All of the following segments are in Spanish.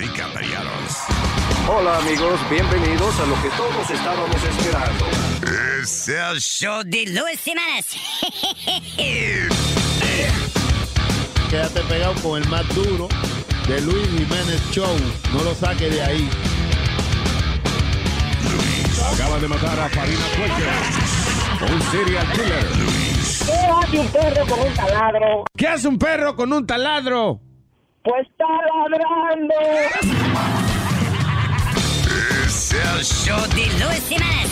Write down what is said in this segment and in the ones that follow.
y. Hola amigos, bienvenidos a lo que todos estábamos esperando. Es el show de Luis Semanas. Quédate pegado con el más duro de Luis Jiménez Show. No lo saques de ahí. Luis. Acaba de matar a Farina Cuellar. Un serial killer. Luis. ¿Qué hace un perro con un taladro? ¿Qué hace un perro con un taladro? pues está ladrando. Es el show de Luis Lucimas.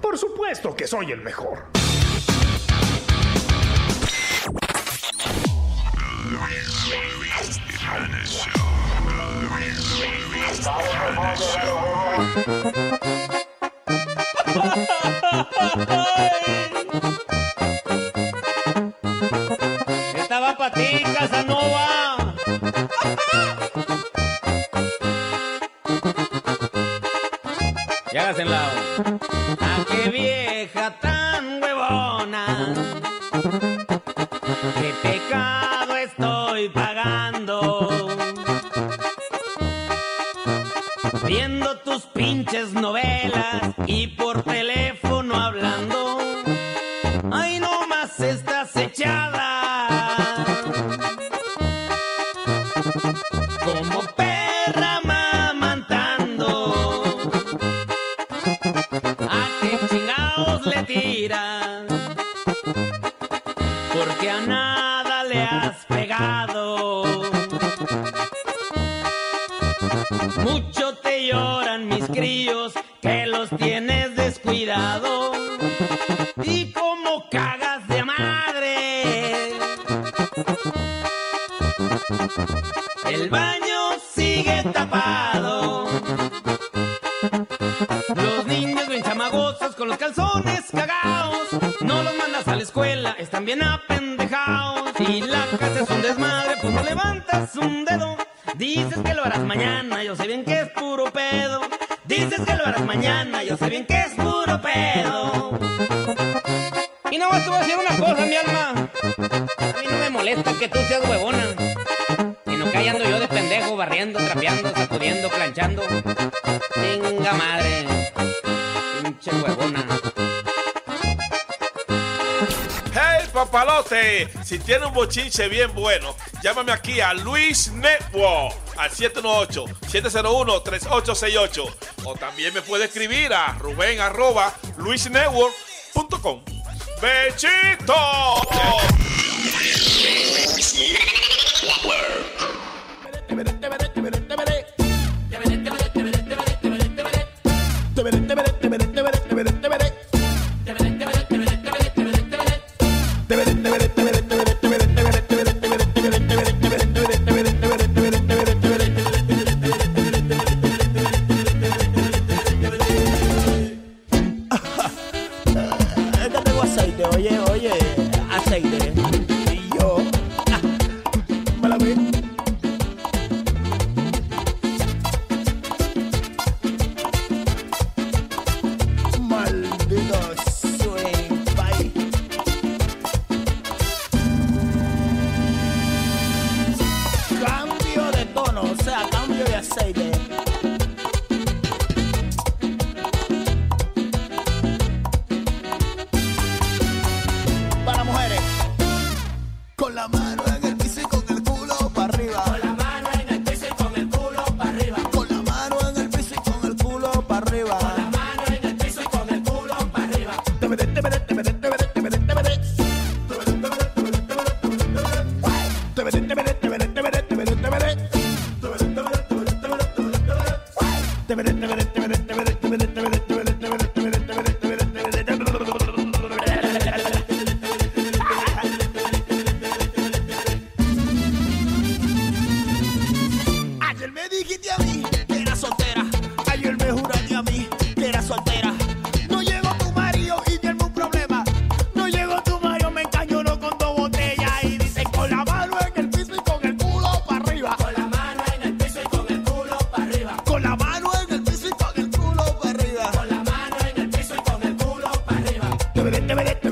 Por supuesto que soy el mejor. hagas en ¿A ah, qué bien? bochinche bien bueno. Llámame aquí a Luis Network al 718-701-3868. O también me puede escribir a ruben arroba luisnetwork.com. ¡Bechito! vete, vete.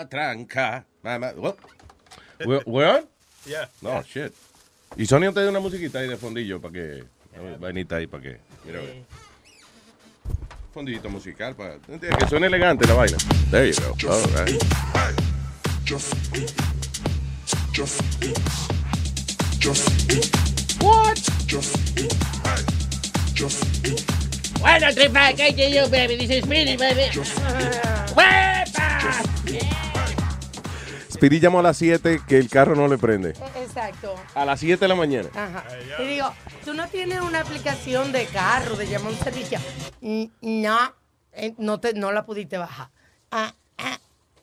La tranca. What? We- Weón? Yeah. No, shit. Y Sonia te da una musiquita ahí de fondillo para que. ver, Vainita ahí para que. Mira. Fondillito musical para. Que suene elegante la vaina. There you go. All right. Bueno, tripa, ¿qué que you, baby? This is Speedy, baby. ¡Huepa! Speedy llamó a las 7 que el carro no le prende. Exacto. A las 7 de la mañana. Ajá. Y digo, tú no tienes una aplicación de carro, de llamar a un servicio. No, eh, no, te, no la pudiste bajar. Ah, ah.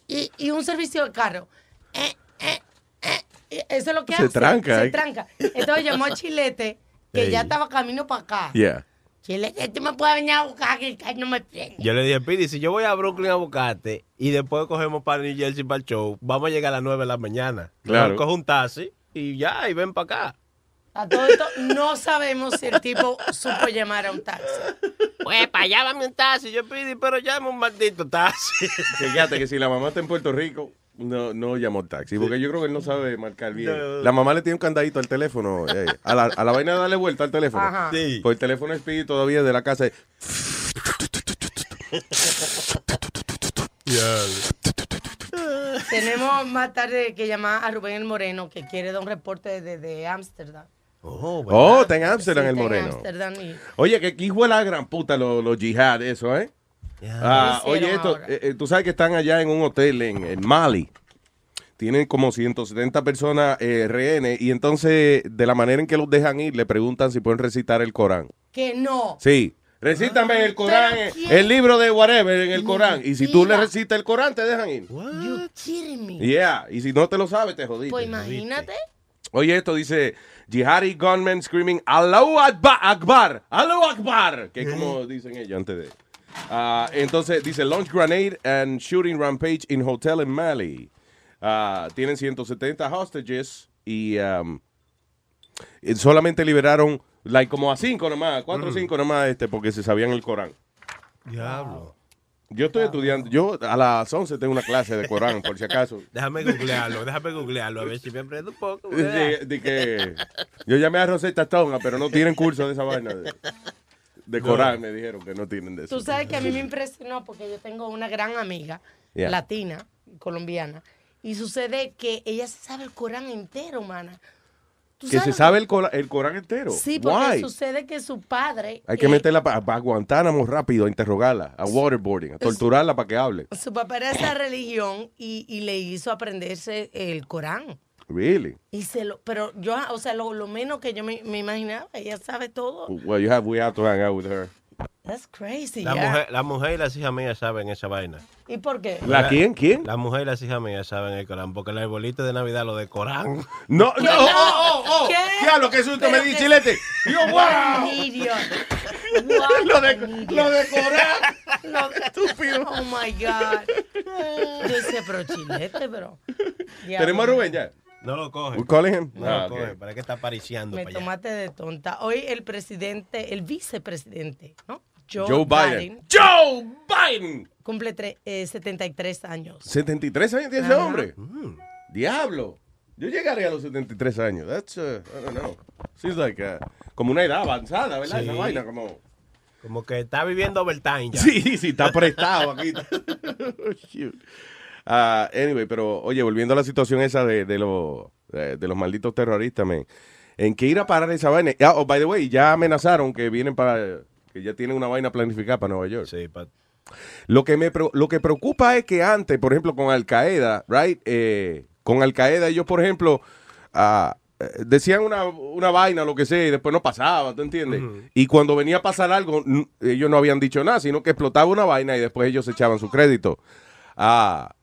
Y, y un servicio de carro. Eh, eh, eh. Eso es lo que Se hace. tranca, Se eh. tranca. Entonces llamó a Chilete, que ya estaba camino para acá. Yeah. Chilete, tú me puedes venir a buscar que el no me prende. Yo le dije, Pidi, si yo voy a Brooklyn a buscarte y después cogemos para New Jersey para el show, vamos a llegar a las 9 de la mañana. Claro. Coge un taxi y ya, y ven para acá. A todo esto, no sabemos si el tipo supo llamar a un taxi. Pues para allá dame un taxi. Yo Pidi, pero llama un maldito taxi. Fíjate que si la mamá está en Puerto Rico, no, no llamó taxi, porque yo creo que él no sabe marcar bien. No. La mamá le tiene un candadito al teléfono, eh, a, la, a la vaina de darle vuelta al teléfono. Ajá. Sí. Pues el teléfono es Speedy todavía de la casa. Tenemos más tarde que llamar a Rubén el Moreno, que quiere dar un reporte desde Ámsterdam. Oh, Oh, está en Amsterdam Sí, el moreno. Ámsterdam y- Oye, que hijo de la gran puta los los yihad, eso, ¿eh? Ah, ¿Qué oye, esto, eh, eh, tú sabes que están allá en un hotel en, en Mali. Tienen como 170 personas eh, rehenes y entonces, de la manera en que los dejan ir, le preguntan si pueden recitar el Corán. Que no. Sí. Recítame el Corán, ¿Pero eh, el libro de whatever en el Corán. Y si tú le recitas el Corán, te dejan ir. You kidding me. Yeah. Y si no te lo sabes, te jodiste. Pues imagínate. Oye, esto dice Jihadi gunmen screaming Allahu Akbar, Akbar, Allahu Akbar, que es como dicen ellos antes de. Ah, entonces dice launch grenade and shooting rampage in hotel in Mali. Ah, tienen 170 hostages y um, solamente liberaron like como a cinco nomás, cuatro o cinco nomás este porque se sabían el Corán. Diablo. Yo estoy estudiando, yo a las 11 tengo una clase de Corán por si acaso. Déjame googlearlo, déjame googlearlo, a ver si me aprendo un poco. De, de que yo llamé a Rosetta Stone, pero no tienen curso de esa vaina de. Corán, me dijeron que no tienen de eso. Tú sabes que a mí me impresionó porque yo tengo una gran amiga Yeah. latina, colombiana, y sucede que ella se sabe el Corán entero, mana. ¿Tú Que se sabes? sabe el, Cora- el Corán entero. Sí, porque Why? sucede que su padre, Hay que eh, meterla para Guantánamo rápido, a interrogarla, a waterboarding, a torturarla para que hable. su papá era de esa religión y, y le hizo aprenderse el Corán. Really? Y se lo, pero yo, o sea, lo, lo menos que yo me, me imaginaba, ella sabe todo. Well, you have, we have to hang out with her. That's crazy. La, yeah. mujer, la mujer y las hijas mías saben esa vaina. ¿Y por qué? ¿La quién? ¿Quién? La mujer y las hijas mías saben el Corán, porque el arbolito de Navidad lo de Corán. No, ¿Qué? no, oh, oh, oh. ¿Qué? Diablo, qué susto me di, qué- chilete. Yo, wow. Lo de- lo de Corán. Lo- Oh my God. Yo decía, pero chilete, pero. Diablo. ¿Tenemos a Rubén ya? No lo coge. We calling him? No Ah, lo ok. coge, para que está apariciando Me para allá. tomaste de tonta. Hoy el presidente, el vicepresidente, ¿no? Joe Biden. Joe Biden. Cumple tre- eh, 73 años. 73 años tiene ese hombre. Diablo. Yo llegaría a los 73 años. That's, uh, I don't know. Seems like, uh, como una edad avanzada, ¿verdad? Sí. Esa vaina como... Como que está viviendo overtime ya. Sí, sí, está prestado aquí. Shoot. Ah, anyway, pero oye, volviendo a la situación esa de, de, los- de, de los malditos terroristas, man. ¿En qué ir a parar esa vaina? Ah, oh, by the way, ya amenazaron que vienen para... que ya tienen una vaina planificada para Nueva York. Sí, pa- Lo que me lo que preocupa es que antes, por ejemplo, con Al Qaeda, right, Eh, con Al Qaeda ellos, por ejemplo, eh, decían una, una vaina, lo que sea, y después no pasaba, ¿tú entiendes? Y cuando venía a pasar algo, ellos no habían dicho nada, sino que explotaba una vaina y después ellos se echaban su crédito. Ah,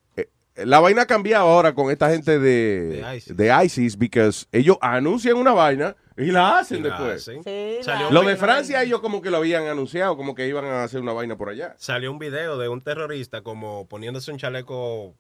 la vaina ha cambiado ahora con esta gente de, De ISIS. de ISIS, porque ellos anuncian una vaina y la hacen Y la después. hacen. Sí, Salió Lo de Francia, ellos como que lo habían anunciado, como que iban a hacer una vaina por allá. Salió un video de un terrorista como poniéndose un chaleco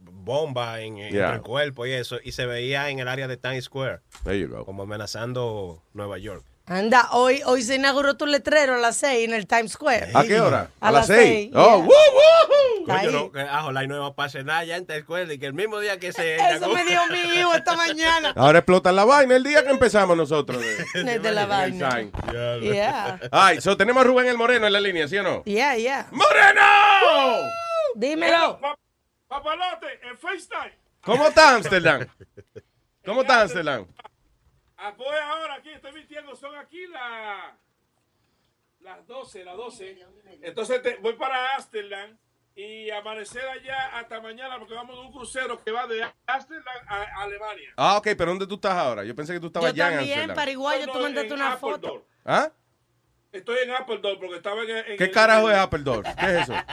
bomba en, en Yeah. el cuerpo y eso, y se veía en el área de Times Square, There you go. como amenazando Nueva York. Anda, hoy, hoy se inauguró tu letrero a las 6 en el Times Square. ¿A qué hora? A A, las las seis. seis, Oh, yeah. woo, woo. Coño, no, que ajo, no va a pasar nada ya en Times Square, y que el mismo día que se... Eso me dijo mi hijo esta mañana. Ahora explotan la vaina el día que empezamos nosotros. de- Desde la vaina. Yeah. Ay, so tenemos a Rubén el Moreno en la línea, ¿sí o no? Yeah, yeah. ¡Moreno! Dímelo. Papalote, en FaceTime. ¿Cómo está Amsterdam? ¿Cómo está Amsterdam? Ah, pues ahora aquí estoy mintiendo, son aquí la- las 12, las 12. Entonces te- voy para Amsterdam y amanecer allá hasta mañana porque vamos en un crucero que va de Amsterdam a Alemania. Ah, ok, pero ¿dónde tú estás ahora? Yo pensé que tú estabas Yo en también, Amsterdam. Paraguayo, No, tú mandaste en una foto. ¿Ah? Estoy en Appledore porque estaba en, en ¿Qué el- carajo es Appledorf? ¿Qué es eso?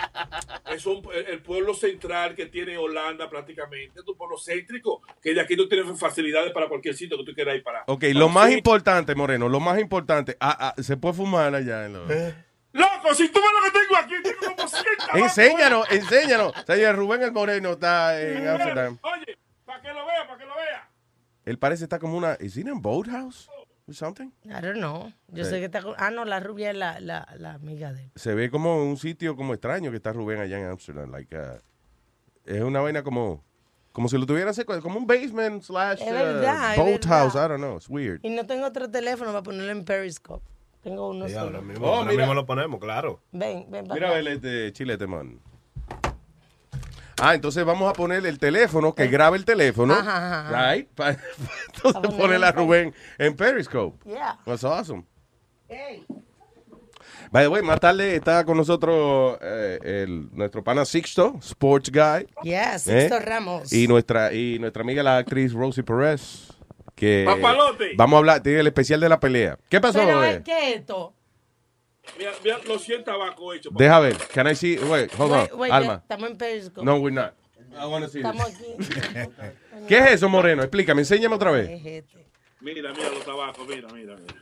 Es un- el, el pueblo central que tiene Holanda prácticamente. Es un pueblo céntrico que de aquí tú tienes facilidades para cualquier sitio que tú quieras ir para. Ok, para lo más importante, Moreno, lo más importante, ah, ah, se puede fumar allá en los... Loco, si tú ves lo que tengo aquí, tengo como 100 tabacos. Enséñanos, enséñanos. Señor Rubén el Moreno está en Amsterdam. Oye, para que lo vea, para que lo vea. Él parece estar como una... ¿Is he in a boathouse? Something? I don't know. Yo Sí. sé que está con... Ah, no, la rubia es la, la, la amiga de él. Se ve como un sitio como extraño que está Rubén allá en Amsterdam. Like, uh, es una vaina como... Como si lo tuviera como un basement slash uh, verdad, boathouse. I don't know. It's weird. Y no tengo otro teléfono para ponerlo en Periscope. Tengo uno Sí, solo. ahora mismo, Oh, ahora mira. mismo lo ponemos, claro. Ven, ven para Mira, acá. ver este chilete, man. Ah, entonces vamos a poner el teléfono, que grabe el teléfono. Ajá, ajá. Right? Pa- entonces ponerle a Rubén en Periscope. Yeah. That's awesome. By the way, más tarde está con nosotros eh, el, nuestro pana Sixto, Sports Guy. Yeah, Sixto ¿eh? Ramos. Y nuestra, y nuestra amiga la actriz Rosie Perez. Que Papalote. Vamos a hablar, tiene el especial de la pelea. ¿Qué pasó? Pero, eh? ¿qué es esto? Mira, mira los 100 tabacos hechos. Deja ver. Can I see? Wait, hold Wait, on. wait, Alma. Estamos en Periscope. No, we're not. I wanna see Estamos this. aquí. ¿Qué es eso, Moreno? Explícame, enséñame otra vez. Es este. Mira, mira los tabacos, mira, mira, mira.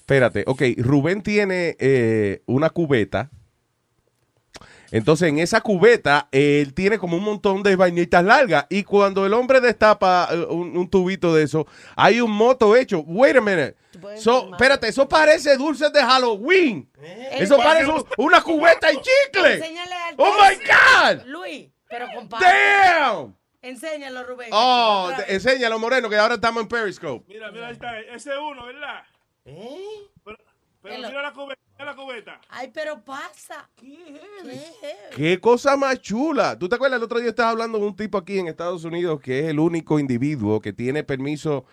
Espérate, ok, Rubén tiene eh, una cubeta Entonces, en esa cubeta, él tiene como un montón de vainitas largas. Y cuando el hombre destapa eh, un, un tubito de eso, hay un moto hecho. Wait a minute. So, espérate, eso parece dulces de Halloween. Eso Eh, parece un- una cubeta y chicle. Enséñale al Oh my God. Luis, pero compadre. Damn. Enséñalo, Rubén. Oh, enséñalo, Moreno, que ahora estamos en Periscope. Mira, mira, ahí está. Ese es uno, ¿verdad? ¿Eh? Pero, pero mira la cubeta, la cubeta. Ay, pero pasa. ¿Qué Qué cosa más chula. ¿Tú te acuerdas el otro día estabas hablando de un tipo aquí en Estados Unidos que es el único individuo que tiene permiso,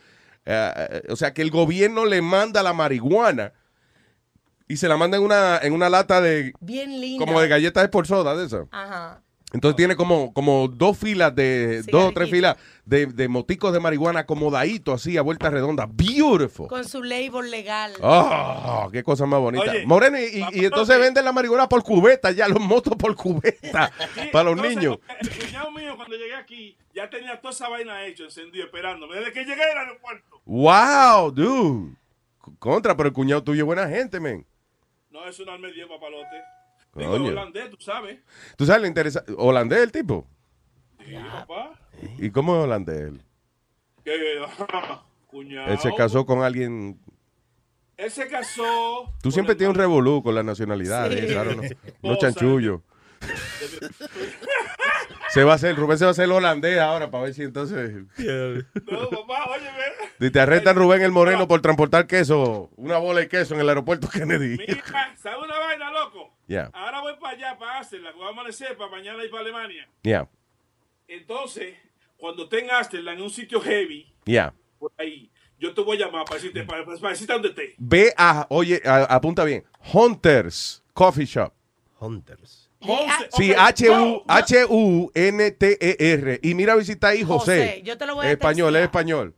eh, eh, o sea, que el gobierno le manda la marihuana y se la manda en una, en una lata de, Bien lindo. como de galletas de por soda, de eso. Ajá. Entonces tiene como, como dos filas de, dos o tres filas de, de moticos de marihuana acomodadito así a vuelta redonda. Beautiful. Con su label legal. Oh, qué cosa más bonita. Oye, Moreno, y, y- y entonces venden la marihuana por cubeta, ya los motos por cubeta Sí, para los entonces, niños. El cuñado mío, cuando llegué aquí, ya tenía toda esa vaina hecha, encendido, esperándome. Desde que llegué al aeropuerto. Wow, dude. Contra, pero el cuñado tuyo es buena gente, men. No, eso no me dio papalote. Digo, Coño. holandés, tú sabes. ¿Tú sabes lo interesante? ¿Holandés el tipo? Sí, papá. ¿Y cómo es holandés él? Que, cuñado. Él se casó con alguien... Él se casó. Tú siempre tienes un revolú con las nacionalidades, Sí. claro, ¿no? No chanchullo. Se va a hacer, Rubén se va a hacer holandés ahora para ver si entonces... No, papá, oye, Y te arrestan Rubén el Moreno por transportar queso, una bola de queso en el aeropuerto Kennedy. Mira, ¿sabes una? Yeah. Ahora voy para allá, para Amsterdam, voy a amanecer para mañana ir para Alemania. Yeah, Entonces, cuando esté en Amsterdam, en un sitio heavy, yeah. por ahí, yo te voy a llamar para decirte, para, para decirte dónde esté. Ve a, oye, a- apunta bien, Hunters Coffee Shop. Hunters. Sí, H-U- H-U-N-T-E-R. E Y mira, visita ahí José. José, yo te lo voy a Español, es español.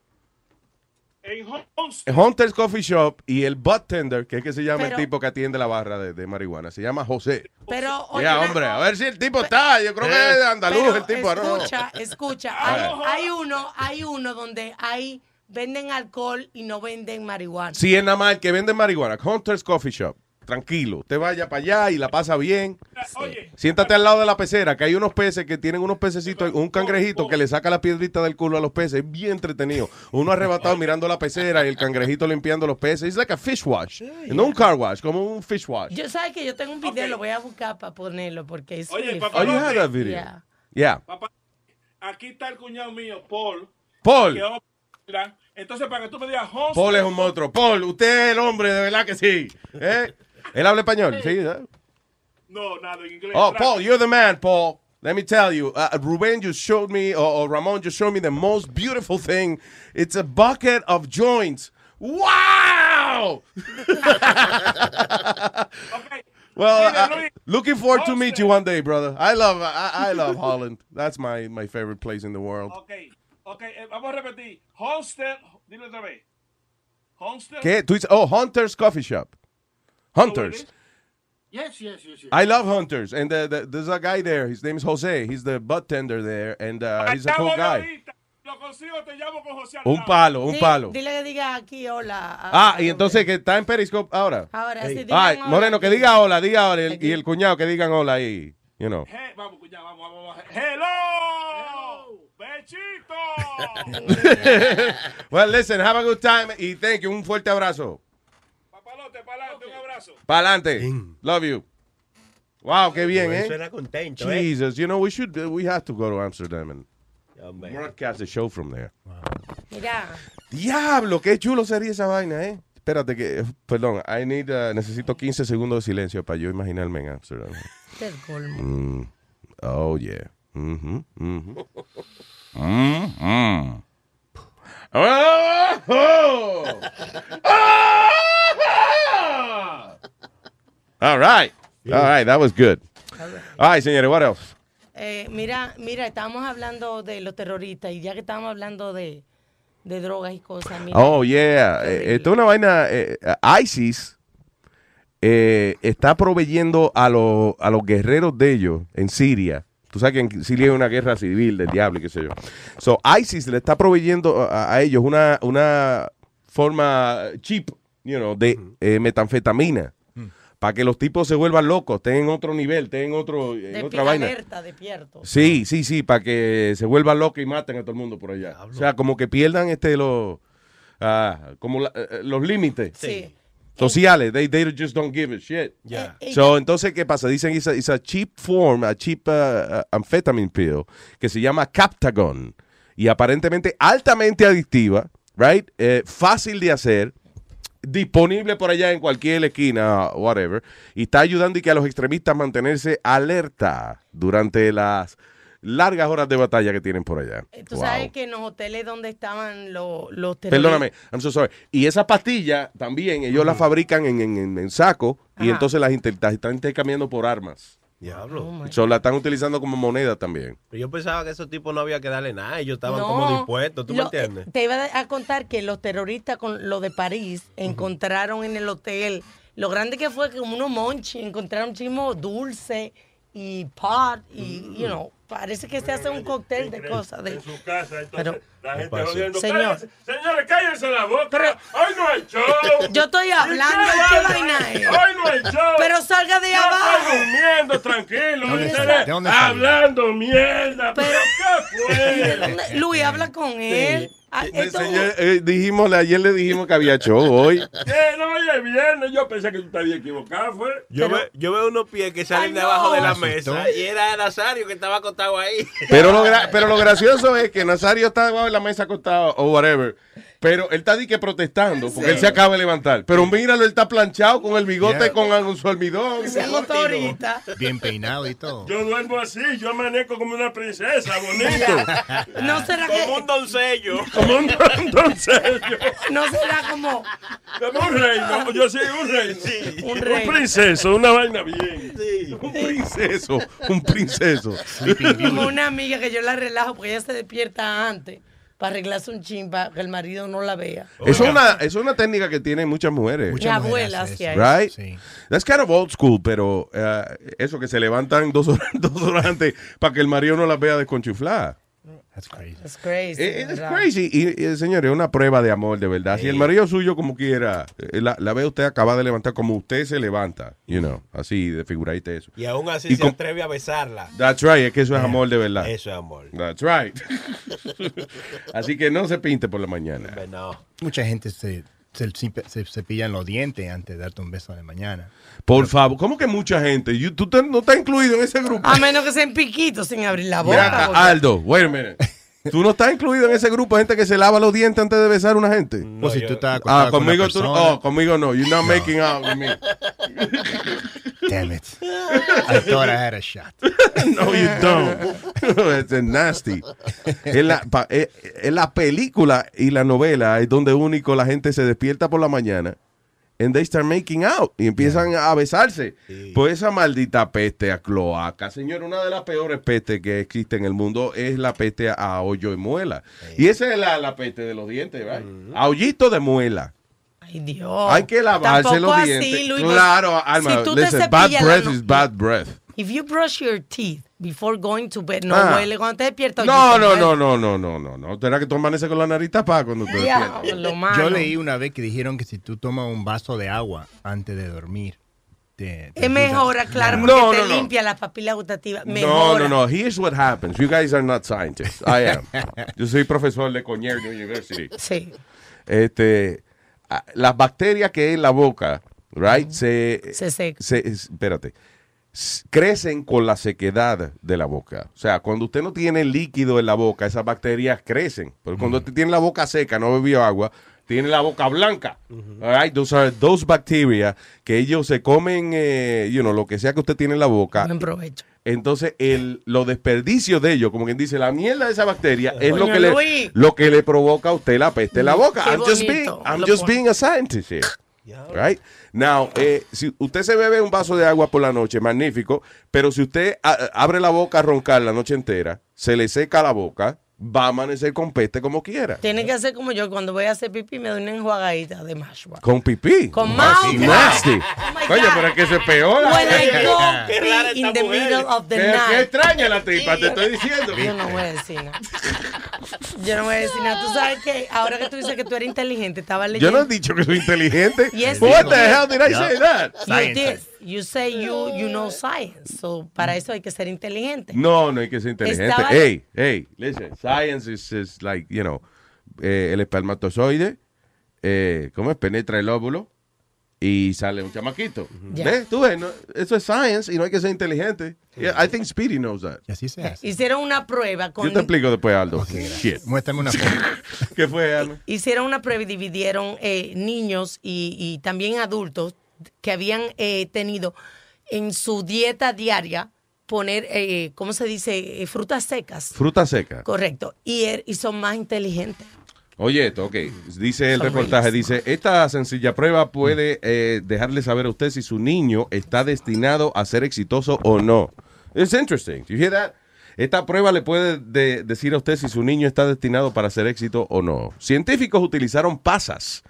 En. Hunters Coffee Shop y el Butt Tender, que es que se llama Pero- el tipo que atiende la barra de, de marihuana. Se llama José. Pero, oye, Ya, una- hombre, a ver si el tipo está. Yo creo que es andaluz el tipo. ¿no? Escucha, escucha. A Hay, hay uno, hay uno donde hay venden alcohol y no venden marihuana. Si es nada más el que vende marihuana, Hunters Coffee Shop. Tranquilo, te vaya para allá y la pasa bien. Oye, Siéntate al lado de la pecera, que hay unos peces que tienen unos pececitos, un cangrejito que le saca la piedrita del culo a los peces. Es bien entretenido. Uno arrebatado mirando la pecera y el cangrejito limpiando los peces. Es like a fish wash. No un car wash, como un fish wash. Yo sabes que yo tengo un video, lo voy a buscar para ponerlo porque es Oye, papá, Oh, you have that video? Yeah. Yeah. papá, aquí está el cuñado mío, Paul. Paul. Entonces, para que tú me digas, Homestead, Paul es un monstruo. Paul, usted es el hombre, de verdad que sí. ¿Eh? ¿Él habla español? Sí. ¿eh? No, nada, en inglés. Oh, Paul, you're the man, Paul. Let me tell you, uh, Ruben just showed me, or, or Ramon just showed me the most beautiful thing. It's a bucket of joints. Wow! Okay. Well, Mira, uh, looking forward to meet you one day, brother. I love, I, I love Holland. That's my, my favorite place in the world. Ok, ok, eh, vamos a repetir. Homestead, dile otra vez. Homestead. ¿Qué? Tú dices, oh, Hunter's Coffee Shop. Hunters. Yes, yes, yes, yes. I love Hunters, and the, the, there's a guy there. His name is Jose. He's the butt tender there, and uh, he's a cool guy. ahorita. Lo consigo, te llamo con José al Un palo, un palo. Dile que diga aquí hola. Ah, y entonces que está en Periscope ahora. Ahora sí, Ay. Moreno, que diga hola, diga hola. el- y el cuñado que digan hola ahí. You know. Hey, vamos, cuñado, vamos, vamos, vamos. Hello. Bechito. well, listen, have a good time y thank you. Un fuerte abrazo. Para adelante, un abrazo. Para adelante. Love you. Wow, qué bien, eh. suena contento, eh. Jesus, you know, we should, we have to go to Amsterdam and broadcast the show from there. Mira, Diablo, qué chulo sería esa vaina, eh. Espérate que, perdón, I need, uh, necesito 15 segundos de silencio para yo imaginarme en Amsterdam. este es el colmo. Mm. Oh, yeah. Mhm, mhm. Mhm. Oh! Ah! All right. All right, that was good. All right, señores, what else? Eh, mira, mira, estábamos hablando de los terroristas y ya que estábamos hablando de, de drogas y cosas, mira, Oh, yeah. Eh, Esto es una vaina. eh, ISIS eh, está proveyendo a, los a los guerreros de ellos en Siria. Tú sabes que en Siria hay una guerra civil del diablo y qué sé yo. So, ISIS le está proveyendo a, a ellos una, una forma cheap, you know, de eh, metanfetamina para que los tipos se vuelvan locos, estén en otro nivel, estén en, otro, en De otra vaina. alerta, despierto. Sí, sí, sí, para que se vuelvan locos y maten a todo el mundo por allá. O sea, como que pierdan este los ah, como la- eh, los límites Sí. Sociales. They, they just don't give a shit. Yeah. Eh, So, entonces, ¿qué pasa? Dicen it's a, it's a cheap form, a cheap uh, uh, amphetamine pill, que se llama Captagon. Y aparentemente altamente adictiva, right? Eh, fácil de hacer, disponible por allá en cualquier esquina, whatever. Y está ayudando y que a los extremistas mantenerse alerta durante las largas horas de batalla que tienen por allá. Eh, Tú Wow. sabes que en los hoteles donde estaban los, los terroristas. Perdóname, I'm so sorry. Y esa pastilla también ellos la fabrican en, en, en- en saco y entonces las, inter- las están intercambiando por armas. Diablo. So, la están utilizando como moneda también. Pero yo pensaba que esos tipos no había que darle nada. Ellos estaban No, como dispuestos. ¿Tú me lo- entiendes? Te iba a contar que los terroristas con lo de París encontraron en el hotel lo grande que fue que como unos monchi encontraron chismo dulce y pot y you know parece que se hace un cóctel de cosas de En su casa, entonces, Pero- la gente jodiendo. Señor. "Cállense, Señores, cállense la boca. Pero- Hoy no hay show. Yo estoy hablando, ¿Y ¿qué vaina es? Hoy no hay show. Pero salga de Yo abajo. Estoy durmiendo, tranquilo. ¿De dónde sale? Hablando mierda. Pero- ¿Pero qué fue? ¿Dónde- Luis habla con él Ah, esto- Señor, eh, dijimos, ayer le dijimos que había show hoy. ¿Qué? No, hoy es viernes. Yo pensé que tú estabas equivocado, fue. Yo, ve- yo veo unos pies que salen Ay, de abajo no. de la mesa y era Nazario que estaba acostado ahí. Pero lo, gra- pero lo gracioso es que Nazario está debajo de la mesa acostado o whatever. Pero él está di que protestando porque él se acaba de levantar. Pero míralo, él está planchado con el bigote Yeah. con algún su almidón. se agotó ahorita. Bien peinado y todo. Yo duermo así. Yo amanezco como una princesa, bonito. No será Como un que doncello. como un doncello. no será como Como un rey. no, Yo soy un rey. Sí. un rey. Un princeso, una vaina bien. Un princeso, un princeso. Como una amiga que yo la relajo porque ella se despierta antes para arreglarse un chin para que el marido no la vea. Eso es una, es una técnica que tienen muchas mujeres. Mi abuela hacía eso. Right? Sí. That's kind of old school, pero eh, eso que se levantan dos horas, dos horas antes para que el marido no las vea desconchufladas. That's crazy. It's crazy. Eh, It's ¿verdad? crazy. Y, y, señores, es una prueba de amor, de verdad. Si el marido suyo, como quiera, eh, la, la ve usted acaba de levantar como usted se levanta, you know, así, de figurite eso. Y aún así Y se atreve a besarla. That's right, es que eso es amor de verdad. Eso es amor. That's right. así que no se pinte por la mañana. No. Mucha gente se, se, se cepillan los dientes antes de darte un beso de mañana. Por favor, ¿cómo que mucha gente? You- ¿Tú te- no estás incluido en ese grupo? A menos que sean piquitos sin abrir la boca. Mira, porque- Aldo, wait a minute. ¿Tú no estás incluido en ese grupo de gente que se lava los dientes antes de besar a una gente? o si tú estás Ah, con conmigo tú no. Oh, conmigo no. You're not making out with me. Damn it. I thought I had a shot. No, you don't. It's nasty. En la, pa- en la película y la novela es donde único la gente se despierta por la mañana and they start making out y empiezan a besarse. Pues esa maldita peste a cloaca, señor, una de las peores pestes que existe en el mundo es la peste a hoyo y muela. Y esa es la, la peste de los dientes, ¿verdad? A hoyito de muela. Ay, Dios. Hay que lavarse Tampoco los así, dientes. Luis, claro, Alma, si tú te listen, bad cepillas la breath no- is bad breath. If you brush your teeth before going to bed, no Ah. huele cuando te despiertas. No, no, no, no, no, no, no, no. Tendrá que tú amaneces con la nariz tapada cuando te despiertas. Yo leí una vez que dijeron que si tú tomas un vaso de agua antes de dormir, te, te Es mejor, ayuda. claro, porque No, te no, no. limpia la papila gustativa. No, Mejora. no, no. Here's what happens. You guys are not scientists. I am. Yo soy profesor de Cornell University. Sí. Este, ah, las bacterias que hay en la boca, right, se, Se seca. se- es- espérate, crecen con la sequedad de la boca. O sea, cuando usted no tiene líquido en la boca, esas bacterias crecen. Pero cuando usted tiene la boca seca, no bebió agua, tiene la boca blanca. All right, those are those bacteria que ellos se comen, eh, you know, lo que sea que usted tiene en la boca. Buen provecho. Entonces, el, los desperdicios de ellos, como quien dice, la mierda de esa bacteria es lo que, le, lo que le provoca a usted la peste en la boca. Qué I'm just being, bonito. I'm Lo just being a scientist here. Right? Now, eh, si usted se bebe un vaso de agua por la noche, magnífico, pero si usted abre la boca a roncar la noche entera, se le seca la boca, va a amanecer con peste como quiera. Tienes que hacer como yo, cuando voy a hacer pipí me doy una enjuagadita de mashua. Con pipí. Con mouth. nasty. Oh Oye, pero es que eso es peor. When I Qué go pee in the middle of the Qué- night. qué extraña la tripa, te estoy diciendo. Yo no voy a decir nada. Yo no voy a decir nada. Tú sabes que ahora que tú dices que tú eres inteligente, estaba Yo leyendo. no he dicho que soy inteligente. Yes, What the hell did I say that? You did. You say you, you know science. So, para eso hay que ser inteligente. No, no hay que ser inteligente. Estaba- Hey, hey, listen. Science is, is like, you know, eh, el espermatozoide, eh, ¿cómo es? Penetra el óvulo y sale un chamaquito. Ya. ¿Ves? Tú ves, no, eso es science y no hay que ser inteligente. Yeah, I think Speedy knows that. Y así se hace. Hicieron una prueba con Yo te explico después, Aldo. Shit. Muéstrame una foto. ¿Qué fue, Aldo? hicieron una prueba y dividieron eh, niños y, y también adultos que habían eh, tenido en su dieta diaria poner, eh, ¿cómo se dice? Eh, frutas secas. Fruta seca. Correcto. Y, er- y son más inteligentes. Oye, esto, ok. Dice el Son reportaje, dice, esta sencilla prueba puede eh, dejarle saber a usted si su niño está destinado a ser exitoso o no. It's interesting. You hear that? Esta prueba le puede de- decir a usted si su niño está destinado para ser éxito o no. Científicos utilizaron pasas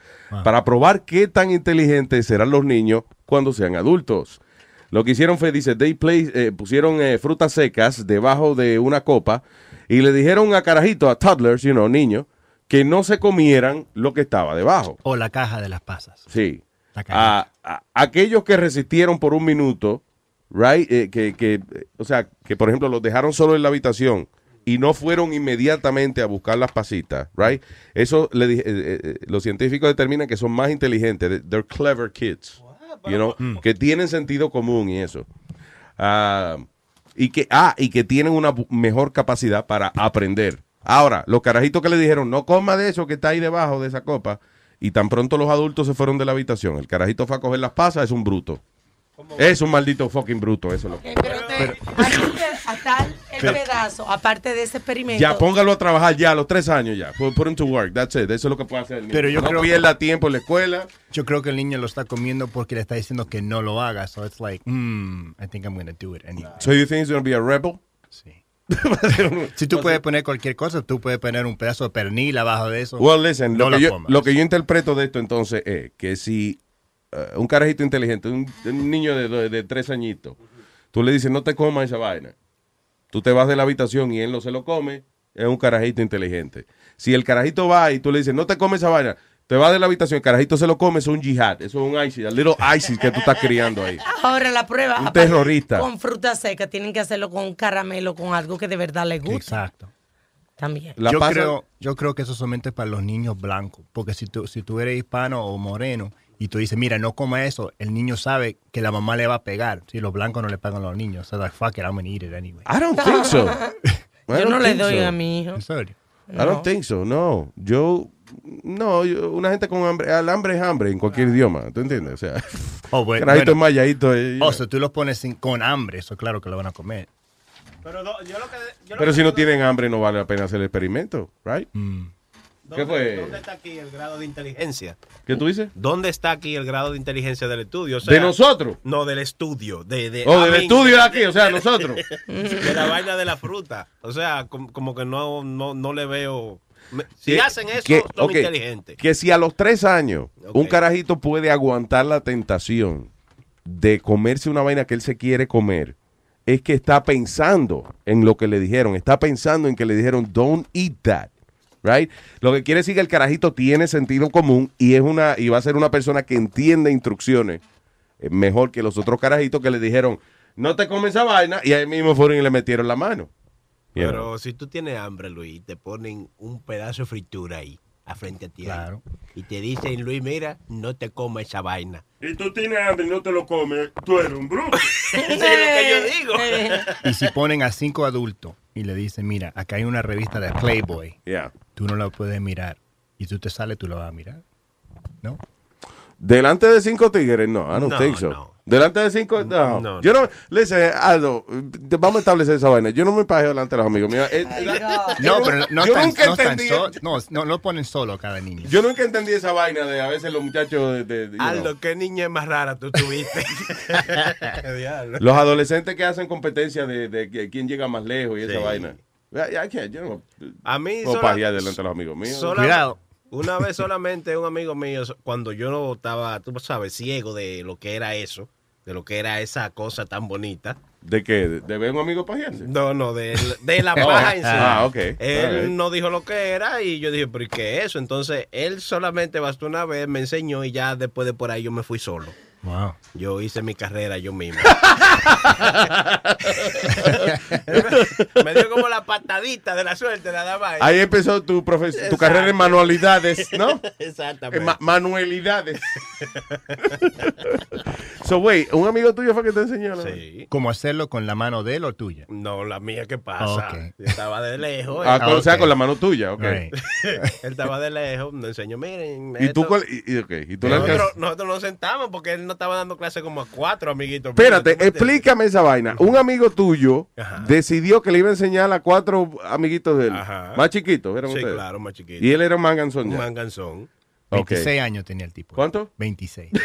para probar qué tan inteligentes serán los niños cuando sean adultos. Lo que hicieron fue, dice, they play- eh, pusieron eh, frutas secas debajo de una copa y le dijeron a carajito, a toddlers, you know, niños, que no se comieran lo que estaba debajo. O la caja de las pasas. Sí. La caja. A, a- aquellos que resistieron por un minuto, right, eh, que, que, eh, o sea, que por ejemplo los dejaron solo en la habitación y no fueron inmediatamente a buscar las pasitas, right? Eso le dije- eh, eh, los científicos determinan que son más inteligentes, they're clever kids, you know, que tienen sentido común y eso. Ah, y que ah, y que tienen una mejor capacidad para aprender. Ahora, los carajitos que le dijeron, no coma de eso que está ahí debajo de esa copa, y tan pronto los adultos se fueron de la habitación, el carajito fue a coger las pasas, es un bruto. Es un maldito fucking bruto, eso es lo que. Pero hasta el Pero- pedazo, aparte de ese experimento. Ya, póngalo a trabajar ya a los tres años ya. Put, put him to work, that's it. Eso es lo que puede hacer el niño. Pero yo no creo- pierda tiempo en la escuela. Yo creo que el niño lo está comiendo porque le está diciendo que no lo haga. So it's like, mm, I think I'm going to do it anyway. So you think he's going to be a rebel? Si tú puedes poner cualquier cosa, tú puedes poner un pedazo de pernil abajo de eso. Well, listen, no lo, que yo, lo que yo interpreto de esto entonces es que si eh, un carajito inteligente, un, un niño de, de- de tres añitos, tú le dices no te comas esa vaina, tú te vas de la habitación y él no se lo come, es un carajito inteligente. Si el carajito va y tú le dices no te comes esa vaina, te vas de la habitación, el carajito se lo come, es un jihad, eso es un ISIS, a little ISIS que tú estás criando ahí. Ahora la prueba. Un terrorista. Con fruta seca, tienen que hacerlo con un caramelo, con algo que de verdad les guste. Exacto. También. La yo, pasa- creo, yo creo que eso solamente es para los niños blancos. Porque si tú, si tú eres hispano o moreno y tú dices, mira, no coma eso, el niño sabe que la mamá le va a pegar. Si los blancos no le pegan a los niños. So like, fuck it, I'm gonna eat it anyway. I don't think so. I Yo don't no le think doy so. a mi hijo. ¿En serio? I don't think so, no. Yo, no, yo- una gente con hambre, el hambre es hambre en cualquier idioma, ¿tú entiendes? O sea, Oh, bueno, carajito bueno. enmayadito, eh, O sea, tú los pones sin- con hambre, eso claro que lo van a comer. Pero do- yo lo que. yo lo Pero que si no tienen hambre no vale la pena hacer el experimento, right? Mm. ¿Qué ¿Dónde- fue? ¿Dónde está aquí el grado de inteligencia? ¿Qué tú dices? ¿Dónde está aquí el grado de inteligencia del estudio? O sea, ¿De nosotros? No, del estudio. De, de, Oh, del estudio de aquí, o sea, nosotros. De la vaina de la fruta. O sea, com- como, que no, no, no le veo. Si Que- hacen eso, que- son inteligentes. Que si a los tres años un carajito puede aguantar la tentación de comerse una vaina que él se quiere comer, es que está pensando en lo que le dijeron, está pensando en que le dijeron, don't eat that. Right? Lo que quiere decir que el carajito tiene sentido común y es una y va a ser una persona que entiende instrucciones eh, mejor que los otros carajitos que le dijeron, no te comes esa vaina y ahí mismo fueron y le metieron la mano. You know. Pero si tú tienes hambre, Luis, te ponen un pedazo de fritura ahí, a frente a ti. Claro. Y te dicen, Luis, mira, no te comas esa vaina. Y tú tienes hambre y no te lo comes, tú eres un bruto. Eso es lo que yo digo. Y si ponen a cinco adultos y le dicen, mira, acá hay una revista de Playboy, Yeah. Tú no la puedes mirar. Y tú te sales, tú la vas a mirar. ¿No? Delante de cinco tigres, no, I don't No, think so. no. Delante de cinco, no. No, Yo no, listen, Aldo, vamos a establecer esa vaina. Yo no me pajeo delante de los amigos míos. Eh, No, pero no, yo tan, nunca entendí- so- no, no lo ponen solo cada niño. Yo nunca entendí esa vaina de a veces los muchachos de, de- de- Aldo, know, ¿qué niña más rara tú tuviste? Los adolescentes que hacen competencia de, de que- quién llega más lejos y esa Sí. vaina. A mí sola- pajear delante de los amigos míos. sola- Una vez solamente un amigo mío, cuando yo no estaba, tú sabes, ciego de lo que era eso, de lo que era esa cosa tan bonita. ¿De qué? ¿De ver un amigo pajearse? No, no, de, de la paja en sí. ah, ok. Él no dijo lo que era y yo dije, pero ¿y qué es eso? Entonces, él solamente bastó una vez, me enseñó y ya después de por ahí yo me fui solo. Wow. Yo hice mi carrera yo mismo. me dio como la patadita de la suerte, nada más. Ahí empezó tu, profes- tu carrera en manualidades, ¿no? Exactamente. En ma- manualidades. so, wait, ¿un amigo tuyo fue que te enseñó? ¿no? Sí. ¿Cómo hacerlo con la mano de él o tuya? No, la mía, ¿qué pasa? Yo estaba de lejos. Ah, O sea, con la mano tuya, ok. Right. él estaba de lejos, me enseñó, miren. ¿Y tú cuál? Y, y- ok, ¿y tú nosotros, nosotros nos sentamos porque él no estaba dando clase como a cuatro amiguitos. Espérate, explícame esa vaina. Un amigo tuyo decidió que le iba a enseñar a cuatro amiguitos de él. Ajá. Más chiquitos, ¿eran Sí, ustedes? claro, más chiquito. Y él era un manganzón Un ya. manganzón. Ok. 26 años tenía el tipo. ¿Cuánto? 26.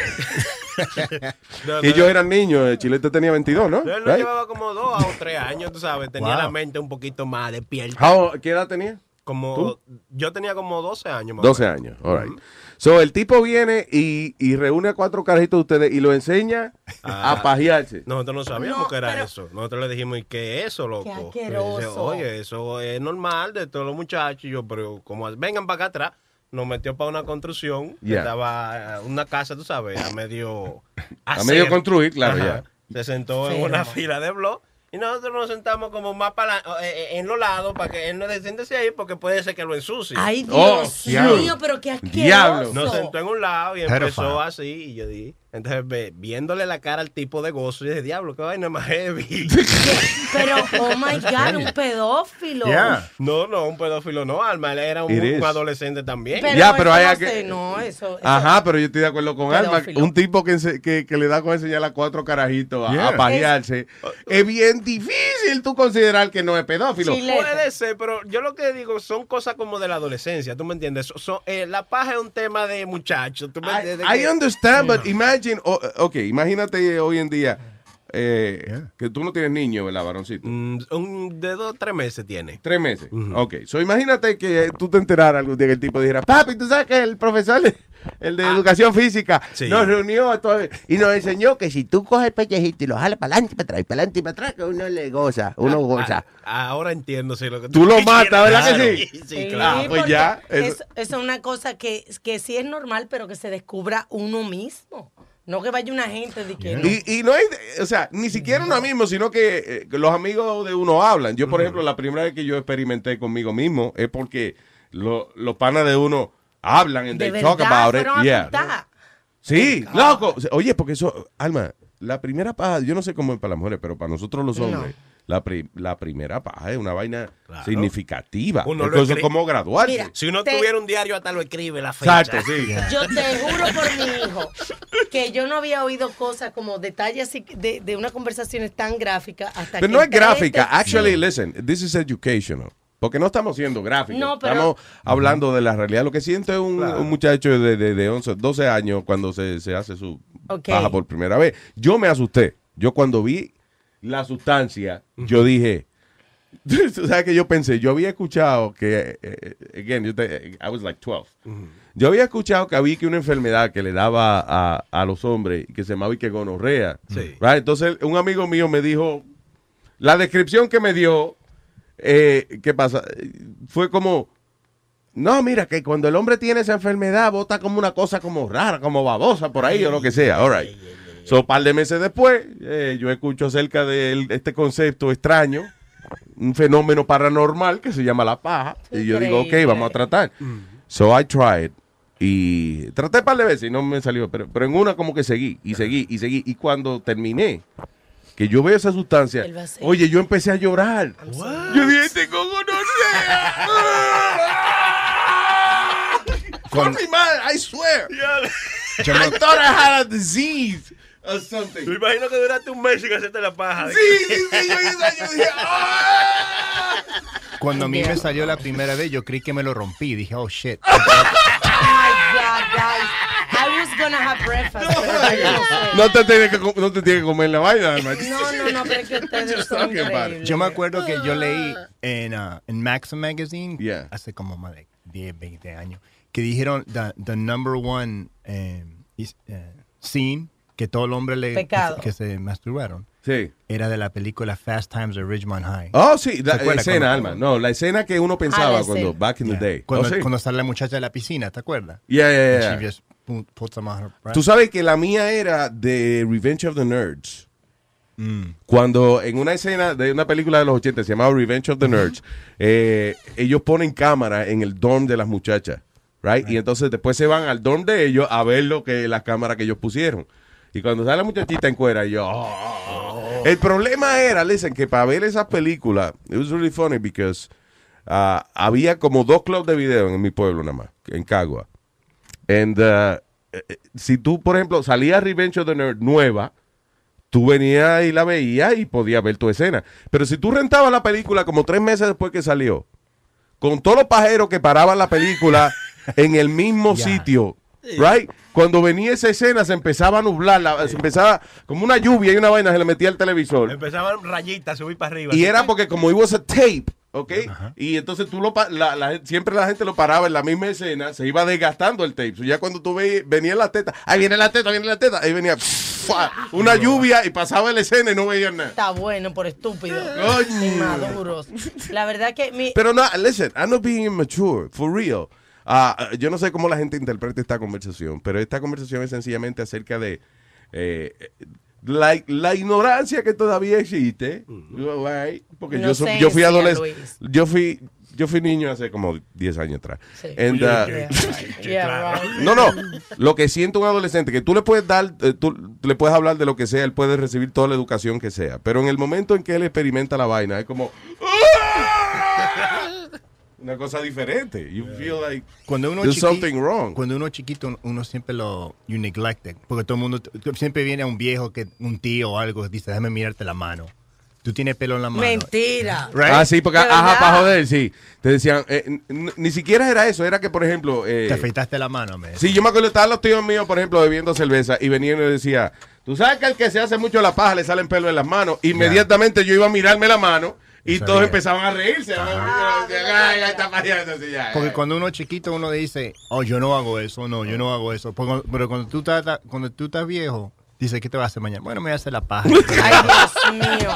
No, Y no, ellos eran niños, el chilete tenía 22, ¿no? Él no Right? llevaba como dos o tres años, tú sabes. Tenía Wow. la mente un poquito más despierta. ¿Qué edad tenía? Como, yo tenía como 12 años más 12 o menos. años, all right. So, el tipo viene y, y reúne a cuatro carajitos de ustedes y lo enseña Ah. a pajearse. Nosotros no sabíamos No, que era pero- eso. Nosotros le dijimos, ¿y qué es eso, loco? Qué asqueroso. Y dice, Oye, eso es normal de todos los muchachos. Y yo, pero como vengan para acá atrás, nos metió para una construcción. Yeah. Estaba eh, una casa, tú sabes, a medio... A medio construir, claro, Ajá. Se sentó en una fila de blog. Y nosotros nos sentamos como más para en los lados para que él no se siéntese ahí porque puede ser que lo ensucie. Ay, Dios Oh, diablo. mío, pero qué asqueroso. Diablo. Nos sentó en un lado y empezó así y yo dije, entonces ve- viéndole la cara al tipo de gozo, yo dije, diablo, qué vaina más heavy. Pero, oh my God, un pedófilo. Yeah. no, no, un pedófilo no, Alma, él era un, adolescente también. Pero Ya, pero hay no que- sé, no, eso, eso- Ajá, pero yo estoy de acuerdo con Alma. Pedófilo. Un tipo que, ense- que, que le da con enseñar a cuatro carajitos a, Yeah. a pajearse. Es bien difícil tú considerar que no es pedófilo. Puede ser, pero yo lo que digo son cosas como de la adolescencia, ¿tú me entiendes? So- so- eh, la paja es un tema de muchachos, ¿tú me I, entiendes? I Que- understand, but imagine, oh, ok, imagínate hoy en día eh, Yeah. que tú no tienes niño, ¿verdad, varoncito? Mm, un de dos, tres meses tiene. Tres meses. Ok, so imagínate que tú te enteraras algún día que el tipo dijera, papi, tú sabes que el profesor, el de educación física, Sí. nos reunió a todos y nos enseñó que si tú coges el pellejito y lo jalas para adelante y para atrás, para adelante y para atrás, que uno le goza, uno goza. Ah, ahora entiendo sí, lo que Tú lo quieres. matas, ¿verdad que sí? Sí, Sí, claro. Ah, pues ya, eso- Eso, eso es una cosa que, que sí es normal, pero que se descubra uno mismo. No que vaya una gente de que no. Y, y no hay, o sea, ni siquiera uno mismo, sino que, eh, que los amigos de uno hablan. Yo, por ejemplo, la primera vez que yo experimenté conmigo mismo es porque lo- los panas de uno hablan and de they talk verdad, about it. Yeah. Sí, loco. Oye, porque eso, Alma, la primera paja, yo no sé cómo es para las mujeres, pero para nosotros los hombres, la, pri- la primera paja es una vaina Claro. significativa. Uno es como graduarse. Mira, Si uno Te- tuviera un diario, hasta lo escribe la fecha. Exacto, sí. Yo te juro por mi hijo que yo no había oído cosas como detalles de, de una conversación tan gráfica hasta Pero que no es gráfica. este- Actually, listen, this is educational. Porque no estamos siendo gráficos. No, pero- Estamos hablando de la realidad. Lo que siento es un, Claro. un muchacho de, de, de 11, 12 años cuando se, se hace su Ok. paja por primera vez. Yo me asusté. Yo cuando vi la sustancia, yo dije... Tú sabes que yo pensé, yo había escuchado que, eh, eh, again, I was like 12. Yo había escuchado que había que una enfermedad que le daba a, a los hombres que se llamaba y que gonorrea. Sí. Right? Entonces, un amigo mío me dijo, la descripción que me dio, eh, ¿qué pasa? Fue como, no, mira, que cuando el hombre tiene esa enfermedad, bota como una cosa como rara, como babosa por ahí o lo que sea. All right. So, un par de meses después, eh, yo escucho acerca de el- este concepto extraño, un fenómeno paranormal que se llama la paja. Y yo digo, ok, vamos a tratar. So, I tried. Y traté un par de veces y no me salió, pero, pero en una como que seguí y seguí y seguí. Y cuando terminé, que yo veo esa sustancia, oye, yo empecé a llorar. Yo dije, tengo gonorrea. Con mi madre, I swear. Yo I thought I had a disease or something. Me imagino que duraste un mes sin hacerte la paja. Sí, sí, sí, yo, yo dije, ¡ah! Cuando a mí me salió la primera vez, yo creí que me lo rompí. Dije, oh shit. Oh my God, guys. I was gonna have breakfast. no. No te tienes que, com- no te tienes que comer la vaina. No, no, no, pero es que ustedes son. Yo me acuerdo que yo leí en, uh, en Maxim Magazine Yeah. hace como más de 10, 20 años que dijeron the, the number one um, is- uh, scene que todo el hombre le Pecado. que se, masturbaron Sí. era de la película Fast Times at Ridgemont High. Oh, sí, la ¿Se acuerda escena, Alma. No, la escena que uno pensaba Ah, cuando, back in the day. Cuando, Oh, sí. cuando sale la muchacha de la piscina, ¿te acuerdas? Yeah, yeah, yeah. she just put, puts them on her breast. Tú sabes que la mía era de Revenge of the Nerds. Mm. Cuando en una escena de una película de los 80 se llamaba Revenge of the Nerds, eh, ellos ponen cámara en el dorm de las muchachas, right? Y entonces después se van al dorm de ellos a ver lo que las cámaras que ellos pusieron. Y cuando sale la muchachita en cuera, yo. oh. El problema era, listen, que para ver esas películas, it was really funny because ah, había como dos clubs de video en mi pueblo nada más, en Cagua. And uh, si tú, por ejemplo, salías Revenge of the Nerd nueva, tú venías y la veías y podías ver tu escena. Pero si tú rentabas la película como tres meses después que salió, con todos los pajeros que paraban la película en el mismo sitio, right? Cuando venía esa escena se empezaba a nublar, la- se empezaba como una lluvia y una vaina se le metía al televisor. Empezaban rayitas a subir para arriba. Y era porque como it was a tape, ¿ok? Y entonces tú lo la, siempre la gente lo paraba en la misma escena, se iba desgastando el tape. So ya cuando tú veías, venía la teta, ahí viene la teta, viene la teta, ahí venía una lluvia y pasaba la escena y no veías nada. Está bueno por estúpido. Coño. Inmaduros. La verdad que mi, Pero no, listen, I'm not being immature, for real. Ah, yo no sé cómo la gente interpreta esta conversación, pero esta conversación es sencillamente acerca de eh, la, la ignorancia que todavía existe, right? porque yo, soy- yo fui adolescente, yo fui yo fui niño hace como 10 años atrás. Sí. And, Yeah, uh, right. Yeah, right. no, no. Lo que siente un adolescente, que tú le puedes dar, eh, tú le puedes hablar de lo que sea, él puede recibir toda la educación que sea. Pero en el momento en que él experimenta la vaina, es como una cosa diferente. You feel like Cuando uno there's something wrong. Cuando uno es chiquito, uno siempre lo you neglect it, porque todo el mundo siempre viene a un viejo que un tío o algo dice, "Déjame mirarte la mano." Tú tienes pelo en la mano. mentira. Right? Ah, sí, porque, De ajá, para joder, sí. Te decían, eh, ni siquiera era eso, era que, por ejemplo... eh, Te afeitaste la mano, me. Sí, yo me acuerdo, estaban los tíos míos, por ejemplo, bebiendo cerveza y venían y me decía, tú sabes que el que se hace mucho la paja le salen pelos en las manos. Inmediatamente yo iba a mirarme la mano y todos empezaban a reírse. Porque cuando uno es chiquito uno dice, "Oh, yo no hago eso, no, yo no hago eso." Pero cuando tú estás cuando tú estás viejo, dice, "¿Qué te vas a hacer mañana?" Bueno, me voy a hacer la paja. Ay, Dios mío.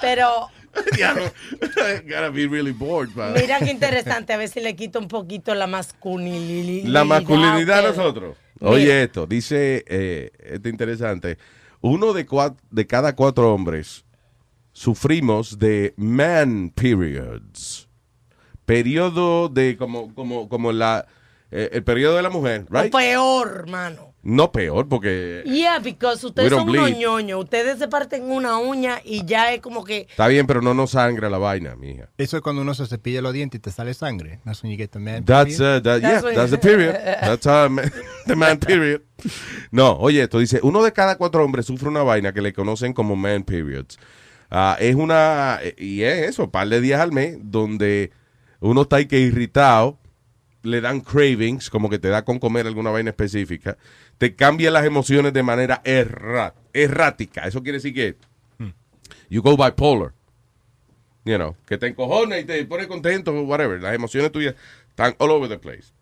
Pero Diablo, Gotta be really bored, mira qué interesante, a ver si le quito un poquito la masculinidad. La masculinidad a nosotros. Mira. Oye esto, dice, eh, esto es interesante. Uno de, cua- de cada cuatro hombres sufrimos de man periods. Periodo de como, como, como la, eh, el periodo de la mujer, O right? peor, hermano. No peor, porque Yeah, because ustedes son don't unos bleed. ñoños. Ustedes se parten una uña y ya es como que. está bien, pero no nos sangra la vaina, mija. Eso es cuando uno se cepilla los dientes y te sale sangre. That's when you get the man That's, period. uh, that- yeah, That's that's the period. That's uh, the man period. No, oye, esto dice, uno de cada cuatro hombres sufre una vaina que le conocen como man periods. Ah, es una, y es eso, par de días al mes, donde uno está ahí que irritado, le dan cravings, como que te da con comer alguna vaina específica, te cambia las emociones de manera errática. Eso quiere decir que you go bipolar. You know, que te encojona y te pone contento, whatever. Las emociones tuyas están all over the place.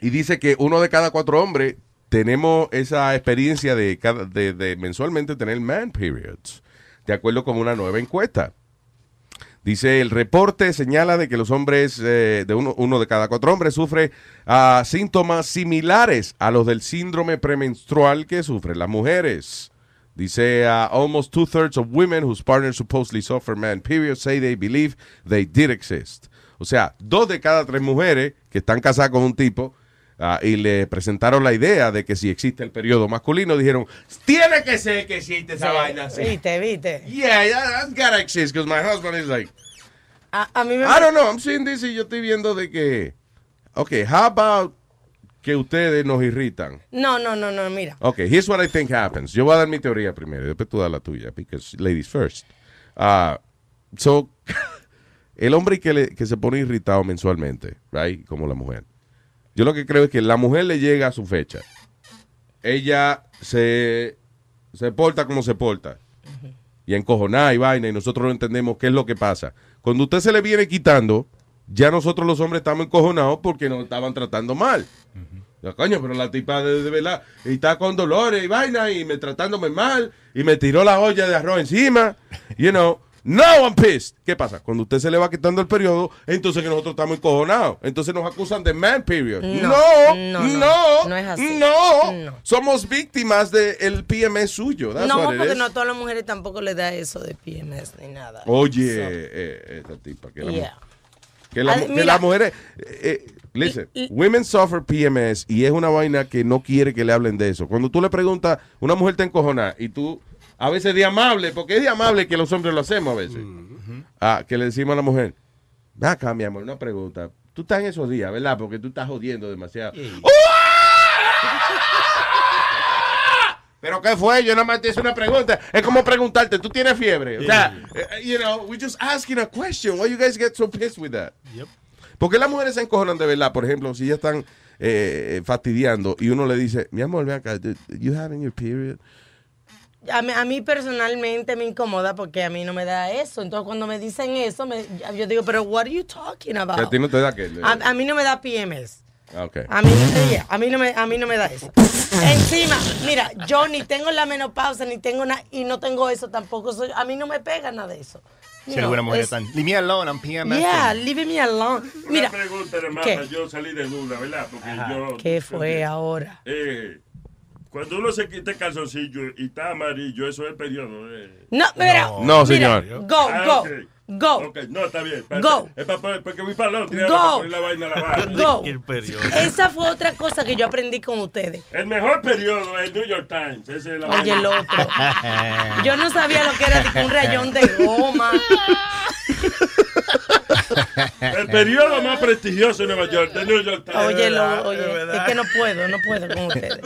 Y dice que uno de cada cuatro hombres tenemos esa experiencia de, cada, de, de mensualmente tener man periods, de acuerdo con una nueva encuesta. Dice, el reporte señala de que los hombres, eh, de uno, uno de cada cuatro hombres sufre ah, síntomas similares a los del síndrome premenstrual que sufren las mujeres. Dice, ah, almost two-thirds of women whose partners supposedly suffer man periods say they believe they did exist. O sea, dos de cada tres mujeres que están casadas con un tipo ah, y le presentaron la idea de que si existe el periodo masculino, dijeron, tiene que ser que existe esa vaina así. Viste, viste. Yeah, yeah, that's gotta exist, because my husband is like, A, a mí me. I don't know, I'm seeing this y yo estoy viendo de que, ok, how about que ustedes nos irritan? No, no, no, no, mira. Ok, here's what I think happens. Yo voy a dar mi teoría primero, y después tú das la tuya, because ladies first. Ah, so, el hombre que, le- que se pone irritado mensualmente, right, como la mujer. Yo lo que creo es que la mujer le llega a su fecha. ella se, se porta como se porta. Y encojonada y vaina, y nosotros no entendemos qué es lo que pasa. Cuando usted se le viene quitando, ya nosotros los hombres estamos encojonados porque nos estaban tratando mal. Coño, pero la tipa de, de verdad, y está con dolores y vaina, y me tratándome mal, y me tiró la olla de arroz encima. You know, no I'm pissed. ¿Qué pasa? Cuando usted se le va quitando el periodo, entonces que nosotros estamos encojonados. Entonces nos acusan de man period. No, No, no, no, no, no es así. no. Somos víctimas del PMS suyo. That's No, porque no a todas las mujeres tampoco les da eso de PMS ni nada. Oye, So, eh, esta tipa, que la, yeah. que la- Ad- que las mujeres, eh, eh, listen, women suffer PMS y es una vaina que no quiere que le hablen de eso. Cuando tú le preguntas, una mujer te encojona y tú, a veces de amable, porque es de amable que los hombres lo hacemos a veces, ah, que le decimos a la mujer, ve acá, mi amor, una pregunta. Tú estás en esos días, ¿verdad? Porque tú estás jodiendo demasiado. ¿Pero qué fue? Yo nada más te hice una pregunta. Es como preguntarte, ¿tú tienes fiebre? O sea, eh, you know, we're just asking a question. Why you guys get so pissed with that? ¿Por qué las mujeres se encojonan de verdad? Por ejemplo, si ya están eh, fastidiando y uno le dice, mi amor, ven acá, you having your period? A mí, a mí personalmente me incomoda porque a mí no me da eso. Entonces cuando me dicen eso, me- yo digo, pero what are you talking Que a about? ti no te da que... A, a mí no me da PMS. Ah, ok. A mí, a mí no me, a mí no me da eso. Encima, mira, yo ni tengo la menopausa, ni tengo nada, y no tengo eso tampoco. Soy, a mí no me pega nada de eso. Si alguna mujer es- están, leave me alone, I'm PMS. Yeah, leave me alone. Mira, Una pregunta, hermano, ¿qué? yo salí de duda, ¿verdad? Porque yo... ¿qué fue ahora? Eh, cuando uno se quita el calzoncillo y está amarillo, eso es periodo. eh. No, mira. No, mira, señor. Go, Ah, go, go. Ok, no, está bien. Go. Es pa- pa- porque voy para el otro, Go. para poner la vaina a lavar. Go. Esa fue otra cosa que yo aprendí con ustedes. El mejor periodo es New York Times. Ese es la Oye, el otro. Yo no sabía lo que era de un rayón de goma. El periodo más prestigioso de Nueva York, de New York Times. Oye, lo, oye, es que no puedo, no puedo con ustedes.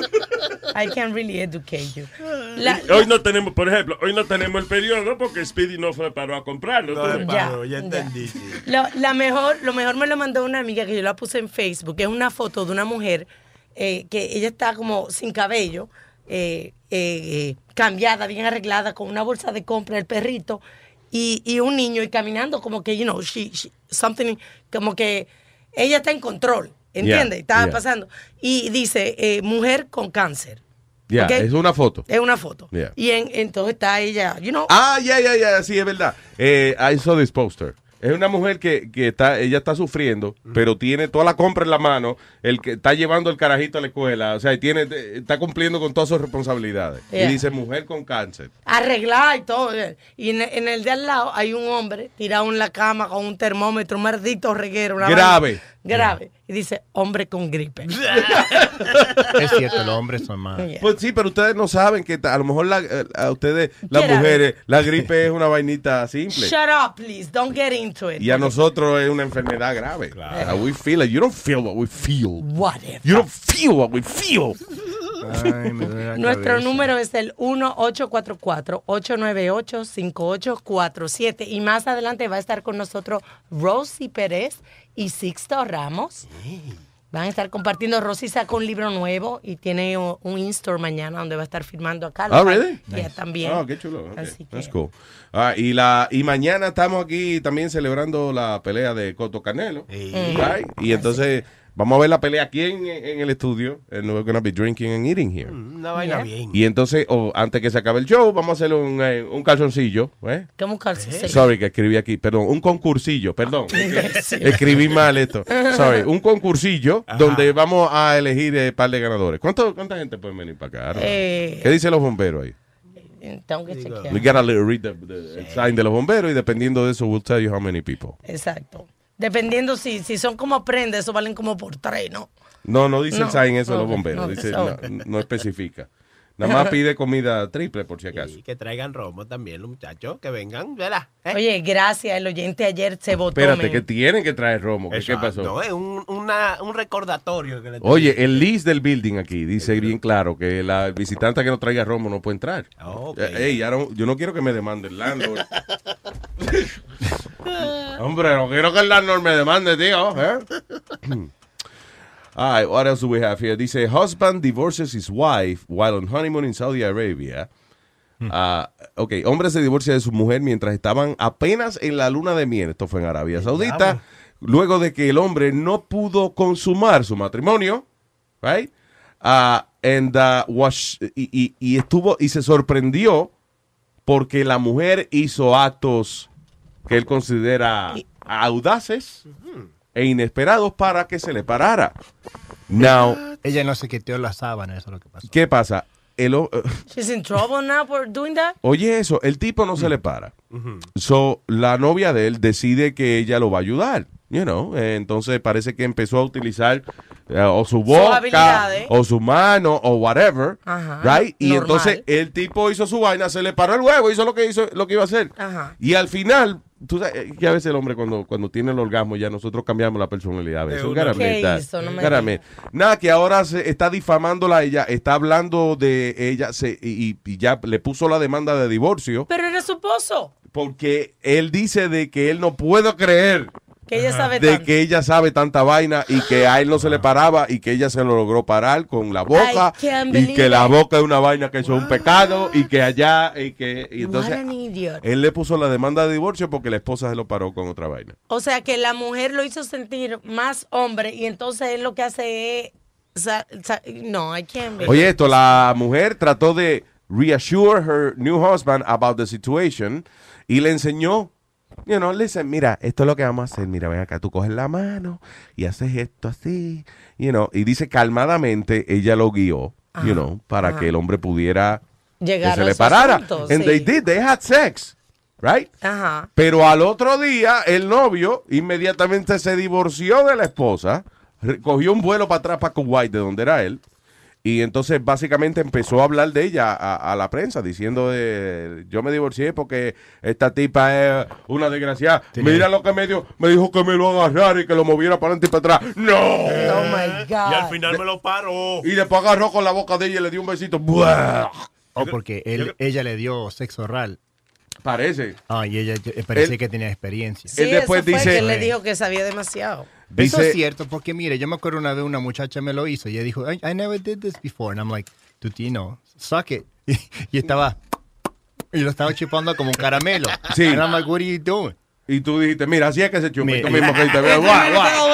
I can really educate you. La- Hoy no tenemos, por ejemplo, hoy no tenemos el periodo porque Speedy no fue paró a comprarlo. No, ya entendí. sí. Lo, la mejor, lo mejor me lo mandó una amiga que yo la puse en Facebook, que es una foto de una mujer eh, que ella está como sin cabello, eh, eh, cambiada, bien arreglada, con una bolsa de compra, el perrito, y, y un niño y caminando como que, you know, she, she- something, como que ella está en control, ¿entiendes? Yeah, Estaba yeah. pasando. Y dice, eh, mujer con cáncer. Es una foto. Es una foto. Y en- entonces está ella, you know. Ah, ya, ya, ya, sí, es verdad. Eh, I saw this poster. Es una mujer que, que está, ella está sufriendo, pero tiene toda la compra en la mano, el que está llevando el carajito a la escuela, o sea, y tiene, está cumpliendo con todas sus responsabilidades. Yeah. Y dice mujer con cáncer. arreglada y todo. Y en, en el de al lado hay un hombre tirado en la cama con un termómetro, un maldito reguero. una Grave. vaina grave. Y dice, hombre con gripe. Es cierto, los hombres son más. Pues sí, pero ustedes no saben que a lo mejor la- eh, a ustedes, las Get out. mujeres, la gripe es una vainita simple. Shut up, please. Don't get into it. Y a nosotros es una enfermedad grave. Uh, we feel it. You don't feel what we feel. Whatever. You don't feel what we feel. Ay, Nuestro número es el 1844-898-5847. Y más adelante va a estar con nosotros Rosy Pérez y Sixto Ramos. Van a estar compartiendo. Rosy sacó un libro nuevo y tiene un, in-store mañana donde va a estar firmando acá. Oh, really? Yeah, también. Oh, qué chulo. Okay. Así que- That's cool. Ah, y, la, y mañana estamos aquí también celebrando la pelea de Coto Canelo. right? Y entonces vamos a ver la pelea aquí en, en el estudio. And we're going to be drinking and eating here. Una vaina bien. Y entonces, o antes que se acabe el show, vamos a hacer un, eh, un calzoncillo. ¿eh? ¿Cómo calzoncillo? Sorry, que escribí aquí. Perdón, un concursillo. Perdón. Escribí mal esto. Sorry, un concursillo donde vamos a elegir un par de ganadores. ¿Cuánto, ¿Cuánta gente puede venir para acá? Eh, ¿Qué dicen los bomberos ahí? Tengo que chequear. We gotta read the, the- el sign de los bomberos y dependiendo de eso, we'll tell you how many people. Exacto. Dependiendo si, si son como prendas, eso valen como por tres, ¿no? No, no dice No, el eso de no, los bomberos. no, dice, no especifica. Nada más pide comida triple por si acaso. Y que traigan romo también los muchachos, que vengan, ¿verdad? ¿Eh? Oye, gracias. El oyente ayer se votó. Espérate, men. que tienen que traer romo. ¿Qué, qué pasó? No, es un, una- un recordatorio. Que le Oye, el list del building aquí dice bien claro que la visitante que no traiga romo no puede entrar. ok. Eh, ey, ya no- yo no quiero que me demande el landlord. Hombre, no quiero que el landlord me demande, tío. ¿eh? All right, what else do we have here? Dice, husband divorces his wife while on honeymoon in Saudi Arabia. Ah, ok, hombre se divorcia de su mujer mientras estaban apenas en la luna de miel. Esto fue en Arabia Saudita. Luego de que el hombre no pudo consumar su matrimonio, right? Ah, and, uh, was- y, y- y estuvo y se sorprendió porque la mujer hizo actos que él considera audaces e inesperados para que se le parara. Now, Ella no se quitó la sábana, eso es lo que pasó. ¿qué pasa? El, o- She's in trouble now for doing that. oye eso, el tipo no se le para. So, la novia de él decide que ella lo va a ayudar. You know, eh, entonces parece que empezó a utilizar eh, o su boca o su mano o whatever, Ajá, right? Y normal. entonces el tipo hizo su vaina, se le paró el huevo, hizo lo que hizo, lo que iba a hacer. Ajá. Y al final, tú sabes eh, que a veces el hombre cuando, cuando tiene el orgasmo ya nosotros cambiamos la personalidad. a veces. De una. Gotta admit ¿Qué that. hizo? No me. Nada, que ahora se está difamándola ella, está hablando de ella se, y, y ya le puso la demanda de divorcio Pero era su esposo. porque él dice de que él no puede creer Que ella sabe de tanto. que ella sabe tanta vaina y que a él no se le paraba y que ella se lo logró parar con la boca y que believe la boca es una vaina que eso es un pecado y que allá y que y entonces él le puso la demanda de divorcio porque la esposa se lo paró con otra vaina. O sea que la mujer lo hizo sentir más hombre y entonces él lo que hace es. sa- sa- no, I can't be. Oye, esto, la mujer trató de reassure her new husband about the situation y le enseñó, you know, listen, mira, esto es lo que vamos a hacer, mira, ven acá, tú coges la mano y haces esto así, you know, y dice calmadamente, ella lo guió, you know, para ajá. que el hombre pudiera Llegar que se a le parara. And sí. they did, they had sex, right? Ajá. Pero al otro día, el novio inmediatamente se divorció de la esposa, cogió un vuelo para atrás para Kuwait, de donde era él, y entonces básicamente empezó a hablar de ella a, a la prensa, diciendo de, yo me divorcié porque esta tipa es una desgraciada. Mira lo que me dio, me dijo que me lo agarrara y que lo moviera para adelante y para atrás. ¡No! Oh my God. Y al final me lo paró. Y después agarró con la boca de ella y le dio un besito. ¡Buah! O porque él, ella le dio sexo oral. Parece. Ah, y ella eh, parecía Él- que tenía experiencia. Sí, eso fue que él le dijo que sabía demasiado. Eso Dice- es cierto, porque mire, yo me acuerdo una vez una muchacha me lo hizo y ella dijo, I, I never did this before. And I'm like, know, suck it. Y, y estaba, y lo estaba chupando como un caramelo. Sí. And I'm like, what are you doing? Y tú dijiste, mira, así es que se chupa. Y tú mismo que te veas, guau, guau.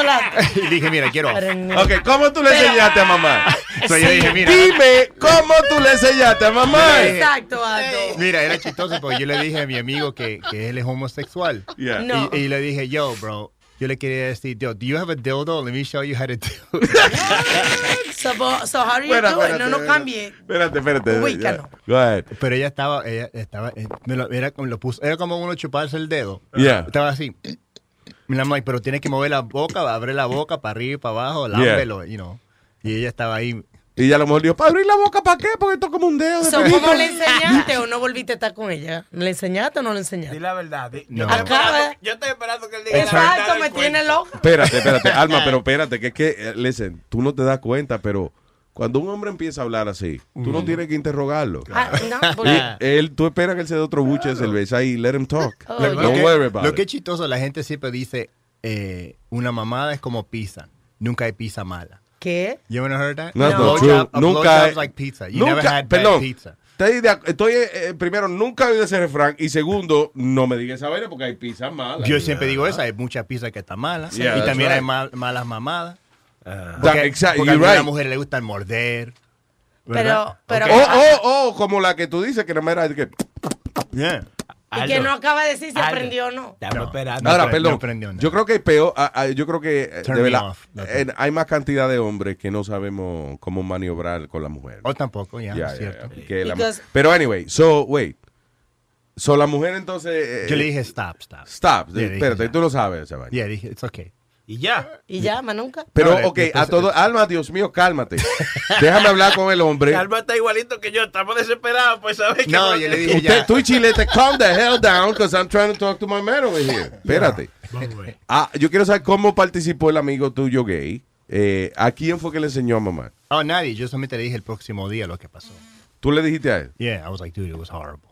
y dije, mira, quiero. Ok, ¿cómo tú le enseñaste a mamá? So yo dije, mira. Dime, ¿cómo tú le enseñaste a mamá? Exacto, Aldo. Mira, era chistoso porque yo le dije a mi amigo que, que él es homosexual. Yeah. No. Y, y le dije, yo, bro, yo le quería decir, yo, do you have a dildo? Let me show you how to do it. So, how do you do it? No, no cambie. Espérate, espérate. Ubícalo. Go ahead. Pero ella estaba, ella estaba, eh, me lo, era, como lo puso, era como uno chuparse el dedo. Yeah. Estaba así. Like, pero tiene que mover la boca, abre la boca para arriba y para abajo, Yeah. lámbelo, you know. Y ella estaba ahí. Y ella a lo mejor dijo, ¿para abrir la boca para qué? Porque esto es como un dedo. de So, perrito". ¿Cómo le enseñaste o no volviste a estar con ella? ¿Le enseñaste o no le enseñaste? Di la verdad. di- No. Yo, estoy yo estoy esperando que él diga la verdad. Exacto, me tiene loco. Espérate, espérate, Alma, pero espérate, que es que, eh, listen, tú no te das cuenta, pero cuando un hombre empieza a hablar así, tú no tienes que interrogarlo. Ah, no, porque- él, tú esperas que él se dé otro buche de cerveza y let him talk. Oh, Lo, Don't que, worry about lo it. que es chistoso, la gente siempre dice, eh, una mamada es como pizza. Nunca hay pizza mala. ¿Qué? You ever heard that? True. a Nunca, blowjob's like pizza. You nunca, never had bad perdón, pizza. Estoy, estoy, eh, primero, nunca he oído ese refrán y segundo, no me digas esa vaina porque hay pizza mala. Yo siempre digo eso, hay mucha pizza que está mala. Yeah, y también hay mal- malas mamadas. That- Porque, exact- porque a right. mujeres le gustan morder. Pero, ¿verdad? pero, O, o, o, como la que tú dices que no me era que... Yeah. Y que no acaba de decir si Aldo. aprendió o no. Estamos esperando. No, Ahora, perdón, no aprendió nada. yo creo que peor, ah, ah, yo creo que eh, de verdad, eh, hay más cantidad de hombres que no sabemos cómo maniobrar con la mujer. O tampoco, ya, ya, cierto. que la- pero anyway, so, wait. So, la mujer entonces... eh, Yo le dije stop, stop. Stop, Yeah, espérate, tú lo sabes esa vaina. Yeah, dije, it's okay. Y ya. Y ya, más nunca. Pero, No, ok, a todo, Alma, Dios mío, cálmate. Déjame hablar con el hombre. Calma está igualito que yo. Estamos desesperados, pues, ¿sabes? que No, yo le dije Usted, ya. tú y Chilete, calm the hell down, because I'm trying to talk to my man over here. Espérate. Ah, yo quiero saber cómo participó el amigo tuyo gay. Eh, ¿A quién fue que le enseñó a mamá? Oh, nadie. Yo solamente le dije el próximo día lo que pasó. ¿Tú le dijiste a él? Yeah, I was like, dude, it was horrible.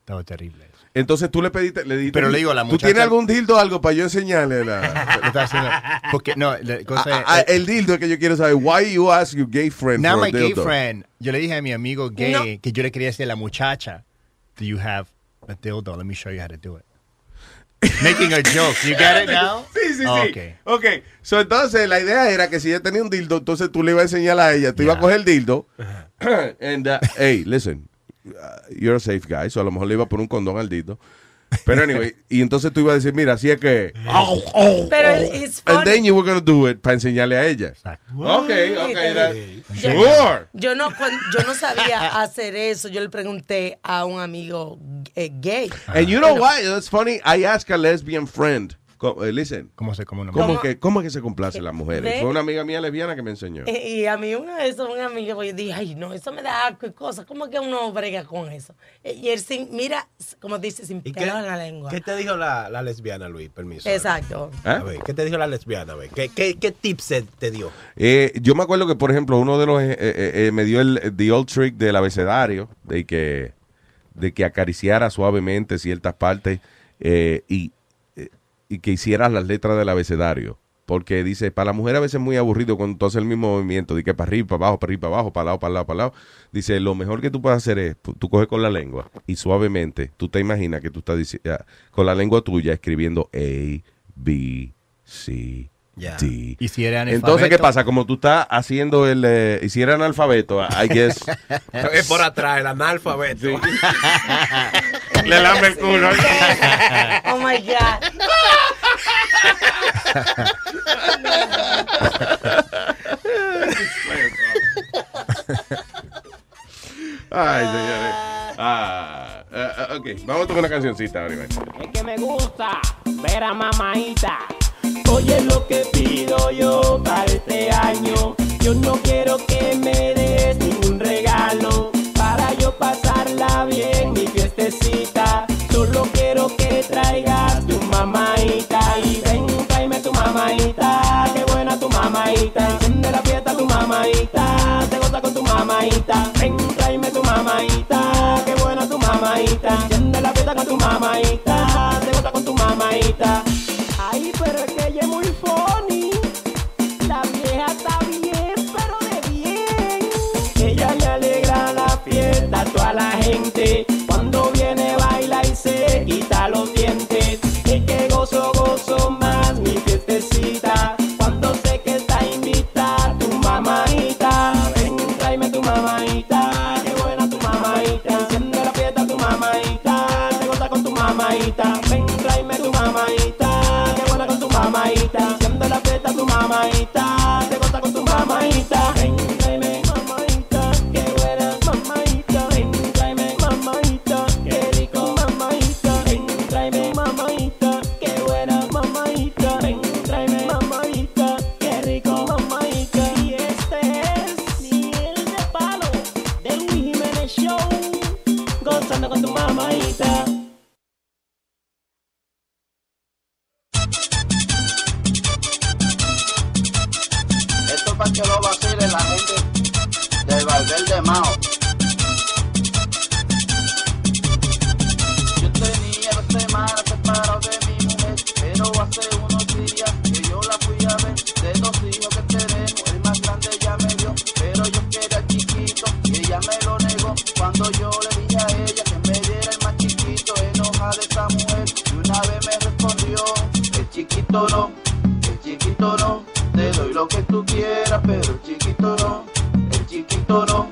Estaba terrible. Entonces tú le pediste, le dijiste. Pero le digo a la ¿Tú muchacha- tienes algún dildo o algo para yo enseñarle? La, Porque, no, la cosa Ah, es- ah, el dildo es que yo quiero saber. Why you ask your gay friend Now for a my gay dildo? friend, yo le dije a mi amigo gay No. que yo le quería decir a la muchacha, do you have a dildo? Let me show you how to do it. Making a joke. You get it now? Sí, sí, Oh, sí. okay. ok. So, entonces, la idea era que si ella tenía un dildo, entonces tú le ibas a enseñar a ella. Tú ibas a coger el dildo. and, uh, hey, listen. Uh, you're a safe guy. So, a lo mejor le iba a poner un condón al dildo. Pero anyway, y entonces tú ibas a decir, mira, así es que. Pero it's And funny. then you were going to do it para enseñarle a ella. Ok, ok. that- sure. Yo no, yo no sabía hacer eso. Yo le pregunté a un amigo eh, gay. And you know why? That's funny. I asked a lesbian friend. Co- eh, listen. ¿Cómo se una ¿Cómo ¿Cómo? que, ¿Cómo es que se complace las mujeres? Fue una amiga mía lesbiana que me enseñó. Eh, Y a mí una vez un amigo yo dije, ay, no, eso me da asco y cosas. ¿Cómo que uno brega con eso? Eh, Y él sin, mira, como dice, sin ¿Y qué, pelo en la lengua. qué te dijo la, la lesbiana, Luis? Permiso. Exacto. ¿Eh? A ver, ¿qué te dijo la lesbiana? A ver, ¿qué, qué, qué tips se- te dio? Eh, yo me acuerdo que, por ejemplo, uno de los eh, eh, eh, me dio el the old trick del abecedario, de que, de que acariciara suavemente ciertas partes eh, y, eh, y que hicieras las letras del abecedario. Porque dice, para la mujer a veces es muy aburrido cuando tú haces el mismo movimiento, de que para arriba, para abajo, para arriba, para abajo, para lado, para lado, para lado. Dice, lo mejor que tú puedes hacer es, tú coges con la lengua y suavemente, tú te imaginas que tú estás dici- ah, con la lengua tuya escribiendo A, B, C, Ya. D. Y si era Entonces, ¿qué pasa? Como tú estás haciendo el... Eh, y si era analfabeto, I guess... Es por atrás, el analfabeto. Le lame el culo. Oh my God. Ay, señores. Ah, ok, vamos a tocar una cancioncita. Iván. Es que me gusta ver a mamaita. Oye lo que pido yo para este año. Yo no quiero que me des ningún regalo para yo pasarla bien mi fiestecita. Solo quiero que traigas tu mamaita mamaita. Enciende la fiesta tu mamaita. Te goza con tu mamaita. Ven, tráeme tu mamaita. Qué buena tu mamaita. Enciende la fiesta con tu mamaita. Te goza con tu mamaita. Ay, pero es que ella es muy funny. La vieja está bien, pero de bien. Ella le alegra la fiesta a toda la gente. Cuando viene baila y se quita los dientes. Tu mamaita. Te goza con tu mamaita. Yo tenía dos semanas separado de mi mujer, pero hace unos días que yo la fui a ver. De dos hijos que tenemos, el más grande ya me dio, pero yo quería chiquito y ella me lo negó. Cuando yo le dije a ella que me diera el más chiquito, enojada esa mujer, y una vez me respondió, el chiquito no, el chiquito no, te doy lo que tú quieras, pero el chiquito no, el chiquito no,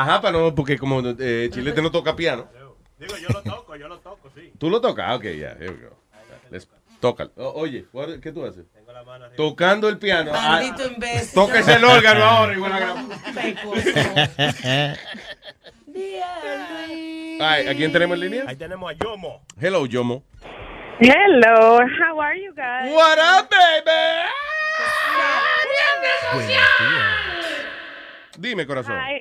Ajá, para no, porque como eh, Chilete no toca piano. Digo, yo lo toco, yo lo toco, sí. ¿Tú lo tocas? Ah, Ok, ya, here we go. Let's- Tócalo. O- oye, ¿qué tú haces? Tocando el piano. Ah, Maldito imbécil. Tóquese el órgano ahora, igual a Ay, ¿a quién tenemos en línea? Ahí tenemos a Yomo. Hello, Yomo. Hello, how are you guys? What up, baby? Dime, corazón. Hi.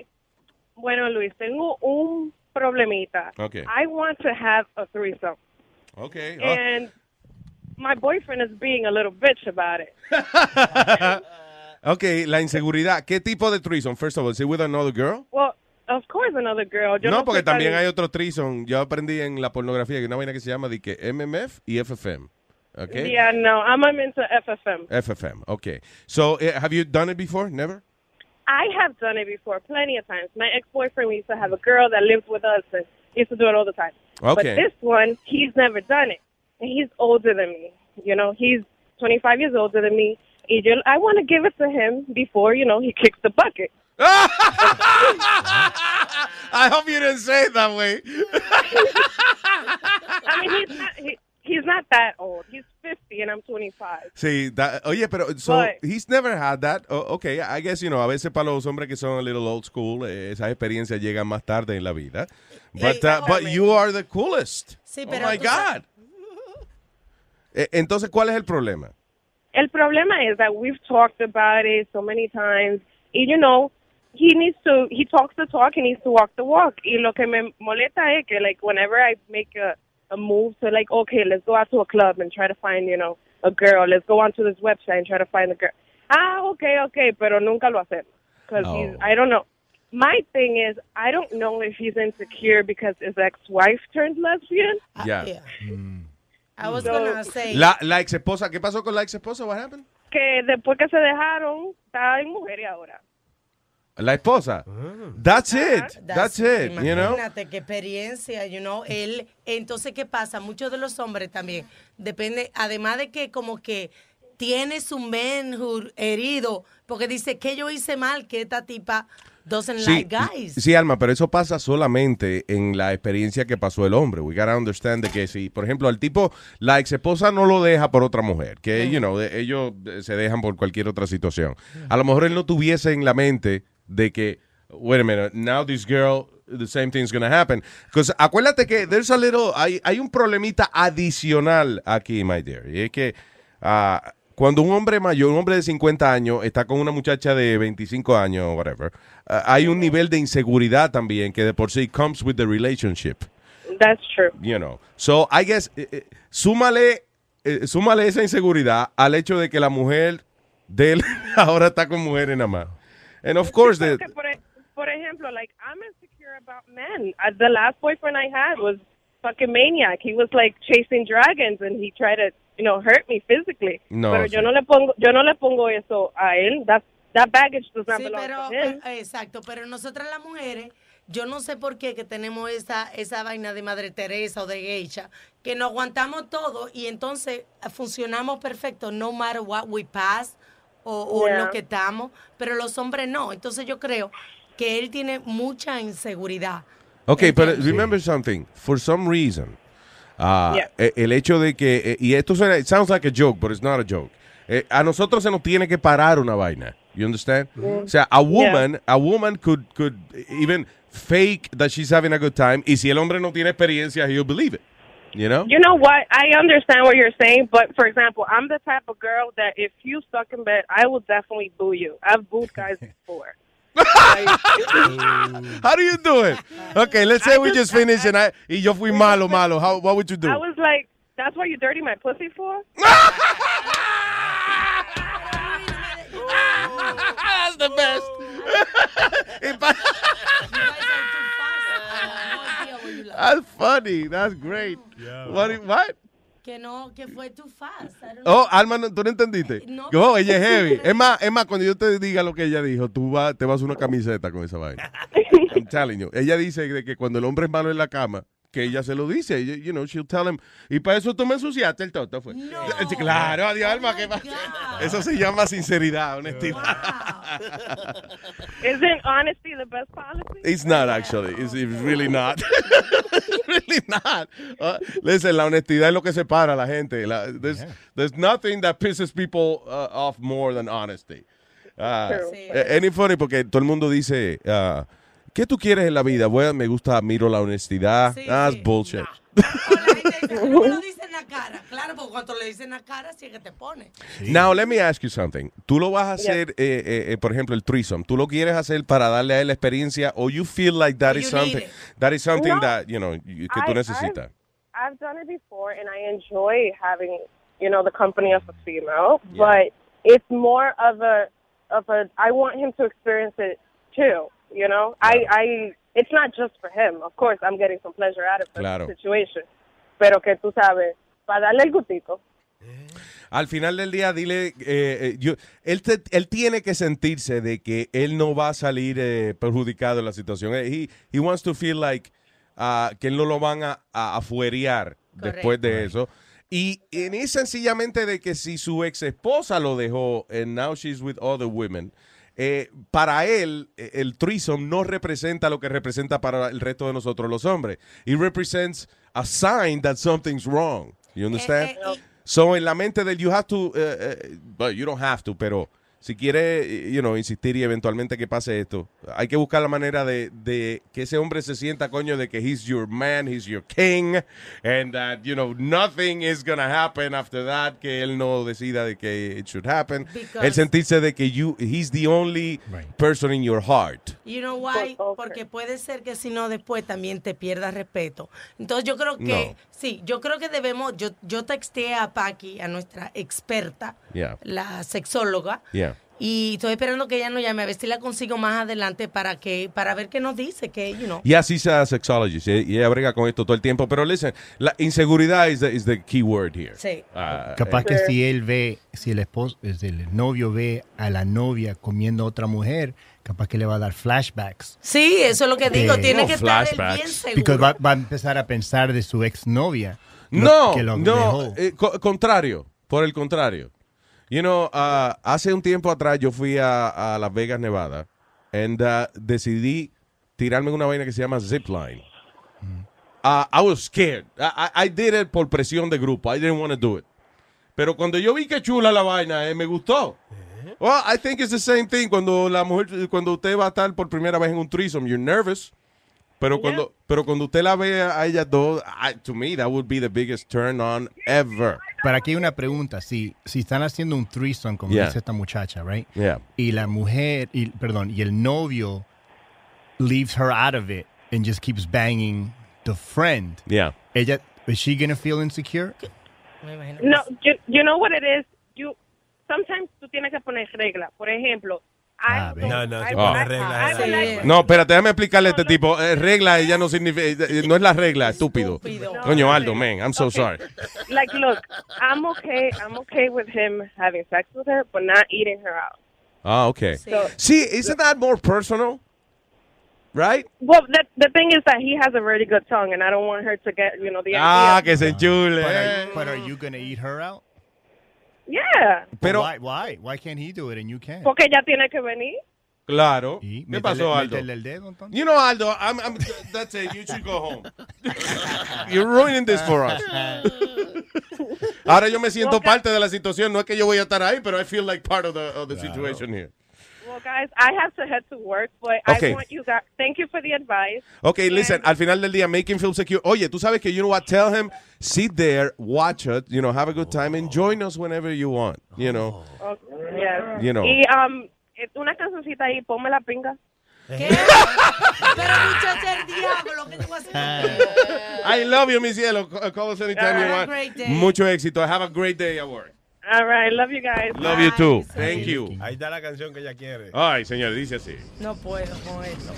Bueno, Luis, tengo un problemita. Okay. I want to have a threesome. Okay. oh. And my boyfriend is being a little bitch about it. Ok, la inseguridad. ¿Qué tipo de threesome? First of all, is it with another girl? Well, of course another girl. Yo no, no porque también hay otro threesome. Yo aprendí en la pornografía que hay una vaina que se llama de que MMF y FFM. Okay. Yeah, no, I'm, I'm into FFM. FFM. Okay. So, eh, have you done it before? Never? I have done it before plenty of times. My ex-boyfriend, we used to have a girl that lived with us and used to do it all the time. Okay. But this one, he's never done it. And he's older than me. You know, he's 25 years older than me. Yo, I want to give it to him before, you know, he kicks the bucket. I hope you didn't say it that way. I mean, he's not, he, he's not that old. He's 50 and I'm 25. Sí, that- oye, pero so But- he's never had that. O- okay, I guess you know, a veces para los hombres que son a little old school, eh, esas experiencias llegan más tarde en la vida. But, uh, but you are the coolest. Sí, oh my God. Eh, Entonces, ¿cuál es el problema? El problema is that we've talked about it so many times. Y, you know, he needs to, he talks the talk, he needs to walk the walk. Y lo que me molesta es que, like, whenever I make a, a move to, like, okay, let's go out to a club and try to find, you know, a girl. Let's go onto this website and try to find a girl. Ah, okay, okay, pero nunca lo hacemos. Because he's, I don't know. My thing is, I don't know if he's insecure because his ex-wife turned lesbian. Ya. I was So- gonna say. La, la ex esposa, ¿qué pasó con la ex esposa? What happened? Que después que se dejaron, está en mujer y ahora. La esposa. That's it. That's, it. You know? Imagínate qué experiencia, you know. Él, entonces, ¿qué pasa? Muchos de los hombres también, depende, además de que como que tiene su manhood herido, porque dice que yo hice mal, que esta tipa doesn't Sí, like guys. sí, Alma, pero eso pasa solamente en la experiencia que pasó el hombre. We gotta understand de que si, por ejemplo, al tipo, la ex esposa no lo deja por otra mujer, que, you know, de- ellos eh, se dejan por cualquier otra situación. A lo mejor él no tuviese en la mente de que, wait a minute, now this girl, the same thing's gonna happen. Because acuérdate que there's a little, hay, hay un problemita adicional aquí, my dear, y es que ah, cuando un hombre mayor, un hombre de 50 años, está con una muchacha de 25 años o whatever, uh, hay un nivel de inseguridad también que de por sí comes with the relationship. That's true. You know. So, I guess, eh, eh, súmale, eh, súmale esa inseguridad al hecho de que la mujer de él ahora está con mujeres nada más. And of course, the, por, e- por ejemplo, like I'm insecure about men. Uh, the last boyfriend I had was fucking maniac. He was like chasing dragons and he tried to, you know, hurt me physically. No, pero sí. yo no le pongo, yo no le pongo eso a él. That that baggage does not Sí, belong pero, to him. pero- exacto, pero nosotras las mujeres, yo no sé por qué que tenemos esa, esa vaina de Madre Teresa o de geisha, que nos aguantamos todo y entonces eh, funcionamos perfecto, no matter what we pass o, o Yeah. lo que estamos, pero los hombres no. Entonces yo creo que él tiene mucha inseguridad. Ok, pero remember something. For some reason, ah, Yeah. eh, el hecho de que, eh, y esto suena, it sounds like a joke, but it's not a joke. Eh, a nosotros se nos tiene que parar una vaina. You understand? Mm. O sea, a woman, a woman could, could even fake that she's having a good time. Y si el hombre no tiene experiencia, he'll believe it. You know? You know what? I understand what you're saying, but for example, I'm the type of girl that if you suck in bed, I will definitely boo you. I've booed guys before. How do you do it? Okay, let's say we just finished and I, y yo fui malo, malo. How, what would you do? I was like, that's what you dirty my pussy for? That's the best. That's funny. That's great. What? what? Que no, que fue too fast. Oh, know. Alma, no- ¿tú no entendiste? No. Oh, ella es heavy. Es más, es más, cuando yo te diga lo que ella dijo, tú va, te vas a una camiseta con esa vaina. I'm telling you. Ella dice de que cuando el hombre es malo en la cama, que ella se lo dice. You, you know, she'll tell him. Y para eso tú me ensuciaste el toto, fue. Sí, Claro, adiós, Alma. ¿qué pasa? Eso se llama sinceridad, honestidad. Isn't honesty the best policy? It's not actually. It's, it's really not. really not. Uh, listen, la honestidad es lo que separa a la gente. La- there's, there's nothing that pisses people uh, off more than honesty. Uh, True. eh, and it's funny porque todo el mundo dice, uh, ¿qué tú quieres en la vida? Bueno, me gusta, miro la honestidad. That's bullshit. Uno lo dice en la cara. Claro, porque cuando le dicen en la cara, sí que te pone. Now, let me ask you something. ¿Tú lo vas a Yeah. hacer, eh, eh, eh, por ejemplo, el threesome? ¿Tú lo quieres hacer para darle a él la experiencia o you feel like that is something, that is something No. that, you know, you- que tú I- necesitas? I've done it before, and I enjoy having, you know, the company of a female. But it's more of a, of a. I want him to experience it too. You know, I, I. It's not just for him. Of course, I'm getting some pleasure out of the Claro. situation. Pero que tú sabes, para darle el gustito. Al final del día, dile, eh, eh, yo, él, te- él tiene que sentirse de que él no va a salir eh, perjudicado en la situación. Eh, He, he wants to feel like ah, que él no lo van a, a afuerear después de eso. Y, y es sencillamente de que si su ex esposa lo dejó and now she's with other women, eh, para él eh, el threesome no representa lo que representa para el resto de nosotros los hombres. It represents a sign that something's wrong. You understand? So, en la mente del you have to, eh, eh, well, you don't have to, pero si quiere, you know, insistir y eventualmente que pase esto, hay que buscar la manera de, de que ese hombre se sienta, coño, de que he's your man, he's your king, and that, you know, nothing is gonna happen after that, que él no decida de que it should happen. Because- el sentirse de que you, he's the only person in your heart. You know why? Porque puede ser que si no después también te pierdas respeto. Entonces yo creo que, No. sí, yo creo que debemos, yo, yo texté a Paqui, a nuestra experta, Yeah. la sexóloga, Yeah. Y estoy esperando que ella nos llame a ver si la consigo más adelante para que, para ver qué nos dice, que, you know. Y así sea sexologist, y y ella brega con esto todo el tiempo. Pero listen, la inseguridad is the, is the key word here. Sí. Ah, Capaz eh, que si él ve, si el esposo, si el novio ve a la novia comiendo a otra mujer, capaz que le va a dar flashbacks. Sí, eso es lo que digo, Eh, tiene no que estar él flashbacks. bien seguro. Porque va, va a empezar a pensar de su exnovia. lo- No, que lo no, eh, co- contrario, por el contrario. You know, ah, hace un tiempo atrás yo fui a, a Las Vegas, Nevada, and ah, decidí tirarme una vaina que se llama zipline. Ah, I was scared. I, I- I did it por presión de grupo. I didn't want to do it. Pero cuando yo vi que chula la vaina, eh, me gustó. Well, I think it's the same thing cuando la mujer, cuando usted va a estar por primera vez en un threesome, you're nervous. Pero cuando, pero cuando usted la ve a ellas dos, I- to me, that would be the biggest turn on ever. Pero aquí hay una pregunta. Si, si están haciendo un threesome, como Yeah. dice esta muchacha, right? Yeah. Y la mujer, y, perdón, y el novio leaves her out of it and just keeps banging the friend. Yeah. Ella, is she gonna feel insecure? No, you, you know what it is. You sometimes tú tienes que poner reglas. Por ejemplo, Don't- No, no, like- No, espérate, déjame explicarle a este tipo. Eh, regla, ella no significa, eh, no es la regla, estúpido. Coño, Aldo, man, I'm so Okay. sorry. Like, look, I'm okay. I'm okay with him having sex with her, but not eating her out. Ah, okay. So- See, isn't that more personal? Right? Well, the the thing is that he has a really good tongue, and I don't want her to get, you know, the Ah, idea. que se enchule. But are, eh. you, but are you gonna eat her out? Yeah, Pero- why, why? Why can't he do it and you can't? porque ella tiene que venir. Claro. ¿Qué métele- pasó, Aldo? el dedo. You know, Aldo, I'm, I'm, that's it. You should go home. You're ruining this for us. Ahora yo me siento parte de la situación. No es que yo voy a estar ahí, pero I feel like part of the, of the situation here. Well, guys, I have to head to work, but Okay. I want you guys. Thank you for the advice. Okay, listen, al final del día, make him feel secure. Oye, tú sabes que, you know what, tell him, sit there, watch it, you know, have a good time, and join us whenever you want, you know. Okay, yes. You know. Y um, una cancioncita ahí, ponme la pinga. Pero muchacha, el diablo, ¿qué tú vas a hacer? I love you, mi cielo. Call call us anytime Have you a want. great day. Mucho éxito. Have a great day at work. All right, love you guys. Love you too. Thank you. Ahí está la canción que ella quiere. Ay, señor, dice así. No puedo con esto.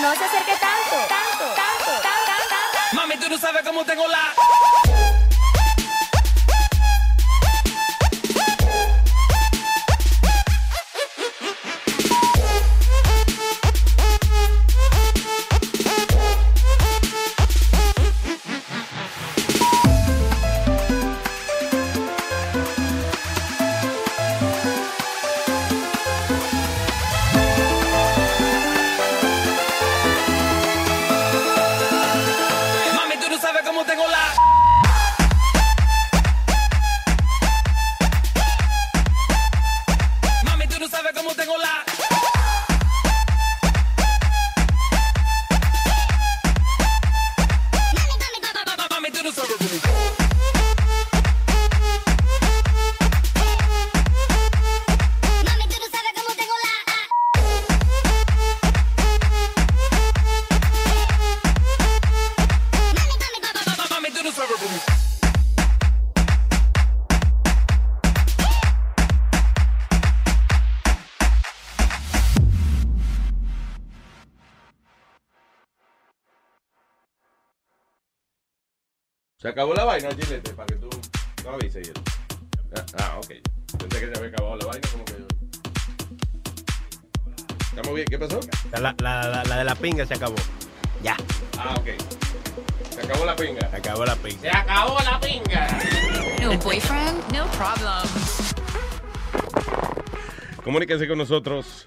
No se acerque tanto. Tanto, tanto, tanto, tanto. Mami, tú no sabes cómo tengo la. Pinga se acabó. Ya. Ah, ok. Se acabó la pinga. Se acabó la pinga. Se acabó la pinga. No boyfriend? No problem. Comuníquense con nosotros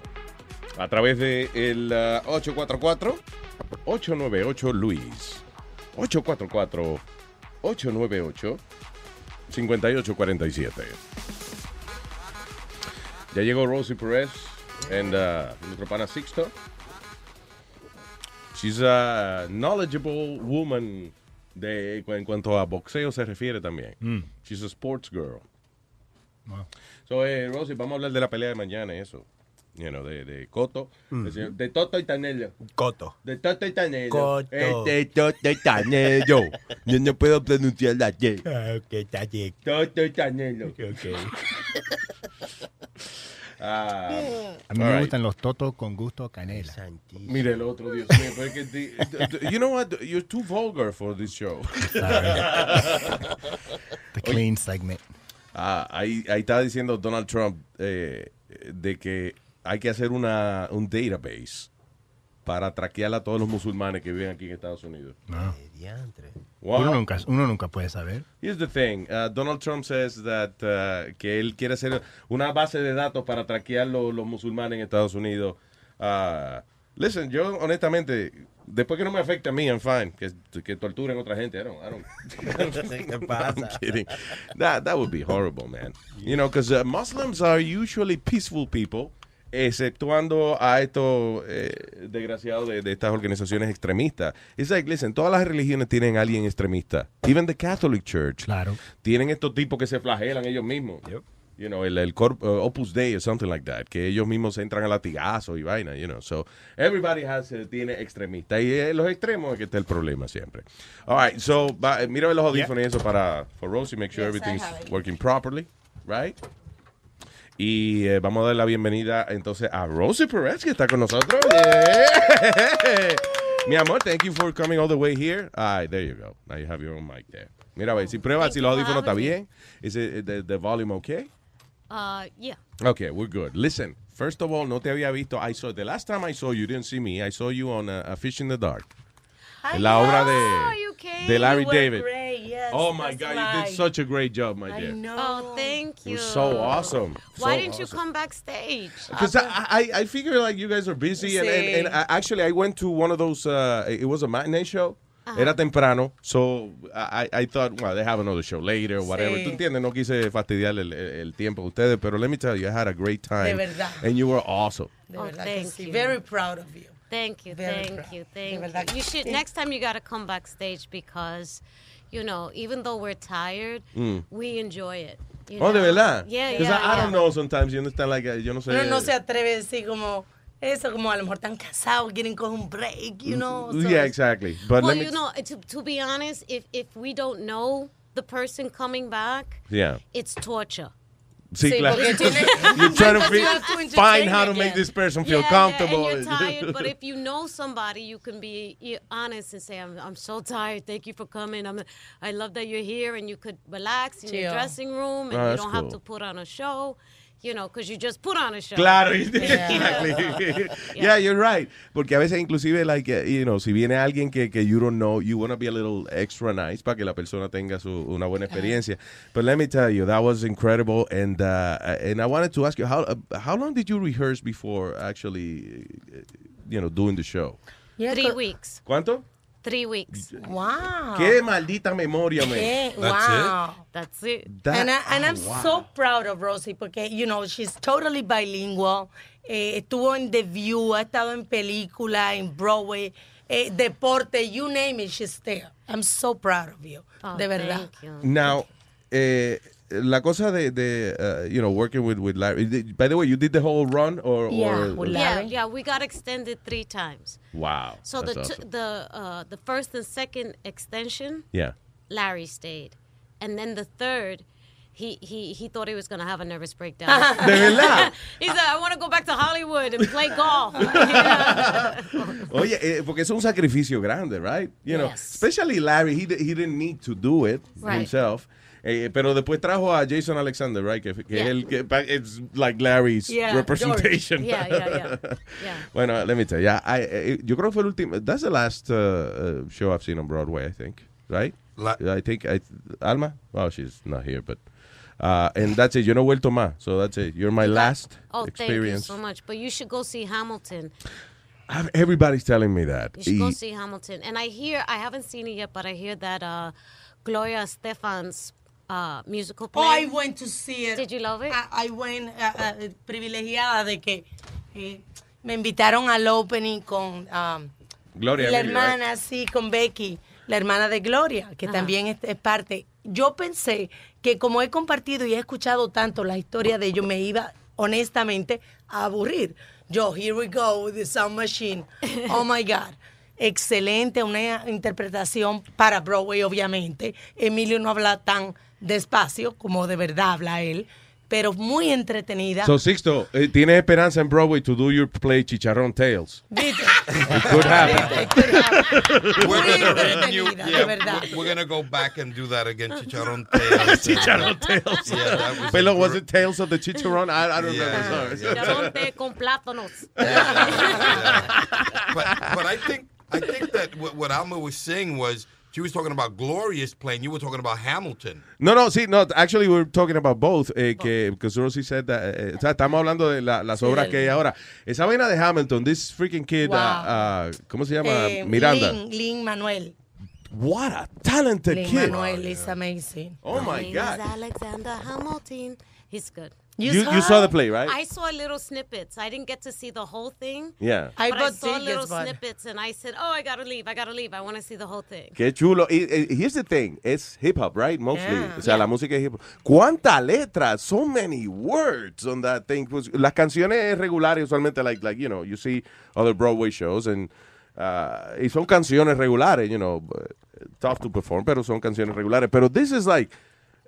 a través de el ah, 844 898 Luis. 844 898 5847. Ya llegó Rosie Perez and uh, nuestro pana Sixto. She's a knowledgeable woman de, en cuanto a boxeo se refiere también. Mm. She's a sports girl. Wow. So, eh, Rosie, vamos a hablar de la pelea de mañana, eso. You know, de, de Coto. Mm. De, Toto y Tanello. Coto. De Toto y Tanello. Coto. Este Toto y Tanello. Yo no puedo pronunciar la. Ah, ok, está bien. Toto y Tanello. Ok. Ah, A mí me right. gustan los totos con gusto canela. Mire el otro, Dios mío. pero es que the- the- you know what? You're too vulgar for this show. The clean segment. Ah, ahí, ahí está diciendo Donald Trump eh, de que hay que hacer una, un database para traquear a todos los musulmanes que viven aquí en Estados Unidos. No. Wow. Uno, nunca, uno nunca puede saber. Here's the thing. Uh, Donald Trump says that uh, que él quiere hacer una base de datos para traquear lo- los musulmanes en Estados Unidos. Uh, listen, yo honestamente, después que no me afecte a mí, I'm fine. Que, que torturen a otra gente. I don't, I don't, ¿Qué pasa? I'm kidding. That, that would be horrible, man. You know, because uh, Muslims are usually peaceful people, exceptuando a estos eh, desgraciados de, de estas organizaciones extremistas. It's like, listen, todas las religiones tienen a alguien extremista. Even the Catholic Church. Claro. Tienen estos tipos que se flagelan ellos mismos. You know, el, el Corp- uh, Opus Dei or something like that. Que ellos mismos entran a latigazo y vaina, you know. So, everybody has, eh, tiene extremistas. Y eh, los extremos es que está el problema siempre. All right, so, eh, mira los audífonos y eso para for Rosie, make sure Yes, everything's working properly, right? Y eh, vamos a dar la bienvenida entonces a Rosie Perez, que está con nosotros. Yeah. Mi amor, thank you for coming all the way here. All right, there you go. Now you have your own mic there. Mira, a ver, si prueba si los audífonos está bien. Is it, the, the volume okay? Uh, yeah. Okay, we're good. Listen, first of all, no te había visto. I saw, the last time I saw you, you didn't see me. I saw you on uh, A Fish in the Dark. La obra de, de Larry David. great, yes, oh my God, you did such a great job, my I dear. know. Oh, thank It you. was so awesome. Why So didn't you come backstage? Because I, I, I figure like you guys are busy, and, and, and I, actually I went to one of those. Uh, it was a matinee show. Era temprano, so I, I thought, well, they have another show later or whatever. Sí. Tú entiendes, no quise fastidiar el, tiempo de ustedes, pero let me tell you, I had a great time. De verdad. And you were awesome. De Oh, verdad que thank sí. you. Very proud of you. Thank you, Very thank proud. you, thank you. You should sí. next time you gotta come backstage because, you know, even though we're tired, Mm. we enjoy it. you Oh, de verdad? Yeah, Because yeah. I, I don't know sometimes, you understand, like, uh, yo no sé. Uno no se atreve a decir como eso, como a lo mejor están casados, quieren coger un break, you know. so yeah, it's- exactly. But well, let me you know, to, to be honest, if, if we don't know the person coming back, Yeah. it's torture. Sí, Sí, claro. You're trying to feel- have to entertain find how to make this person feel Yeah, comfortable. Yeah, and you're tired, but if you know somebody, you can be honest and say, I'm, I'm so tired. Thank you for coming. I'm, I love that you're here and you could relax in your dressing room and Oh, you don't have to put on a show, you know, because you just put on a show. Claro, Yeah. exactly. yeah, you're right. Porque a veces inclusive, like, uh, you know, si viene alguien que, que you don't know, you want to be a little extra nice para que la persona tenga su, una buena experiencia. But let me tell you, that was incredible. And uh, and I wanted to ask you, how uh, how long did you rehearse before actually, uh, you know, doing the show? Yeah, Three weeks. ¿Cuánto? Three weeks. Wow. Qué maldita memoria, man. Qué- wow. That's it. That- and I, and oh, I'm wow. so proud of Rosie porque, you know, she's totally bilingual. Eh, estuvo en The View, ha estado en película, en Broadway, eh, deporte, you name it, she's there. I'm so proud of you. Oh, de verdad. thank you. Now, eh, la cosa de, de uh, you know, working with, with Larry. By the way, you did the whole run or? Yeah, or, with Yeah, Larry? yeah, we got extended three times. Wow. So the awesome. the uh, the first and second extension, Yeah. Larry stayed, and then the third, he he he thought he was gonna have a nervous breakdown. De verdad. he said, "I want to go back to Hollywood and play golf." Oye, eh, porque es un sacrificio grande, right? You know, especially Larry, he, he didn't need to do it Right. himself. Eh, pero después trajo a Jason Alexander, right? Que, que Yeah. él, que it's like Larry's Yeah, representation. George. Yeah, yeah, yeah. Yeah. bueno, let me tell you. yeah, I, eh, yo creo que fue el último. That's the last uh, uh, show I've seen on Broadway, I think. Right? I think. I, Alma? Well, she's not here, but. Uh, and that's it. Yo no he vuelto más. So that's it. You're my last Oh, thank you experience. so much. But you should go see Hamilton. I've- Everybody's telling me that. You should go see Hamilton. And I hear, I haven't seen it yet, but I hear that uh, Gloria Stefan's uh, musical play. Oh, I went to see it. Did you love it? I, I went uh, uh, privilegiada de que eh, me invitaron al opening con um, Gloria la right? hermana, sí, con Becky, la hermana de Gloria, que también es, es parte. Yo pensé que como he compartido y he escuchado tanto la historia de ellos, me iba honestamente a aburrir. Yo, here we go with the sound machine. Oh my God. Excelente, una interpretación para Broadway, obviamente. Emilio no habla tan despacio como de verdad habla él, pero muy entretenida. So, Sixto, eh, ¿tienes esperanza en Broadway to do your play Chicharrón Tales? ¿Viste? It could happen. We're Muy gonna, entretenida, de verdad. we're, we're gonna go back and do that again. Chicharron Tales. Chicharrón Tales. Yeah, that was Pero was it Tales of the Chicharron? I, I don't Yeah, remember. Sorry. Chicharrón con plátanos. but, but I think I think that what, what Alma was saying was she was talking about Glorious playing. You were talking about Hamilton. No, no, sí, no, actually we're talking about both, eh, que, because Rosie said that, eh, o sea, estamos hablando de la- las Sí, obras del- que hay ahora. Esa vaina de Hamilton, this freaking kid, Wow. uh, uh, ¿cómo se llama? Eh, Miranda. Lin, Lin Manuel. What a talented Lin kid. Manuel is amazing. Oh my name God. is Alexander Hamilton. He's good. You- You you saw the play, right? I saw little snippets. I didn't get to see the whole thing. Yeah. I but I saw little snippets, and I said, "Oh, I gotta leave. I gotta leave. I want to see the whole thing." Qué chulo. Y, y here's the thing, it's hip hop, right? Mostly. Yeah. O sea, la música es hip hop. ¿Cuánta letra? So many words on that thing. Pues, las canciones regulares usualmente, like, like, you know, you see other Broadway shows and, uh, y son canciones regulares, you know, tough to perform, pero son canciones regulares. Pero this is like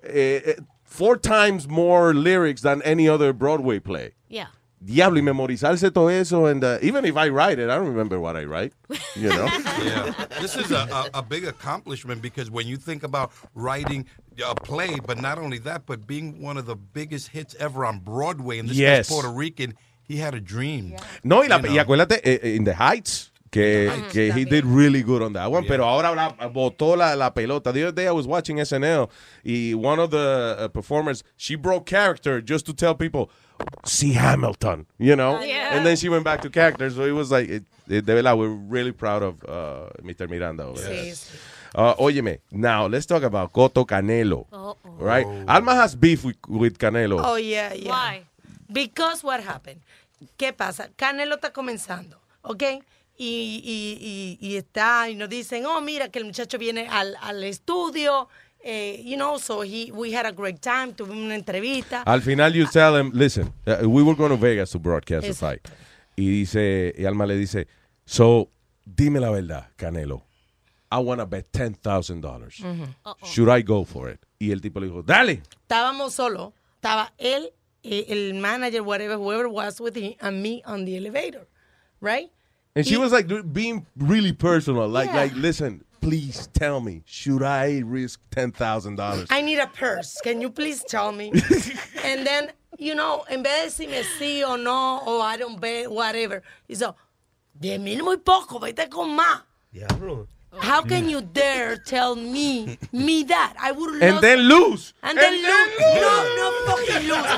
eh, eh, four times more lyrics than any other Broadway play. Yeah. Diablo, y memorizarse todo eso, and uh, even if I write it, I don't remember what I write, you know? Yeah, this is a, a, a big accomplishment because when you think about writing a play, but not only that, but being one of the biggest hits ever on Broadway, and this Yes. Puerto Rican, he had a dream. No, y, la, You know. y acuérdate, eh, eh, in the Heights, que, que he did really good on that one, Yeah. pero ahora la, botó la, la pelota. The other day I was watching SNL, y one of the uh, performers, she broke character just to tell people, see Hamilton, you know? Yeah. And then she went back to character, so it was like, it, it- de verdad, we're really proud of uh, Mr. Miranda. over there. Uh, óyeme, now let's talk about Coto Canelo, right? Alma has beef with, with Canelo. Oh, yeah, yeah. Why? Because what happened? ¿Qué pasa? Canelo está comenzando, ¿ok? Y, y, y, y está, y nos dicen, oh, mira, que el muchacho viene al, al estudio, eh, you know, so he, we had a great time, tuvimos una entrevista. Al final you tell them, listen, uh, we were going to Vegas to broadcast the fight. Y dice, y Alma le dice, so, dime la verdad, Canelo. I want to bet $10,000. Ujú. Should I go for it? Y el tipo le dijo, dale. Estábamos solos, estaba él, eh, el manager, whatever, whoever was with him, and me on the elevator, right? And she Y- was like being really personal. Like, Yeah. like, listen, please tell me, should I risk $10,000? I need a purse. Can you please tell me? and then, you know, en vez de decirme sí o no, o I don't bet, whatever. Hizo, 10 mil muy poco, vete con más. Diablo. How can you dare tell me, me that? I would And then lose. And then And lose. then No, no fucking lose.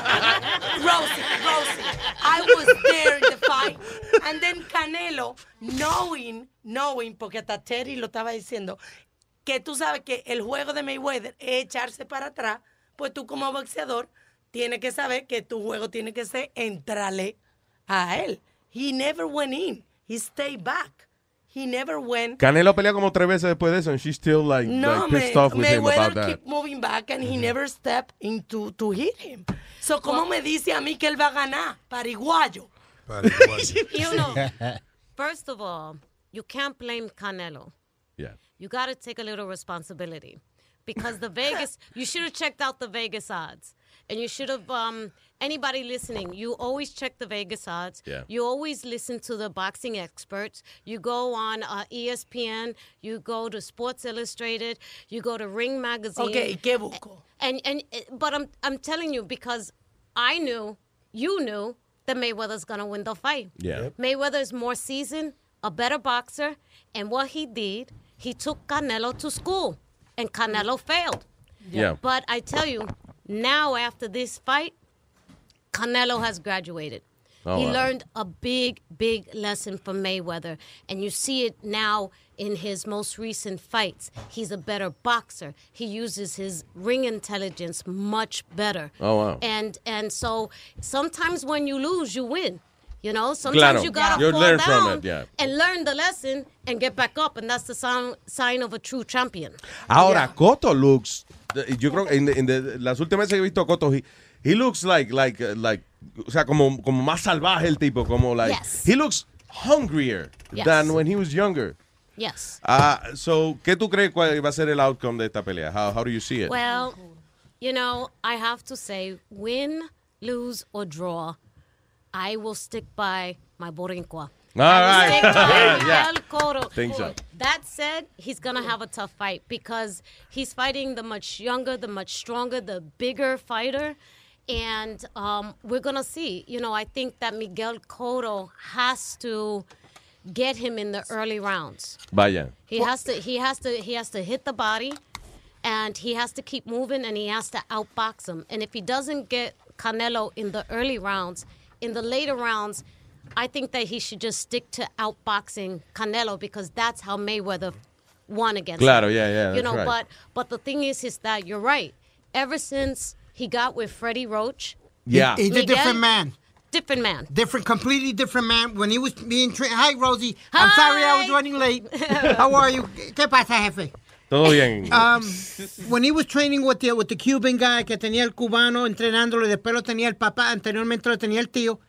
Rosie, Rosie, I was there in the fight. And then Canelo, knowing, knowing, porque hasta Terry lo estaba diciendo, que tú sabes que el juego de Mayweather es echarse para atrás, pues tú como boxeador tienes que saber que tu juego tiene que ser entrarle a él. He never went in. He stayed back. He never went. Canelo pelea como tres veces después de eso, and she's still like, No, like pissed May- off with him about that. keep moving back and he mm-hmm. never stepped into to hit him. So, ¿cómo me dice a mí que él va a ganar? Pariguayo. You know, first of all, you can't blame Canelo. Yeah. You got to take a little responsibility because the Vegas, you should have checked out the Vegas odds. And you should have, um, anybody listening, you always check the Vegas odds. Yeah. You always listen to the boxing experts. You go on uh, ESPN, you go to Sports Illustrated, you go to Ring Magazine. Okay, ¿y qué busco? And, and, but I'm, I'm telling you because I knew, you knew that Mayweather's going to win the fight. Yeah. Mayweather is more seasoned, a better boxer, and what he did, he took Canelo to school, and Canelo failed. Yeah. But I tell you, now after this fight, Canelo has graduated. Oh, he wow. learned a big, big lesson from Mayweather, and you see it now in his most recent fights. He's a better boxer. He uses his ring intelligence much better. Oh, wow. And and so sometimes when you lose, you win. You know, sometimes Claro. you gotta You fall learn from down it, yeah. and learn the lesson and get back up, and that's the sign sign of a true champion. Ahora, Cotto looks, yo creo que en, las últimas veces que he visto a Cotto, he, he looks like, like, uh, like, o sea, como, como más salvaje el tipo, como like, Yes. he looks hungrier Yes. than when he was younger. Yes. Ah, so, ¿qué tú crees cuál va a ser el outcome de esta pelea? How, how do you see it? Well, you know, I have to say, win, lose, or draw, I will stick by my Borincua. All I will right. Yeah. Miguel Cotto. Think so. That said, he's gonna have a tough fight because he's fighting the much younger, the much stronger, the bigger fighter. And um, we're gonna see. You know, I think that Miguel Cotto has to get him in the early rounds. Vaya. He has to he has to he has to hit the body and he has to keep moving and he has to outbox him. And if he doesn't get Canelo in the early rounds, in the later rounds, I think that he should just stick to outboxing Canelo because that's how Mayweather won against Claro, him. yeah, yeah, You that's know, right. but but the thing is is that you're right. Ever since he got with Freddie Roach, Yeah. He's a different man. Different man. Different, completely different man. When he was being trained. Hi, Rosie. I'm sorry I was running late. How are you? ¿Qué pasa, jefe? Todo bien. Um, when he was training with the, with the Cuban guy que tenía el cubano entrenándolo y después lo tenía el papá, anteriormente lo tenía el tío,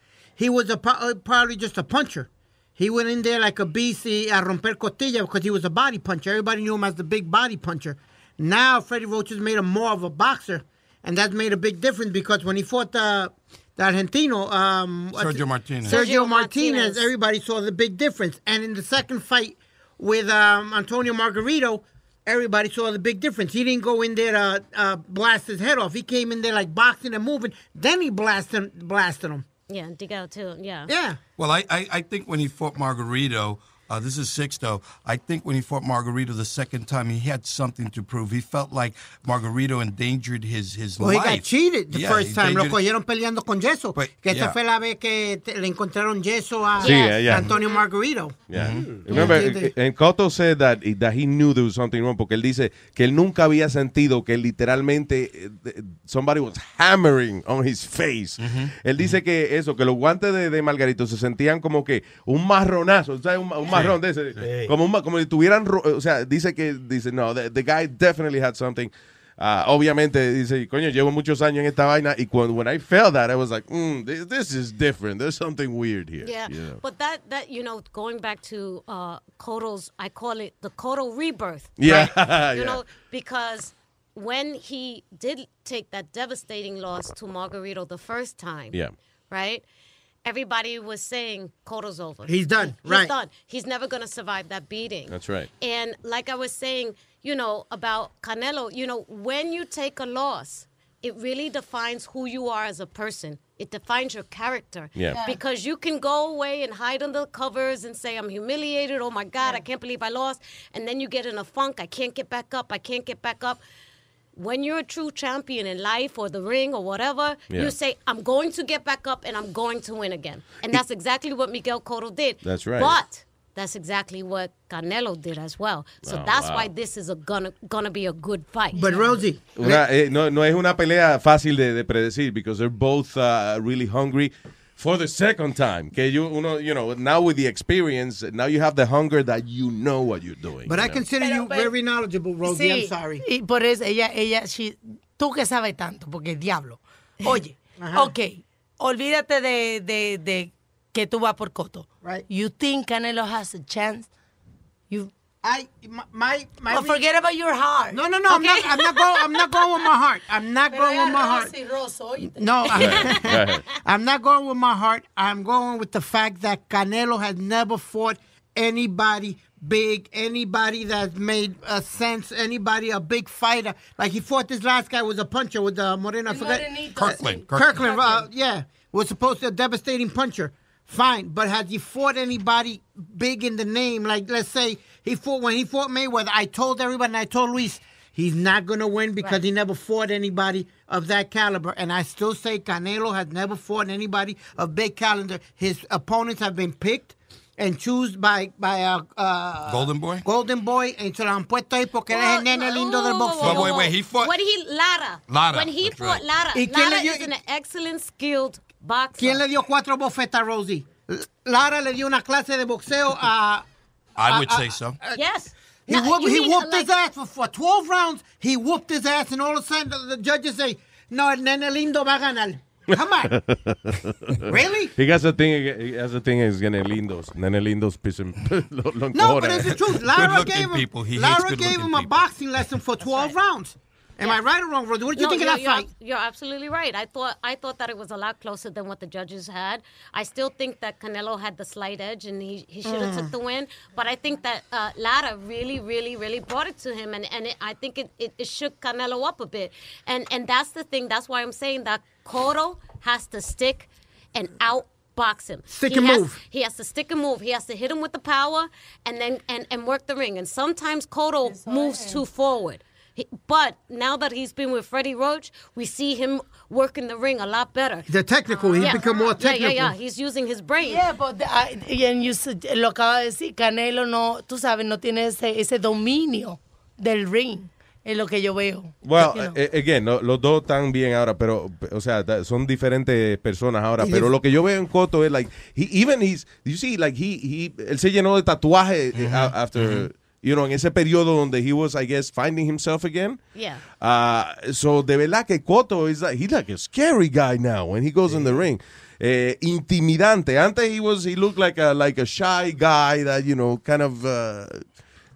he was a, uh, probably just a puncher. He went in there like a beast y a romper costilla because he was a body puncher. Everybody knew him as the big body puncher. Now Freddie Roach has made him more of a boxer, and that's made a big difference because when he fought the, the Argentino, um, Sergio? Martinez. Sergio Sergio Martinez, Martinez. everybody saw the big difference. And in the second fight with um, Antonio Margarito, everybody saw the big difference. He didn't go in there to uh, blast his head off. He came in there like boxing and moving. Then he blasted, blasted him. Yeah, dig out too. Yeah. Yeah. Well, I, I, I think when he fought Margarito, uh, this is Sixto. I think when he fought Margarito the second time, he had something to prove. He felt like Margarito endangered his his Well, he life. got cheated the Yeah, first he time. Lo cogieron peleando con yeso. que esta yeah. fue la vez que le encontraron yeso a Sí, yeah, yeah. Antonio Margarito. Yeah. Mhm. Remember, and Cotto said that, that he knew there was something wrong porque él dice que él nunca había sentido que literalmente eh, somebody was hammering on his face. Él dice que eso, que los guantes de, de Margarito se sentían como que un marronazo, ¿sabes? Un, un marrón de ese, como, un ma- como si tuvieran, ro- o sea, dice que, dice, no, the, the guy definitely had something. Ah, obviamente dice, coño, llevo muchos años en esta vaina y cuando when I felt that, I was like, mm, this, this is different. There's something weird here. Yeah, you know? but that that you know, going back to uh Koto's, I call it the Koto rebirth. Yeah, right? you yeah. know, because when he did take that devastating loss to Margarito the first time, Yeah. right? Everybody was saying Koto's over. He's done, He's right. He's done. He's never gonna survive that beating. That's right. And like I was saying, you know, about Canelo, you know, when you take a loss, it really defines who you are as a person. It defines your character. Yeah. Yeah. Because you can go away and hide under the covers and say, I'm humiliated. Oh my God, I can't believe I lost. And then you get in a funk. I can't get back up. I can't get back up. When you're a true champion in life or the ring or whatever, Yeah. you say, I'm going to get back up and I'm going to win again. And that's exactly what Miguel Cotto did. That's right. But that's exactly what Canelo did as well. So Oh, that's wow. why this is a gonna gonna be a good fight. But Rosie, Una- eh, no, no es una pelea fácil de, de predecir because they're both uh, really hungry for the second time. Que you, uno, you know, now with the experience, now you have the hunger that you know what you're doing. But you I know? consider you very knowledgeable, Rosie. I'm Sí, sorry. Y por eso ella, ella, she- tú que sabes tanto, porque diablo. Oye, Ajá. ok, olvídate de, de, de que tú vas por Coto. Right. You think Canelo has a chance? You, I my my, my Oh, forget about your heart. No, no, no. I'm not. I'm not going. I'm not going with my heart. I'm not Pero going with my heart. es. No, Go ahead. I'm not going with my heart. I'm going with the fact that Canelo has never fought anybody big, anybody that made a sense, anybody a big fighter. Like he fought this last guy was a puncher with uh, Moreno. I forgot. Kirkland. Kirkland. Kirkland. uh, yeah, was supposed to be a devastating puncher. Fine, but has he fought anybody big in the name? Like let's say he fought when he fought Mayweather. I told everybody, and I told Luis, he's not gonna win because he never fought anybody of that caliber. And I still say Canelo has never fought anybody of big caliber. His opponents have been picked and choose by by uh, uh, Golden Boy? Golden Boy, and se lo han puesto ahí porque él es el nene lindo del boxeo. But wait, wait, he fought- When he Lara. Lara, When he that's fought right. Lara. ¿Y Lara dio- is an excellent skilled boxer. ¿Quién le dio cuatro bofetas a Rosie? Lara le dio una clase de boxeo a. I would a- say a- so. Uh, yes. He, No, whooped, he mean, whooped like- his ass for, for 12 rounds. He whooped his ass, and all of a sudden the, the judges say, No, el nene lindo va a ganar. Come on. Really? He has a thing. He has a thing. Is nene lindos. Nene lindos pisan. lo, lo No, but it's the truth. Lara gave him, people. He Lara gave good-looking him a boxing lesson for 12 rounds. Am I right or wrong, Rosie? What did you No, think of you're, that you're, fight? You're absolutely right. I thought I thought that it was a lot closer than what the judges had. I still think that Canelo had the slight edge and he, he should have Mm. took the win. But I think that uh, Lara really, really, really brought it to him, and and it, I think it, it, it shook Canelo up a bit. And and that's the thing. That's why I'm saying that Cotto has to stick and outbox him. Stick he and has, move. He has to stick and move. He has to hit him with the power and then and, and work the ring. And sometimes Cotto moves too forward. He- But now that he's been with Freddie Roach, we see him working the ring a lot better. The technical, he's Yeah. become more Yeah, technical. yeah, yeah. He's using his brain. Yeah, but the- I- and you said- lo acaba de decir, Canelo no, tú sabes, no tiene ese, ese dominio del ring, es lo que yo veo. Well, You know. again, no, los dos están bien ahora, pero, o sea, son diferentes personas ahora. Pero lo que yo veo en Cotto es, like, he, even he's, you see, like, he, he, él se llenó de tatuajes eh, a- after, you know, en ese periodo donde he was, I guess, finding himself again. Yeah. Uh, so, de verdad que Cotto is like, he's like a scary guy now when he goes in the ring. Eh, intimidante. Antes he was, he looked like a, like a shy guy that, you know, kind of, uh,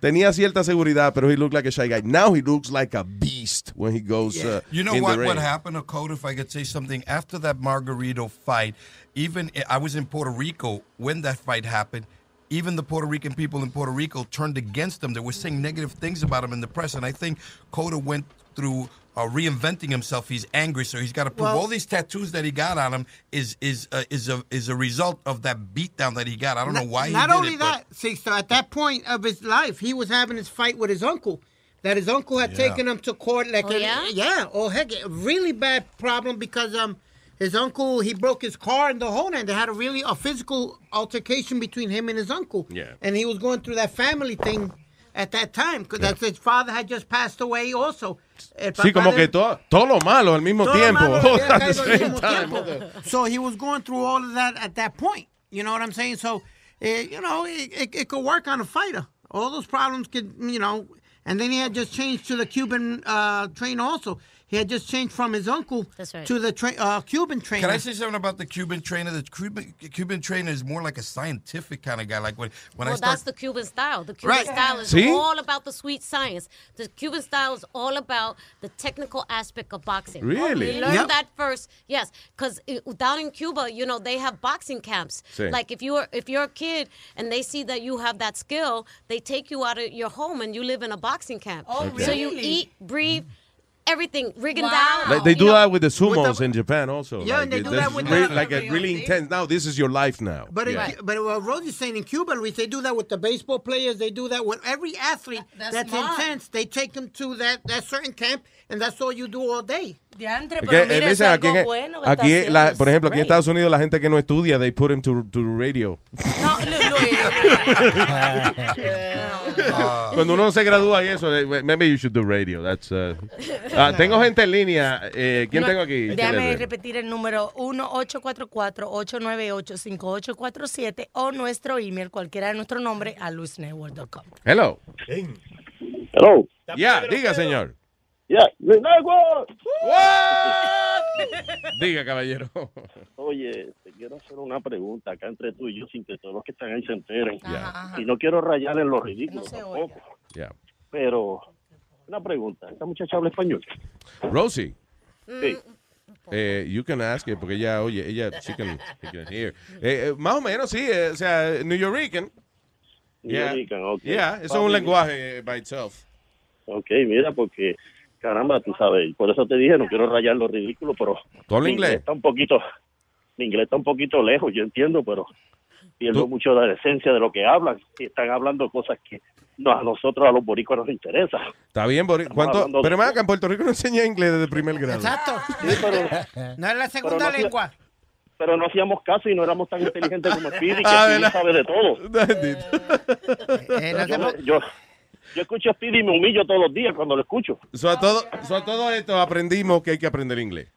tenía cierta seguridad, pero he looked like a shy guy. Now he looks like a beast when he goes uh, You know in what? the ring. What happened to Code? If I could say something after that Margarito fight, even I was in Puerto Rico when that fight happened. Even the Puerto Rican people in Puerto Rico turned against him. They were saying negative things about him in the press, and I think Coda went through uh, reinventing himself. He's angry, so he's got to prove Well- all these tattoos that he got on him is is uh, is a is a result of that beatdown that he got. I don't know why. Not did only it, but- that, see, so at that point of his life, he was having his fight with his uncle. That his uncle had Yeah. taken him to court, like Oh, a- yeah? yeah, oh heck, a really bad problem because um his uncle he broke his car in the whole night. They had a really a physical altercation between him and his uncle. Yeah. and he was going through that family thing at that time because that's his father had just passed away also. Sí, como que todo, todo lo malo al mismo tiempo. malo le At the same time. tiempo. So he was going through all of that at that point. You know what I'm saying? So, eh, you know, it, it, it could work on a fighter. All those problems could, you know, and then he had just changed to the Cuban uh, train also. He had just changed from his uncle right. to the tra- uh, Cuban trainer. Can I say something about the Cuban trainer? The Cuban, Cuban trainer is more like a scientific kind of guy. Like when, when well, I start that's the Cuban style. The Cuban Right. style is See? all about the sweet science. The Cuban style is all about the technical aspect of boxing. Really? We learned Yep. that first. Yes, because down in Cuba, you know, they have boxing camps. Sí. Like if you're if you're a kid and they see that you have that skill, they take you out of your home and you live in a boxing camp. Oh, really? So you eat, breathe, everything, rigging Wow. down. Like, they you do know. that with the sumos in Japan also. Yeah, like, and they it- do that with re- the- like a really intense. Now this is your life now. But Yeah. in, but what Rosie's saying in Cuba, Luis, they do that with the baseball players. They do that with every athlete That's that's, intense. They take them to that, that certain camp, and that's all you do all day. Diantre, pero mira, dicen aquí, en- bueno que aquí está la- por ejemplo, aquí en. Estados Unidos la gente que no estudia, they put him to, to radio. No, Lu- Luis. Cuando uno se gradúa y eso, eh, maybe you should do radio. That's, uh, ah, tengo gente en línea. Eh, ¿Quién No, tengo aquí? Déjame repetir el número 1-844-898-5847 o nuestro email, cualquiera de nuestro nombre, a luisnetwork.com. Hello. Hello. Ya, diga, señor. Yeah. Diga, caballero. Oye, este, quiero hacer una pregunta acá entre tú y yo sin que todos los que están ahí se enteren. Ajá, ajá. Y no quiero rayar en lo ridículo No tampoco. Yeah. Pero, una pregunta. ¿Esta muchacha habla español? Rosie, Sí. eh, you can ask her, porque ella, oye, ella, she can, she can hear. Eh, eh, más o menos, sí, eh, o sea, New Yorican. Yeah. Nuyorican, ok. Yeah, eso es un lenguaje eh, by itself. Ok, mira, porque, caramba, tú sabes, por eso te dije, no quiero rayar lo ridículo, pero... ¿Tú hablas mi inglés? Está un poquito, mi inglés está un poquito lejos, yo entiendo, pero pierdo mucho de la esencia de lo que hablan. Y están hablando cosas que no, a nosotros, a los boricuas, nos interesa. Está bien, ¿cuánto? de- Pero más acá en Puerto Rico no enseña inglés desde primer grado. Exacto. No es la segunda Pero no- lengua. Pero no hacíamos caso y no éramos tan inteligentes como Speedy, que Ah, ¿verdad? sabe de todo. Eh, yo, me- yo, yo escucho a Speedy y me humillo todos los días cuando lo escucho. So, a, todo, so, a todo esto aprendimos que hay que aprender inglés.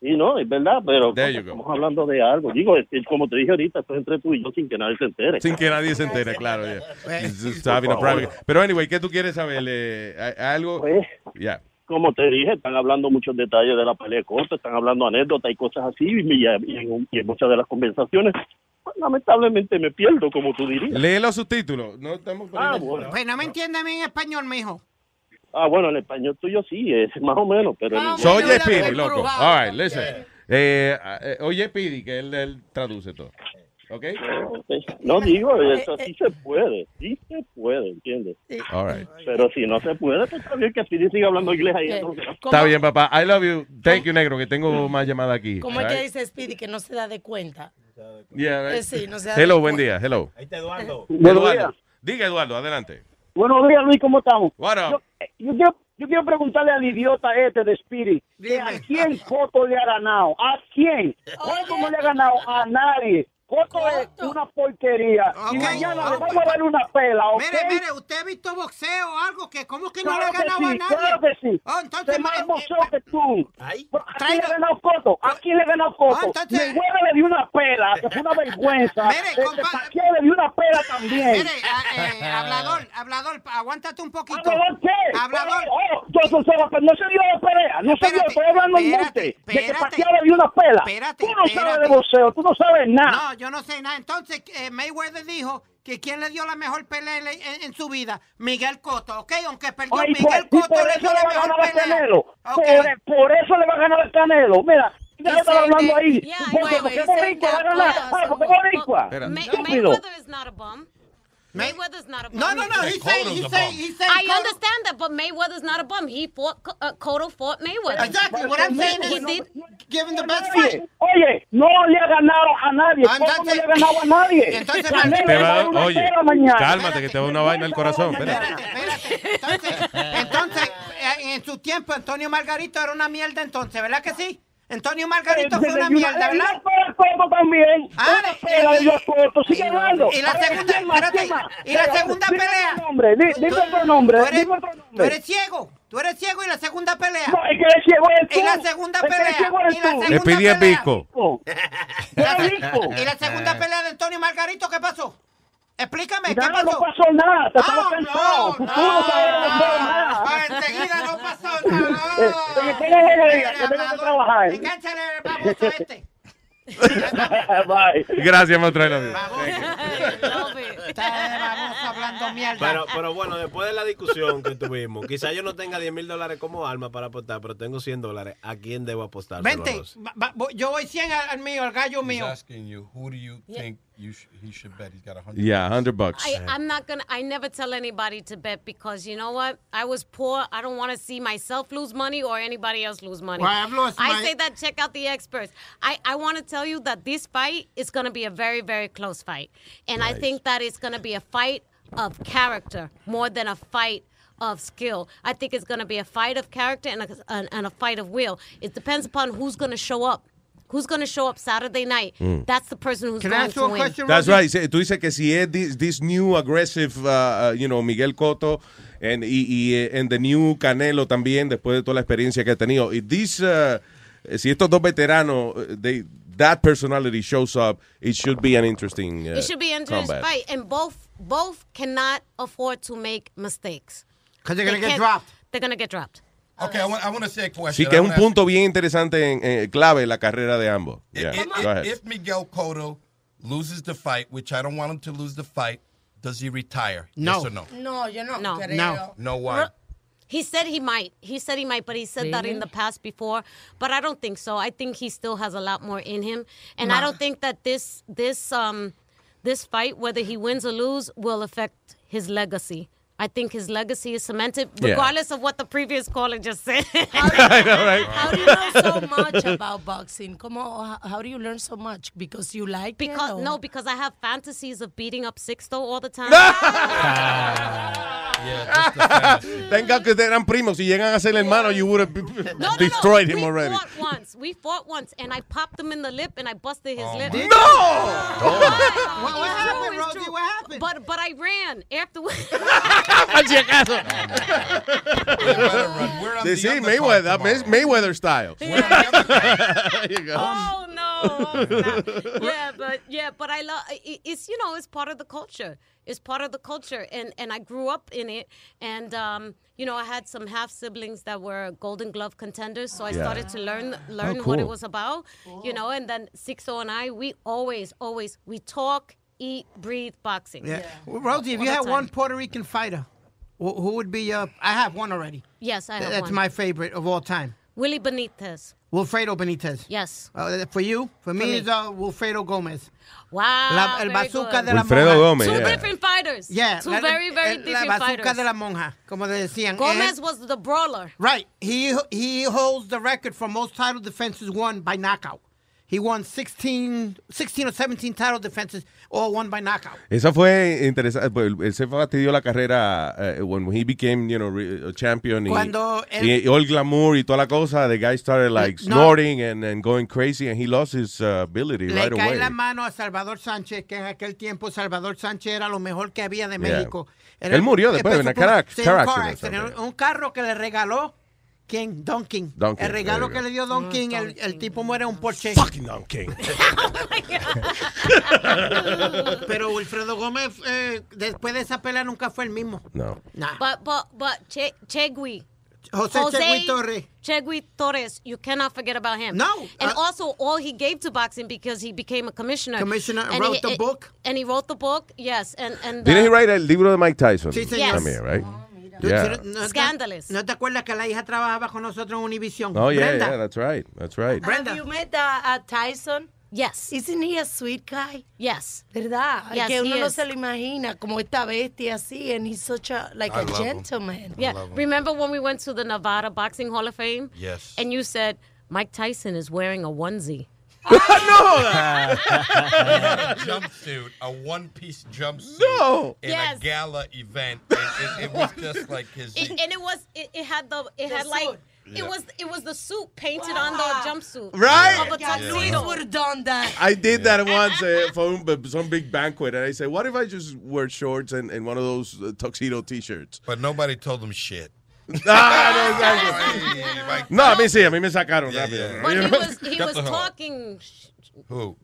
Y no, es verdad, pero estamos hablando de algo. Digo, es- es como te dije ahorita, esto es entre tú y yo sin que nadie se entere. Sin que nadie se entere, claro. yeah. Pero anyway, ¿qué tú quieres saber? Eh, ¿hay- hay ¿Algo? Pues, Ya. como te dije, están hablando muchos detalles de la pelea de corto, están hablando anécdotas y cosas así, y, y en, y en muchas de las conversaciones, pues, lamentablemente me pierdo, como tú dirías. Lee los subtítulos. No estamos Ah, bueno. Pues no me entiende a mí en español, mijo. Ah, bueno, en español tuyo sí, es más o menos, pero en inglés- So, oye, Speedy, loco. All right, listen. Eh, eh, oye, Speedy, que él, él traduce todo. ¿Ok? No digo, eso sí se puede, sí se puede, ¿entiendes? All right. Pero si no se puede, pues está bien que Speedy siga hablando inglés ahí. entonces. Está bien, papá. I love you. Thank you, negro, que tengo más llamada aquí. ¿Cómo es All que right? dice Speedy que no se da de cuenta? Yeah, right. Eh, sí, no se da de Hello, buen cuenta. día. Hello. Ahí está Eduardo. Buenos Eduardo. días. Diga, Eduardo, adelante. Buenos días, Luis, ¿cómo estamos? Up? Yo, yo quiero, yo quiero preguntarle al idiota este de Spirit, ¿a quién Coto le ha ganado? ¿A quién? No le ha ganado a nadie. Coto es una porquería. Y Ok. mañana le vamos a dar una pela, ¿ok? Mire, mire, ¿usted ha visto boxeo o algo? que ¿Cómo que no le ganado sí, a nadie? claro que sí. Oh, entonces, Sé más eh, boxeo que tú. ¿A quién le ganado Coto? ¿A quién le ha ganado Coto? Ah, entonces- Mayweather le dio una pela, que fue una vergüenza. Mire, Este, compa- le dio una pela también. Mire, ah, eh, hablador, hablador, aguántate un poquito. ¿Hablador qué? Hablador. Oh, yo, yo, yo, pero no se dio de pelea, no se dio, estoy hablando en monte, de que. Pacquiao le dio una pela. Espérate, tú no sabes de boxeo, tú no sabes nada. Yo no sé nada. Entonces, eh, Mayweather dijo que quien le dio la mejor pelea en, su vida, Miguel Cotto, ¿ok? Aunque perdió, Ay, Miguel por, y Cotto por le eso dio le la va a mejor ganar a pelea. Canelo. Por, por eso le va a ganar a Canelo. Mira, ya He's estaba hablando ahí. yeah, porque wait, porque wait, he's saying boricua va a ganar. Ah, porque boricua. Mayweather is not a bum. Mayweather's not a bum. No, no, no. He's saying, he's saying, he's saying. I Cotto- understand that, but Mayweather's not a bum. He fought, uh, Cotto fought Mayweather. Exactly. What I'm saying he is, did. give him the best Oye, fight. oye, no le ha ganado a nadie. Ah, ¿Cómo no entonces- le ha ganado a nadie? entonces, Te va oye, cálmate que te va una vaina al corazón. espérate. Entonces, entonces eh, en su tiempo, Antonio Margarito era una mierda entonces, ¿verdad que sí? Antonio Margarito fue una mierda, ¿verdad? Coto también. Ah, Dios Coto. Sigue hablando. Y la segunda, espérate, y la segunda dime pelea. otro nombre, di- Dime otro nombre. Tú eres, Dime otro tú nombre. eres ciego, tú eres ciego y la segunda pelea. No, el que eres ciego tú. Y la segunda El que eres pelea. Y la tú. segunda Le pedí a. Pico. Y la segunda pelea de Antonio Margarito, ¿qué pasó? Explícame, ¿qué Nada, pasó? no pasó nada, te estaba Ah, cansado. no, Tú no sabes de boxeo nada. Ah, enseguida no pasó nada. Eh, Que trabajar. Baboso este. Bye. Gracias, you. Vamos hablando mierda. Pero, pero bueno, después de la discusión que tuvimos, quizá yo no tenga 10 mil dólares como alma para apostar, pero tengo 100 dólares. ¿A quién debo apostar? Vente, va- va- voy- yo voy 100 al, mío, al gallo He's mío. asking you, who do you think you sh- he should bet? He's got a hundred. Yeah, 100 bucks. I, I'm not gonna. I never tell anybody to bet because you know what? I was poor. I don't want to see myself lose money or anybody else lose money. Well, I've lost I my- say that check out the experts. I, I want to tell you that this fight is gonna be a very very close fight, and I think that it's gonna be a fight of character more than a fight of skill. I think it's gonna be a fight of character and a, and, and a fight of will. It depends upon who's gonna show up. Who's gonna show up Saturday night? Mm. That's the person who's Can I going ask you to a win. question, That's right. Tú dices que si es this, this new aggressive, uh, uh, you know, Miguel Cotto and, y, y, eh, and the new Canelo también, después de toda la experiencia que ha tenido. Y this, uh, si estos dos veteranos, uh, they, that personality shows up, it should be an interesting uh, it should be an interesting combat. fight, and both both cannot afford to make mistakes. 'Cause they're gonna They get dropped. They're gonna get dropped. Okay, I want, I want to say a Sí, question. que I es un wanna ask- punto bien interesante, en, eh, clave en la carrera de ambos. Yeah, If, go ahead. if Miguel Cotto loses the fight, which I don't want him to lose the fight, does he retire? No. Yes or no? No, yo no, No. creo. No, why? He said he might. He said he might, but he said that in the past before. But I don't think so. I think he still has a lot more in him, and I don't think that this this um this fight, whether he wins or lose, will affect his legacy. I think his legacy is cemented, Yeah. regardless of what the previous caller just said. I know, right? How do you know so much about boxing? Come on, how do you learn so much? Because you like because it? or- no, because I have fantasies of beating up Sixto all the time. Tenga que eran primos. Si llegan a ser hermanos, you would have No, no, destroyed no. him we already. fought once. We fought once, and I popped him in the lip, and I busted his lip. Did No! you? What, what happened, Rosie? What happened? But but I ran afterwards. Sí, sí, Mayweather, May- Mayweather style. There you go. Oh no! yeah, but yeah, but I love. It's you know, it's part of the culture. It's part of the culture, and and I grew up in it, and um, you know, I had some half siblings that were Golden Glove contenders, so I Yeah. started to learn learn Oh, what it was about, you know, and then Sixto and I, we always, always, we talk, eat, breathe boxing. Yeah. Well, Rosie, if All you had time. one Puerto Rican fighter, wh- who would be your? I have one already. Yes, I have That's one. my favorite of all time. Willie Benitez. Wilfredo Benitez. Yes. Uh, for you, for me, me. it's uh, Wilfredo Gomez. Wow. La- el bazooka good. de la Wilfredo monja. Gómez, Two yeah. different fighters. Yeah, Two la- very, very el- different La bazooka fighters. de la monja, como le decían. Gomez And- was the brawler. Right. He he holds the record for most title defenses won by knockout. He won 16, 16 or 17 title defenses, all won by knockout. Fue interesante. pues, Él se fastidió la carrera uh, when he became, you know, a champion. y- Cuando y, all glamour y toda la cosa. The guy started like No. snorting and, and going crazy, and he lost his uh, ability Le right cae away. la mano a Salvador Sánchez, que en aquel tiempo Salvador Sánchez era lo mejor que había de Yeah. México. Era Él murió después de una car, car accident. Un carro que le regaló, King. Don King, El regalo que le dio Don King, el, el tipo muere en un Porsche. Fucking Don King. Pero Wilfredo Gómez, eh, después de esa pelea, nunca fue el mismo. No. Nah. But but but che, Chegui. José Chegui Torres. Chegui Torres. You cannot forget about him. No, And uh, also all he gave to boxing because he became a commissioner. Commissioner, And wrote he- the and- book. And he wrote the book. Yes. And and Didn't he write el libro de Mike Tyson? Sí, señor. También, right? ¿Tú- Yeah. tú- ¿no Scandalous. ¿No te acuerdas que la hija trabajaba con nosotros en Univision? Oh, yeah, Brenda. yeah, that's right. That's right. Have you met uh, uh, Tyson? Yes. Isn't he a sweet guy? Yes. ¿Verdad? Yes, que uno he no is. se lo imagina como esta bestia así, and he's such a, like I a love him. gentleman. Yeah. Remember when we went to the Nevada Boxing Hall of Fame? Yes. And you said Mike Tyson is wearing a onesie. a jumpsuit, a one-piece jumpsuit No. in Yes. a gala event. It, it, it was just like his. It, and it was it, it had the it had like Yeah. it was it was the suit painted on the jumpsuit Right. of a Yeah. tuxedo. would have done that. I did that once uh, for un- some big banquet, and I said, "What if I just wear shorts and, and one of those uh, tuxedo T-shirts?" But nobody told him shit. Ah, no, exactly. No, a mí sí, a mí me sacaron rápido. But You he know? was he was talking. Who?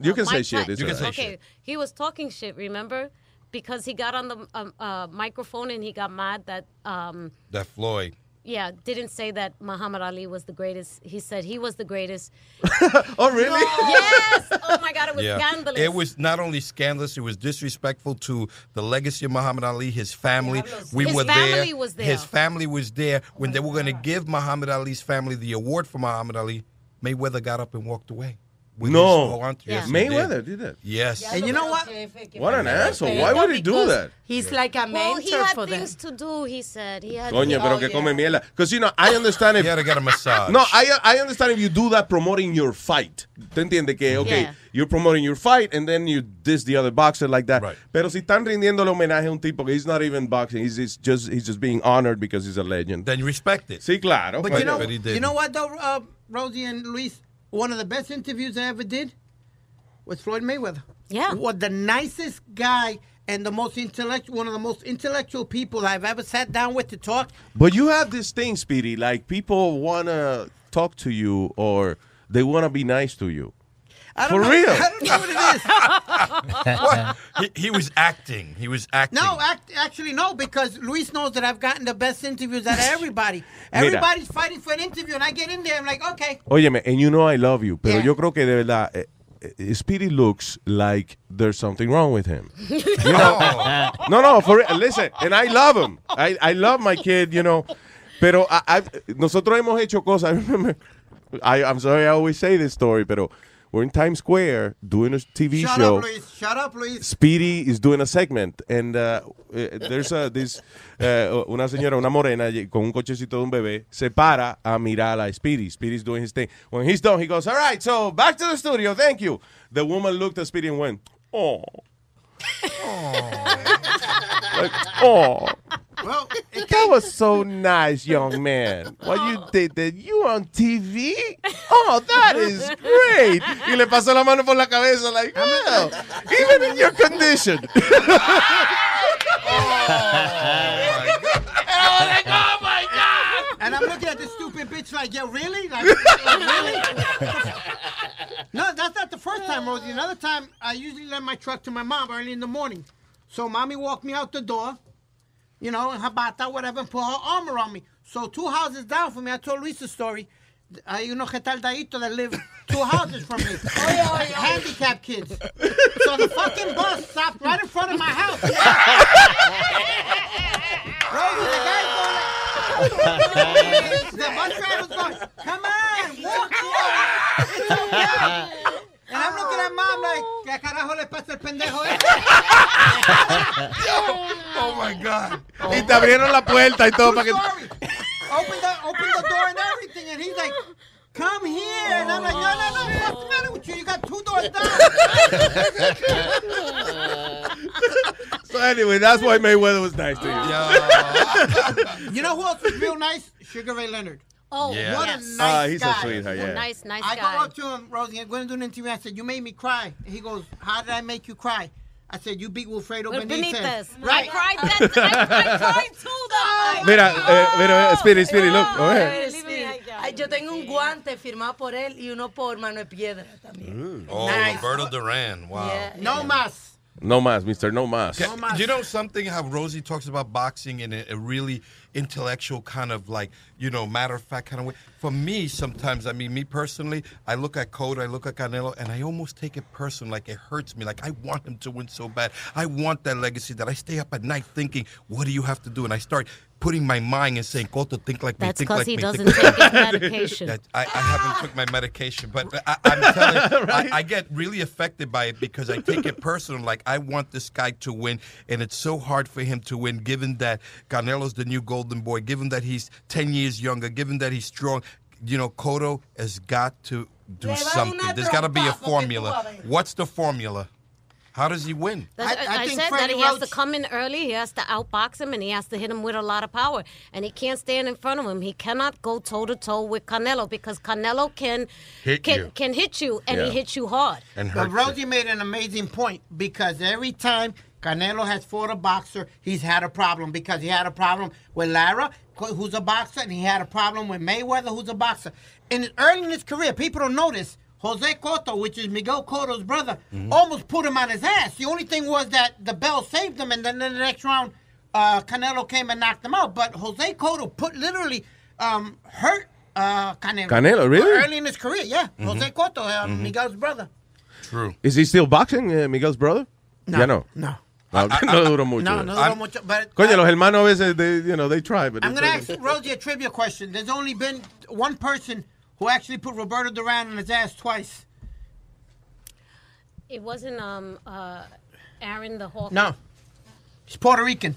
You can say shit. Ty- it's all right. okay, he was talking shit. Remember, because he got on the um, uh, microphone and he got mad that um, That Floyd. Yeah didn't say that Muhammad Ali was the greatest. He said he was the greatest. oh really? yes. Oh my God, it was Yeah. scandalous. It was not only scandalous, it was disrespectful to the legacy of Muhammad Ali, his family. We His were family there. was there. His family was there. When oh, they were going to give Muhammad Ali's family the award for Muhammad Ali, Mayweather got up and walked away. With No. his whole entourage. Yes, Mayweather did that? Yes. And you know what? What an asshole. Why would he do that? He's like a well, he had for them. things to do. He said he had. Coño, pero oh, que yeah. come mierda. Because, you know, I understand if... You gotta get a massage. No, I, I understand if you do that promoting your fight. ¿Te entiendes? Que, okay, Yeah. you're promoting your fight and then you diss the other boxer like that. Right. Pero si están rindiéndole homenaje a un tipo que he's not even boxing, he's, he's just he's just being honored because he's a legend. Then you respect it. Sí, claro. But you know, But you know what though, uh, Rosie and Luis, one of the best interviews I ever did was Floyd Mayweather. Yeah. Was the nicest guy and the most intellectual, one of the most intellectual people I've ever sat down with to talk. But you have this thing, Speedy, like people want to talk to you or they want to be nice to you. I don't For know, real? I don't know what it is. What? He, he was acting. He was acting. No, act, actually no, because Luis knows that I've gotten the best interviews out of everybody. Mira. Everybody's fighting for an interview, and I get in there, I'm like, okay. Óyeme, and you know I love you, pero Yeah. yo creo que de verdad, eh, eh, Speedy looks like there's something wrong with him. You know? no, no, for real, listen, and I love him. I, I love my kid, you know. Pero I, I've- nosotros hemos hecho cosas. I remember, I, I'm sorry I always say this story, pero we're in Times Square doing a TV Shut show. up, Luis. Shut up, Luis. Speedy is doing a segment and uh, eh, there's a, this uh, una señora, una morena con un cochecito de un bebé se para a mirar a Speedy. Speedy's doing his thing. When he's done, he goes, "All right, so back to the studio. Thank you." The woman looked at Speedy and went, "Oh." like, oh. Well, That was so nice, young man. What you oh. did that? You on TV? Oh, that is great. Y le pasó la mano por la cabeza, like, well, even in your condition. Oh, oh my god! And I'm looking at this stupid bitch like, yeah, really? Like, really? no, that's not the first time, Rosie. Another time, I usually lend my truck to my mom early in the morning. So mommy walked me out the door, you know, in her bata, whatever, and put her arm around me. So two houses down from me, I told Luis the story. Uh, Hay unos retardaditos that live two houses from me. Oh, yeah. Handicapped kids. So the fucking bus stopped right in front of my house. Rosie, the going the bus driver's going, come on, walk on. It's okay. And I'm looking at mom like, ¿qué carajo le pasa al pendejo este? Oh my God. Y te abrieron la puerta y todo para que. Open the, open the door and everything. And he's like, come here. And I'm like, no, no, no, what's the matter with you? You got two doors down. So anyway, that's why Mayweather was nice to you. you know who else is real nice? Sugar Ray Leonard. Oh, Yeah. What a nice Ah, he's a guy. sweetheart, yeah. Nice, nice I guy. I go up to him, Rosie, I'm going to do an interview. I said, you made me cry. And he goes, how did I make you cry? I said, you beat Wilfredo Benitez. Benitez. Right. I cried that. I, I cried too, though. Mira, eh, mira, Speedy, Speedy, look. Go ahead. Ay, Yo tengo un guante firmado por él y uno por Mano de Piedra también. Oh, Nice. Roberto Duran. Wow. Yeah. No más. No más, Mr. No más. Ca- You know something? How Rosie talks about boxing in a, a really intellectual kind of like, you know, matter of fact kind of way. For me, sometimes, I mean, me personally, I look at Code, I look at Canelo, and I almost take it personal. Like it hurts me. Like I want him to win so bad. I want that legacy that I stay up at night thinking, what do you have to do? And I start putting my mind and saying, Cotto, think like me. That's think 'cause like he me. doesn't take his medication. That- I, I haven't took my medication, but I, I'm telling you, I, I get really affected by it because I take it personal. Like I want this guy to win, and it's so hard for him to win, given that Canelo's the new golden boy, given that he's ten years younger, given that he's strong. You know, Cotto has got to do Le va a dar something. There's got to be a trompa porque tú formula. vas a ver. What's the formula? How does he win? I- I I, think said Freddie that he has to come in early. He has to outbox him, and he has to hit him with a lot of power. And he can't stand in front of him. He cannot go toe to toe with Canelo because Canelo can Hit can, you. can hit you, and Yeah. he hits you hard. And But hurt you. Rosie made an amazing point because every time Canelo has fought a boxer, he's had a problem because he had a problem with Lara, who's a boxer, and he had a problem with Mayweather, who's a boxer. In early in his career, people don't notice. Jose Cotto, which is Miguel Cotto's brother, almost put him on his ass. The only thing was that the bell saved him, and then in the next round, uh, Canelo came and knocked him out. But Jose Cotto put literally um, hurt uh, Canelo. Canelo, really? Early in his career, yeah. Jose Cotto, uh, Miguel's brother. True. Is he still boxing, uh, Miguel's brother? No, Ya no. no. No, no duró mucho. No, no duró mucho. But Coño, los hermanos a veces, they, you know, they try, but I'm going to ask Rosie a trivia question. There's only been one person who actually put Roberto Duran on his ass twice. It wasn't um uh Aaron the Hawk. No. He's Puerto Rican.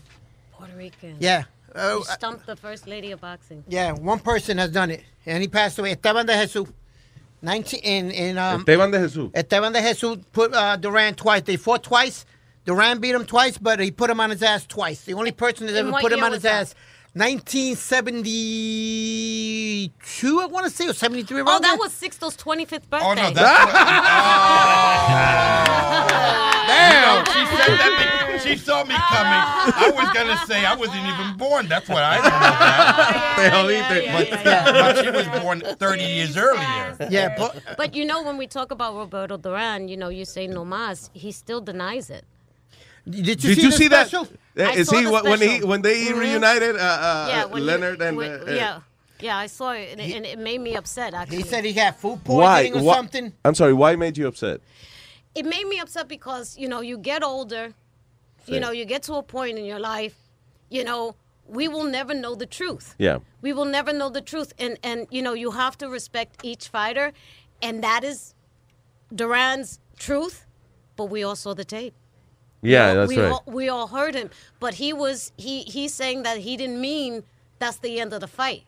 Puerto Rican. Yeah. Uh, he stumped the first lady of boxing. Yeah, one person has done it. And he passed away. Esteban de Jesus. 19, in, in, um, Esteban de Jesús. Esteban de Jesus put uh, Duran twice. They fought twice. Duran beat him twice, but he put him on his ass twice. The only person that In ever put him on his that? ass. 1972, I want to say, or 73. Oh, that there. was Sixto's 25th birthday. Oh no, that's what, oh. Damn. she said that. Because, she saw me coming. I was gonna say I wasn't even born. That's what I don't know that. Te jodiste. But, but she was born 30 years earlier. Yeah, but But you know, when we talk about Roberto Duran, you know, you say no mas, he still denies it. Did Did you see that? I is he the when he when they Mhm. reunited? Uh, uh, yeah, when he- Leonard and when- uh, uh, yeah, yeah, I saw it, and, it, and it made me upset. Actually, he said he had food Why? poisoning or Why- something. I'm sorry. Why made you upset? it made me upset because you know you get older, Sí. you know you get to a point in your life, you know we will never know the truth. Yeah. We will never know the truth, and and you know you have to respect each fighter, and that is Duran's truth, but we all saw the tape. Yeah, that's we right. All, we all heard him, but he was he he's saying that he didn't mean that's the end of the fight.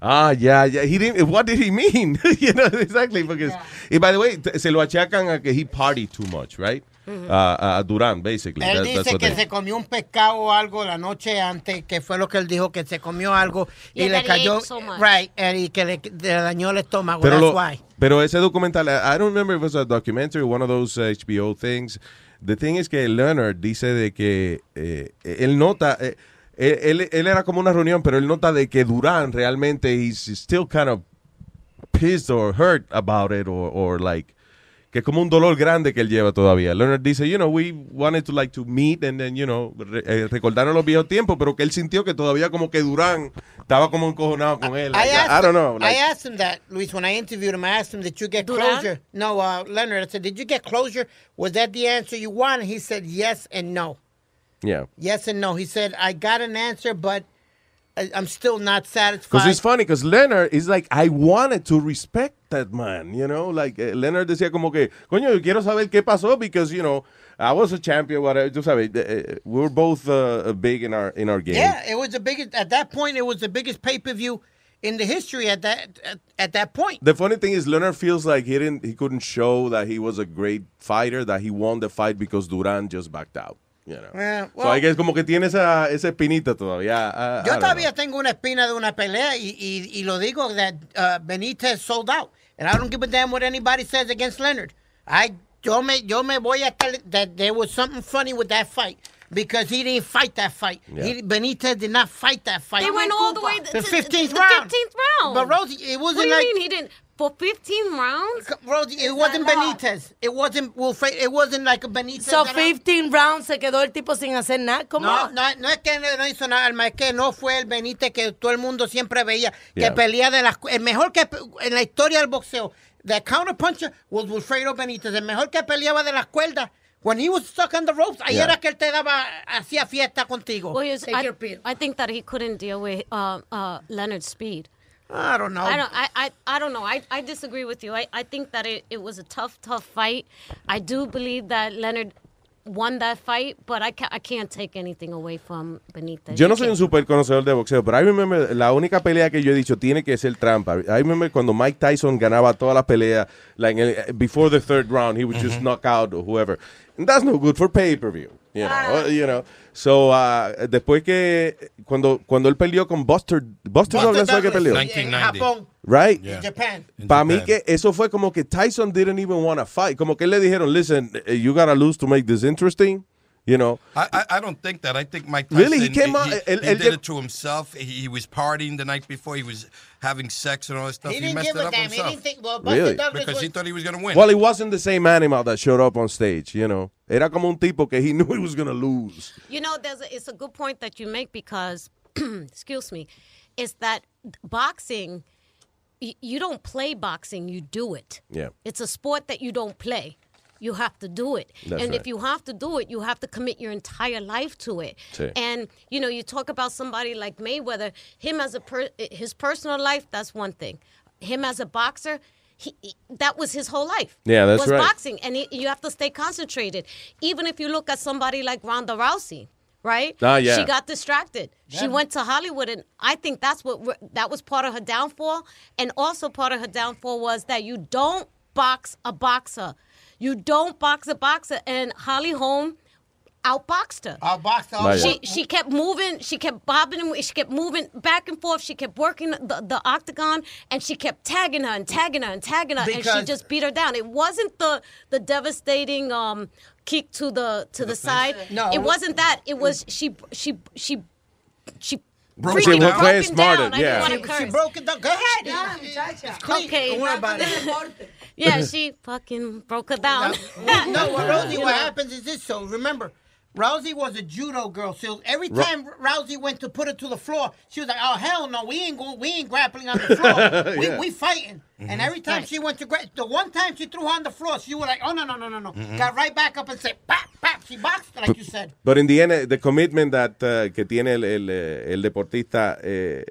Ah, yeah, yeah. He didn't. What did he mean? you know exactly because. Y by the way, t- se lo achacan a que he partied too much, right? Mhm. Uh, a Duran, basically. Él That- dice que they- se comió un pescado o algo la noche antes, que fue lo que él dijo, que se comió algo y Yeah, le cayó, so right, and y que le, le dañó el estómago. Pero, That's lo- why. pero ese documental, I I don't remember if it was a documentary, one of those HBO things. The thing is que Leonard dice de que eh, él nota, eh, él, él era como una reunión, pero él nota de que Durán realmente he's still kind of pissed or hurt about it or, or like que es como un dolor grande que él lleva todavía. Leonard dice, you know, we wanted to like to meet and then, you know, re- eh, recordaron los viejos tiempos, pero que él sintió que todavía como que Durán estaba como encojonado con él. I, Like, asked I don't know. Like- I asked him that, Luis, when I interviewed him. I asked him, did you get closure? No, uh, Leonard. I said, did you get closure? Was that the answer you wanted? He said, yes and no. yeah. Yes and no. He said, I got an answer, but I- I'm still not satisfied. Because it's funny, because Leonard is like, I wanted to respect that man, you know? Like, eh, Leonard decía como que, coño, yo quiero saber qué pasó, because, you know, I was a champion, whatever, tú sabes, eh, eh, we were both uh, big in our, in our game. Yeah, it was the biggest, at that point, it was the biggest pay per view in the history at that, at, at that point. The funny thing is, Leonard feels like he didn't, he couldn't show that he was a great fighter, that he won the fight because Duran just backed out, you know? Yeah, so well- I guess como que tiene esa, esa espinita todavía. I- I Yo know. todavía tengo una espina de una pelea y, y, y lo digo that uh, Benitez sold out. And I don't give a damn what anybody says against Leonard. I yo me yo me voy a tell that there was something funny with that fight because he didn't fight that fight. He, Benitez did not fight that fight. They went all the way the to- the round. 15th round. But Rosie, it wasn't What do you like mean he didn't for 15 rounds? Rosie, it wasn't Benitez. It wasn't Wilfred. It wasn't like a Benitez. So that I- 15 rounds se quedó el tipo sin hacer nada. ¿Cómo? No, no, no es que no, hizo nada, es que no fue el Benítez que todo el mundo siempre veía, que Yeah. pelea de las... El mejor que en la historia del boxeo, the counterpuncher was Wilfredo Benítez, el mejor que peleaba de las cuerdas. When he was stuck on the ropes, ahí Yeah. era que él te daba, hacía fiesta contigo. Well, I, I think that he couldn't deal with uh, uh, Leonard's speed. I don't know. I don't. I. I, I don't know. I, I disagree with you. I, I think that it, it was a tough, tough fight. I do believe that Leonard won that fight, but I, ca- I can't take anything away from Benitez. Yo no soy un can't. super conocedor de boxeo, pero I remember la única pelea que yo he dicho tiene que ser trampa. I remember cuando Mike Tyson ganaba todas las peleas, like before the third round, he would just knock out or whoever. And that's no good for pay-per-view, you know. uh, you know. So, uh, después que, cuando, cuando él peleó con Buster, Buster, Douglas fue que peleó. En Japón. Right? En Japan. Para mí que eso fue como que Tyson didn't even want to fight. Como que le dijeron, listen, eh, you gotta lose to make this interesting. You know. I, I, I don't think that. I think Mike Tyson. Really? He came out- He, el- he el- did it to himself. He, he was partying the night before. He was having sex and all that stuff. He He, didn't messed give it a up damn. He himself. didn't think, well, Really? Douglas because he thought he was going to win. Well, he wasn't the same animal that showed up on stage, you know. Era como un tipo que he knew he was going to lose. You know, there's a, it's a good point that you make because, excuse me, is that boxing, you don't play boxing, you do it. Yeah. It's a sport that you don't play. You have to do it. That's and right. if you have to do it, you have to commit your entire life to it. Sí. And you know, you talk about somebody like Mayweather, him as a per- his personal life, that's one thing. Him as a boxer, he, he- that was his whole life. Yeah, that's was right. boxing, and he, you have to stay concentrated. Even if you look at somebody like Ronda Rousey, right? Ah, yeah. She got distracted. She went to Hollywood, and I think that's what re- that was part of her downfall. And also part of her downfall was that you don't box a boxer. You don't box a boxer. And Holly Holm, outboxed her. Outboxed her. Vaya. She she kept moving. She kept bobbing. and She kept moving back and forth. She kept working the, the octagon, and she kept tagging her and tagging her and tagging her, and she just beat her down. It wasn't the the devastating um, kick to the to the side. No. it wasn't that. It was she she she she. Broke freaking it down. broke She him smarted, down. I didn't yeah. wanna She, she broke it down. Go ahead. Ya, muchacha. It's clean. Okay. Don't worry about it. Yeah, she fucking broke her down. no, what Rosie, what happens is this. So remember, Rousey was a judo girl. So every Ro- time Rousey went to put her to the floor, she was like, "Oh hell no, we ain't going, we ain't grappling on the floor. we, Yeah. we fighting." Mm-hmm. And every time Right. she went to grab, the one time she threw her on the floor, she was like, "Oh no, no, no, no, no!" Mm-hmm. Got right back up and said, "Pap, pap." She boxed like you said. But in the end, eh, the commitment that, uh, que tiene el, el, eh, el deportista, eh,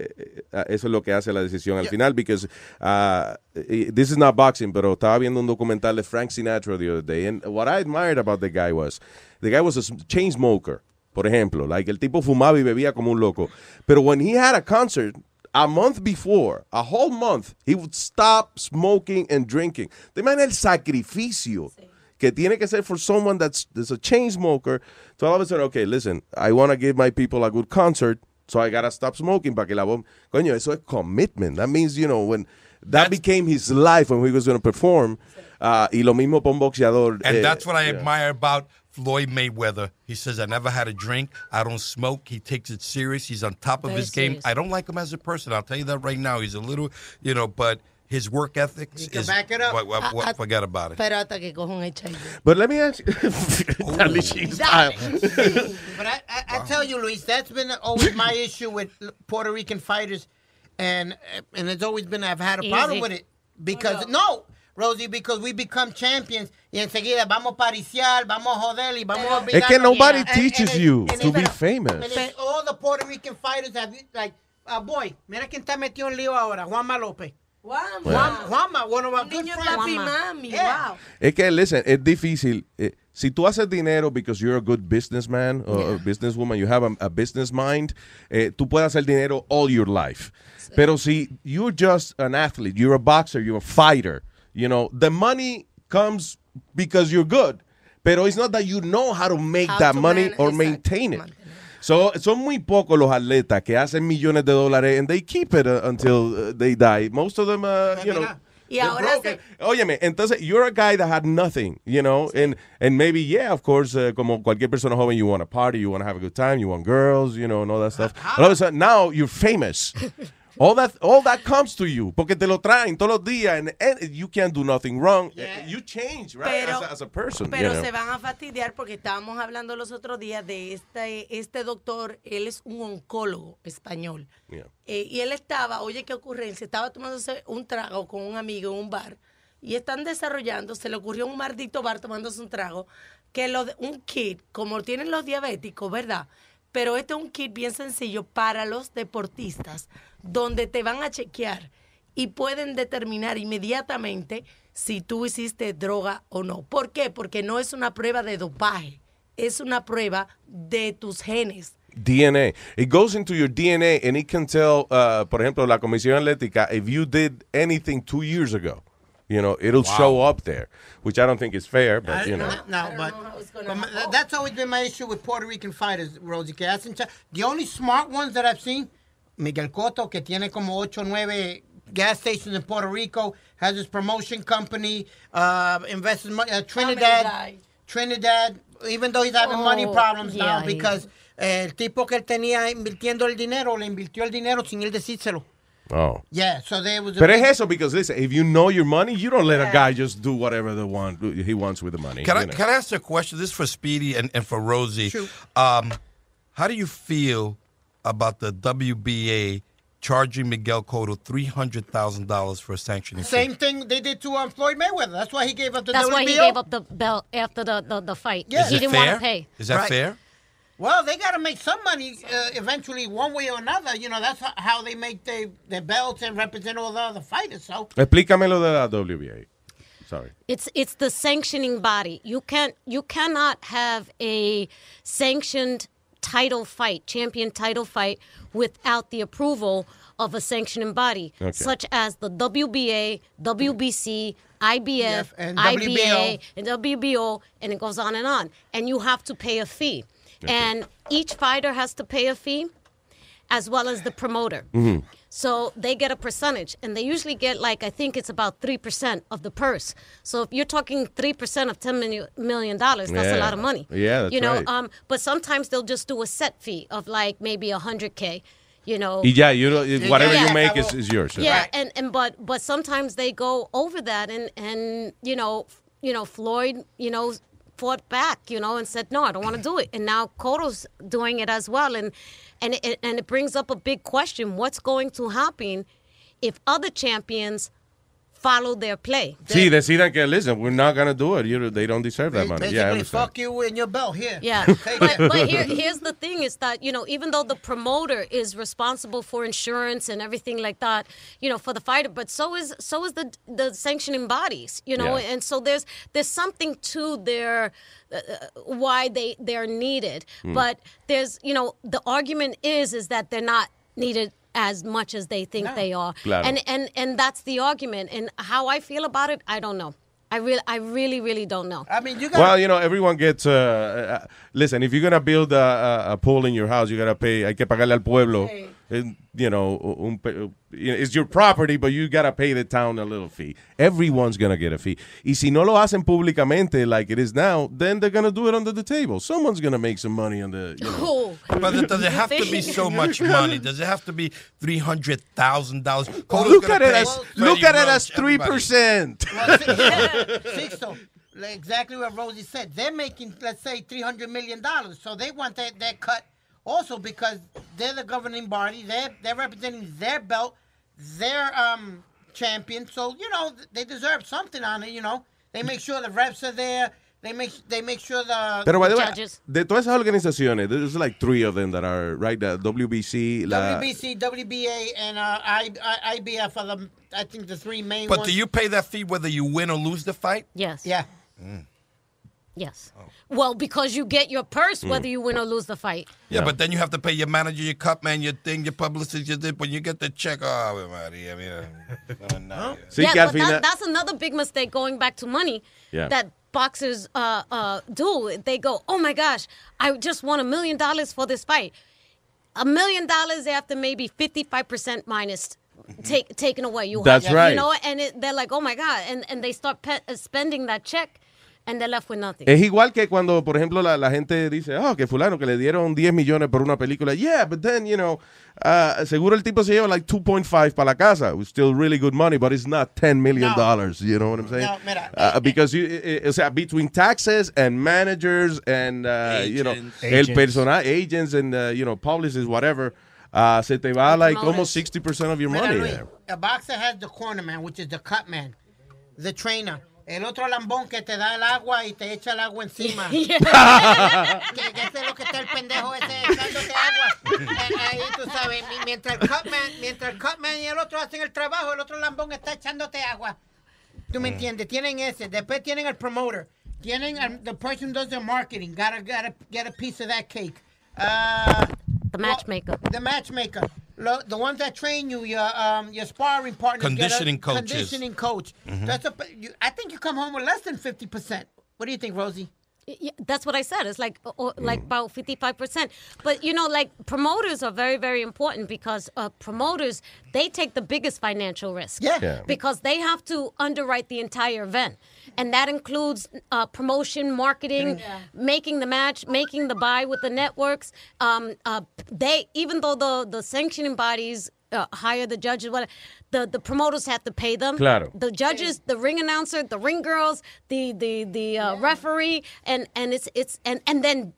eso es lo que hace la decisión al final, because uh, this is not boxing, pero estaba viendo un documental de Frank Sinatra the other day, and what I admired about the guy was, the guy was a chain smoker, por ejemplo, like el tipo fumaba y bebía como un loco, pero when he had a concert, a month before, a whole month, he would stop smoking and drinking. De manera el sacrificio que tiene que ser for someone that's, that's a chain smoker. So all of a sudden, okay, listen, I want to give my people a good concert, so I gotta stop smoking para que la voz. Coño, eso es commitment. That means, you know, when that became his life when he was going to perform. Uh, y lo mismo para un boxeador. And eh, that's what I yeah. admire about Floyd Mayweather. He says, I never had a drink. I don't smoke. He takes it serious. He's on top of Very his game. I don't like him as a person. I'll tell you that right now. He's a little, you know, but his work ethics He can is. back it up. what- what- what- Ah, ah, forget about it. Pero hasta que coja un HIV. But let me ask you. Dale, Sheen style. But I, I, I tell you, Luis, that's been always my issue with Puerto Rican fighters, and and it's always been I've had a problem with it because no. Rosie, because we become champions y enseguida vamos a pariciar, vamos a joder y vamos a Es que nobody And- teaches and it- you and to be famous. it's all the Puerto Rican fighters have like, uh, boy, mira quién está metido en lío ahora, Juanma López. Guama. Juan, Juanma, one of our Un good niño friends. papi mami. Yeah. Wow. Es que, listen, es difícil. Eh, si tú haces dinero because you're a good businessman or a businesswoman, you have a, a business mind, eh, tú puedes hacer dinero all your life. Pero si you're just an athlete, you're a boxer, you're a fighter, you know, the money comes because you're good. Pero it's not that you know how to make How that to money or maintain it. mantener. So, son muy pocos los atletas que hacen millones de dólares and they keep it uh, until uh, they die. Most of them, uh, you know, Y they're ahora broken. se- Óyeme, entonces you're a guy that had nothing, you know, and and maybe yeah, of course, uh, como cualquier persona joven, you want to party, you want to have a good time, you want girls, you know, and all that stuff. All of a sudden, now you're famous. all that all that comes to you porque te lo traen todos los días and, and you can't do nothing wrong. You change, right, Pero- as, a, as a person. Pero you know. se van a fastidiar porque estábamos hablando los otros días de este, este doctor, él es un oncólogo español. Yeah. Eh, y él estaba, oye, qué ocurrencia, estaba tomándose un trago con un amigo en un bar y están desarrollando, se le ocurrió un maldito bar tomándose un trago, que lo un kit, como tienen los diabéticos, ¿verdad? Pero este es un kit bien sencillo para los deportistas, donde te van a chequear y pueden determinar inmediatamente si tú hiciste droga o no. ¿Por qué? Porque no es una prueba de dopaje, es una prueba de tus genes. DNA. It goes into your DNA and it can tell, uh, por ejemplo, la Comisión Atlética, if you did anything two years ago. You know, it'll Wow. show up there, which I don't think is fair, but you know. No, but, but my- that's always been my issue with Puerto Rican fighters, Rosie. Cha- the only smart ones that I've seen, Miguel Cotto, que tiene como 8 o 9 gas stations in Puerto Rico, has his promotion company, uh, invests in uh, Trinidad. Trinidad, even though he's having money Oh, problems now yeah, he- because eh, el tipo que él tenía invirtiendo el dinero, le invirtió el dinero sin él decírselo. Oh. Yeah, so there was a Pero big- es eso, because listen, if you know your money, you don't let a guy just do whatever the want, he wants with the money. Can I, know. can I ask a question? This is for Speedy and, and for Rosie. Um, how do you feel about the WBA charging Miguel Cotto $300,000 for a sanctioning fee? Same thing they did to um, Floyd Mayweather. That's why he gave up the That's WBO. why he gave up the belt after the, the, the fight. Yeah. He Is it didn't want to pay. Is that Right. fair? Well, they got to make some money uh, eventually, one way or another. You know, that's how they make their, their belts and represent all the other fighters. So, Explícame lo de la WBA. Sorry. It's it's the sanctioning body. You can't you cannot have a sanctioned title fight, champion title fight, without the approval of a sanctioning body, Okay. such as the WBA, WBC, IBF, and IBA, and WBO, and it goes on and on. And you have to pay a fee. And each fighter has to pay a fee, as well as the promoter. Mhm. So they get a percentage, and they usually get like I think it's about three percent of the purse. So if you're talking three percent of ten million million dollars, that's a lot of money. Yeah, that's you know. right. Um, but sometimes they'll just do a set fee of like maybe a hundred k. You know. Y ya, you know, whatever Yeah. you make is, is yours. Yeah, and and but but sometimes they go over that, and and you know, you know, Floyd, you know, fought back, you know, and said no, I don't want to do it, and now Cotto's doing it as well, and and it, and it brings up a big question: What's going to happen if other champions follow their play? Sí, decidan que, listen, we're not going to do it. You, they don't deserve that money. Yeah, I fuck you and your belt here. Yeah, but, but here, here's the thing: is that you know, even though the promoter is responsible for insurance and everything like that, you know, for the fighter, but so is so is the the sanctioning bodies, you know, Yeah. and so there's there's something to their uh, why they they're needed, Hmm. but there's you know the argument is is that they're not needed as much as they think they are, Claro. and and and that's the argument. And how I feel about it, I don't know. I really, I really, really don't know. I mean, you Well, you know, everyone gets. Uh, uh, listen, if you're gonna build a, a, a pool in your house, you gotta pay. Hay que pagarle al pueblo. And, you know, un, um, pe- you know, it's your property, but you gotta pay the town a little fee. Everyone's gonna get a fee. Y si no lo hacen públicamente like it is now, then they're gonna do it under the table. Someone's gonna make some money on the. You know. Oh, but does it have to be so much money? Does it have to be three hundred thousand dollars? Look at it as look at it as three percent. Sixto, exactly what Rosie said. They're making, let's say, three hundred million dollars, so they want that, that cut also because they're the governing body. They're they're representing their belt, their um champion. So you know they deserve something on it. You know they make sure the reps are there. They make they make sure the, Pero by the way, judges. de todas esas organizaciones, there's like three of them that are right. The WBC, la, WBC, WBA, and uh, I, I, IBF are the I think the three main But ones. do you pay that fee whether you win or lose the fight? Yes. Yeah. Yes. Well, because you get your purse Mm. whether you win or lose the fight. Yeah, but then you have to pay your manager, your cut man, your thing, your publicist, your this. When you get the check, oh, Maria, mira. No, no. yeah, but that, that's another big mistake going back to money Yeah. that boxers uh, uh, do. They go, oh my gosh, I just won a million dollars for this fight. A million dollars after maybe 55% minus take, taken away. You That's have, right. You know, and it, they're like, oh my God. And, and they start pe- uh, spending that check and they're left with nothing. Es igual que cuando, por ejemplo, la, la gente dice, oh, que fulano, que le dieron 10 millones por una película. Yeah, but then, you know, uh, seguro el tipo se lleva like 2.5 para la casa. It's still really good money, but it's not 10 million dollars. You know what I'm saying? No, mira, Uh, because, you, eh, eh, o sea, between taxes and managers and, uh, you know, Agents. el personal, agents and, uh, you know, publicists, whatever, uh, se te va like almost 60% of your Mira, money Luis, there. a boxer has the corner man, which is the cut man, the trainer. El otro lambón que te da el agua y te echa el agua encima. que, que ese es lo que está el pendejo ese echándote agua. Eh, Ahí tú sabes, mi- mientras el cutman, mientras el cutman y el otro hacen el trabajo, el otro lambón está echándote agua. ¿Tú me entiendes? Tienen ese. Después tienen el promoter. Tienen el, the person who does their marketing. Gotta, gotta get a piece of that cake. Uh, the matchmaker. the matchmaker. Lo, the ones that train you, your um, your sparring partners. a Conditioning coaches. Conditioning coach. Mm-hmm. Mhm. That's a, you, I think you come home with less than fifty percent. What do you think, Rosie? Yeah, that's what I said. It's like or, like about fifty five percent. But you know, like promoters are very very important because uh, promoters they take the biggest financial risk. Yeah. Yeah. Because they have to underwrite the entire event, and that includes uh, promotion, marketing, Yeah. making the match, making the buy with the networks. Um, uh, they even though the the sanctioning bodies. Uh, hire the judges. What the the promoters have to pay them. Claro. The judges, the ring announcer, the ring girls, the the the uh, referee, and and it's it's and and then.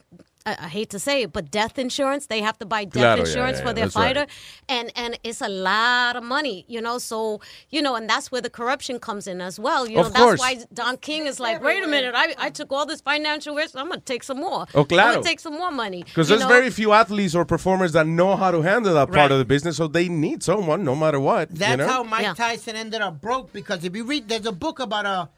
I I hate to say it, but death insurance, they have to buy death Claro, yeah, insurance yeah, for their that's right. fighter. And and it's a lot of money, you know. So, you know, and that's where the corruption comes in as well. You Of know, course. that's why Don King is like, wait a minute, I, I took all this financial risk, I'm gonna take some more. Oh, I'm gonna take some more money. Because there's know? very few athletes or performers that know how to handle that part of the business, so they need someone no matter what. That's you know? how Mike Tyson ended up broke because if you read, there's a book about a,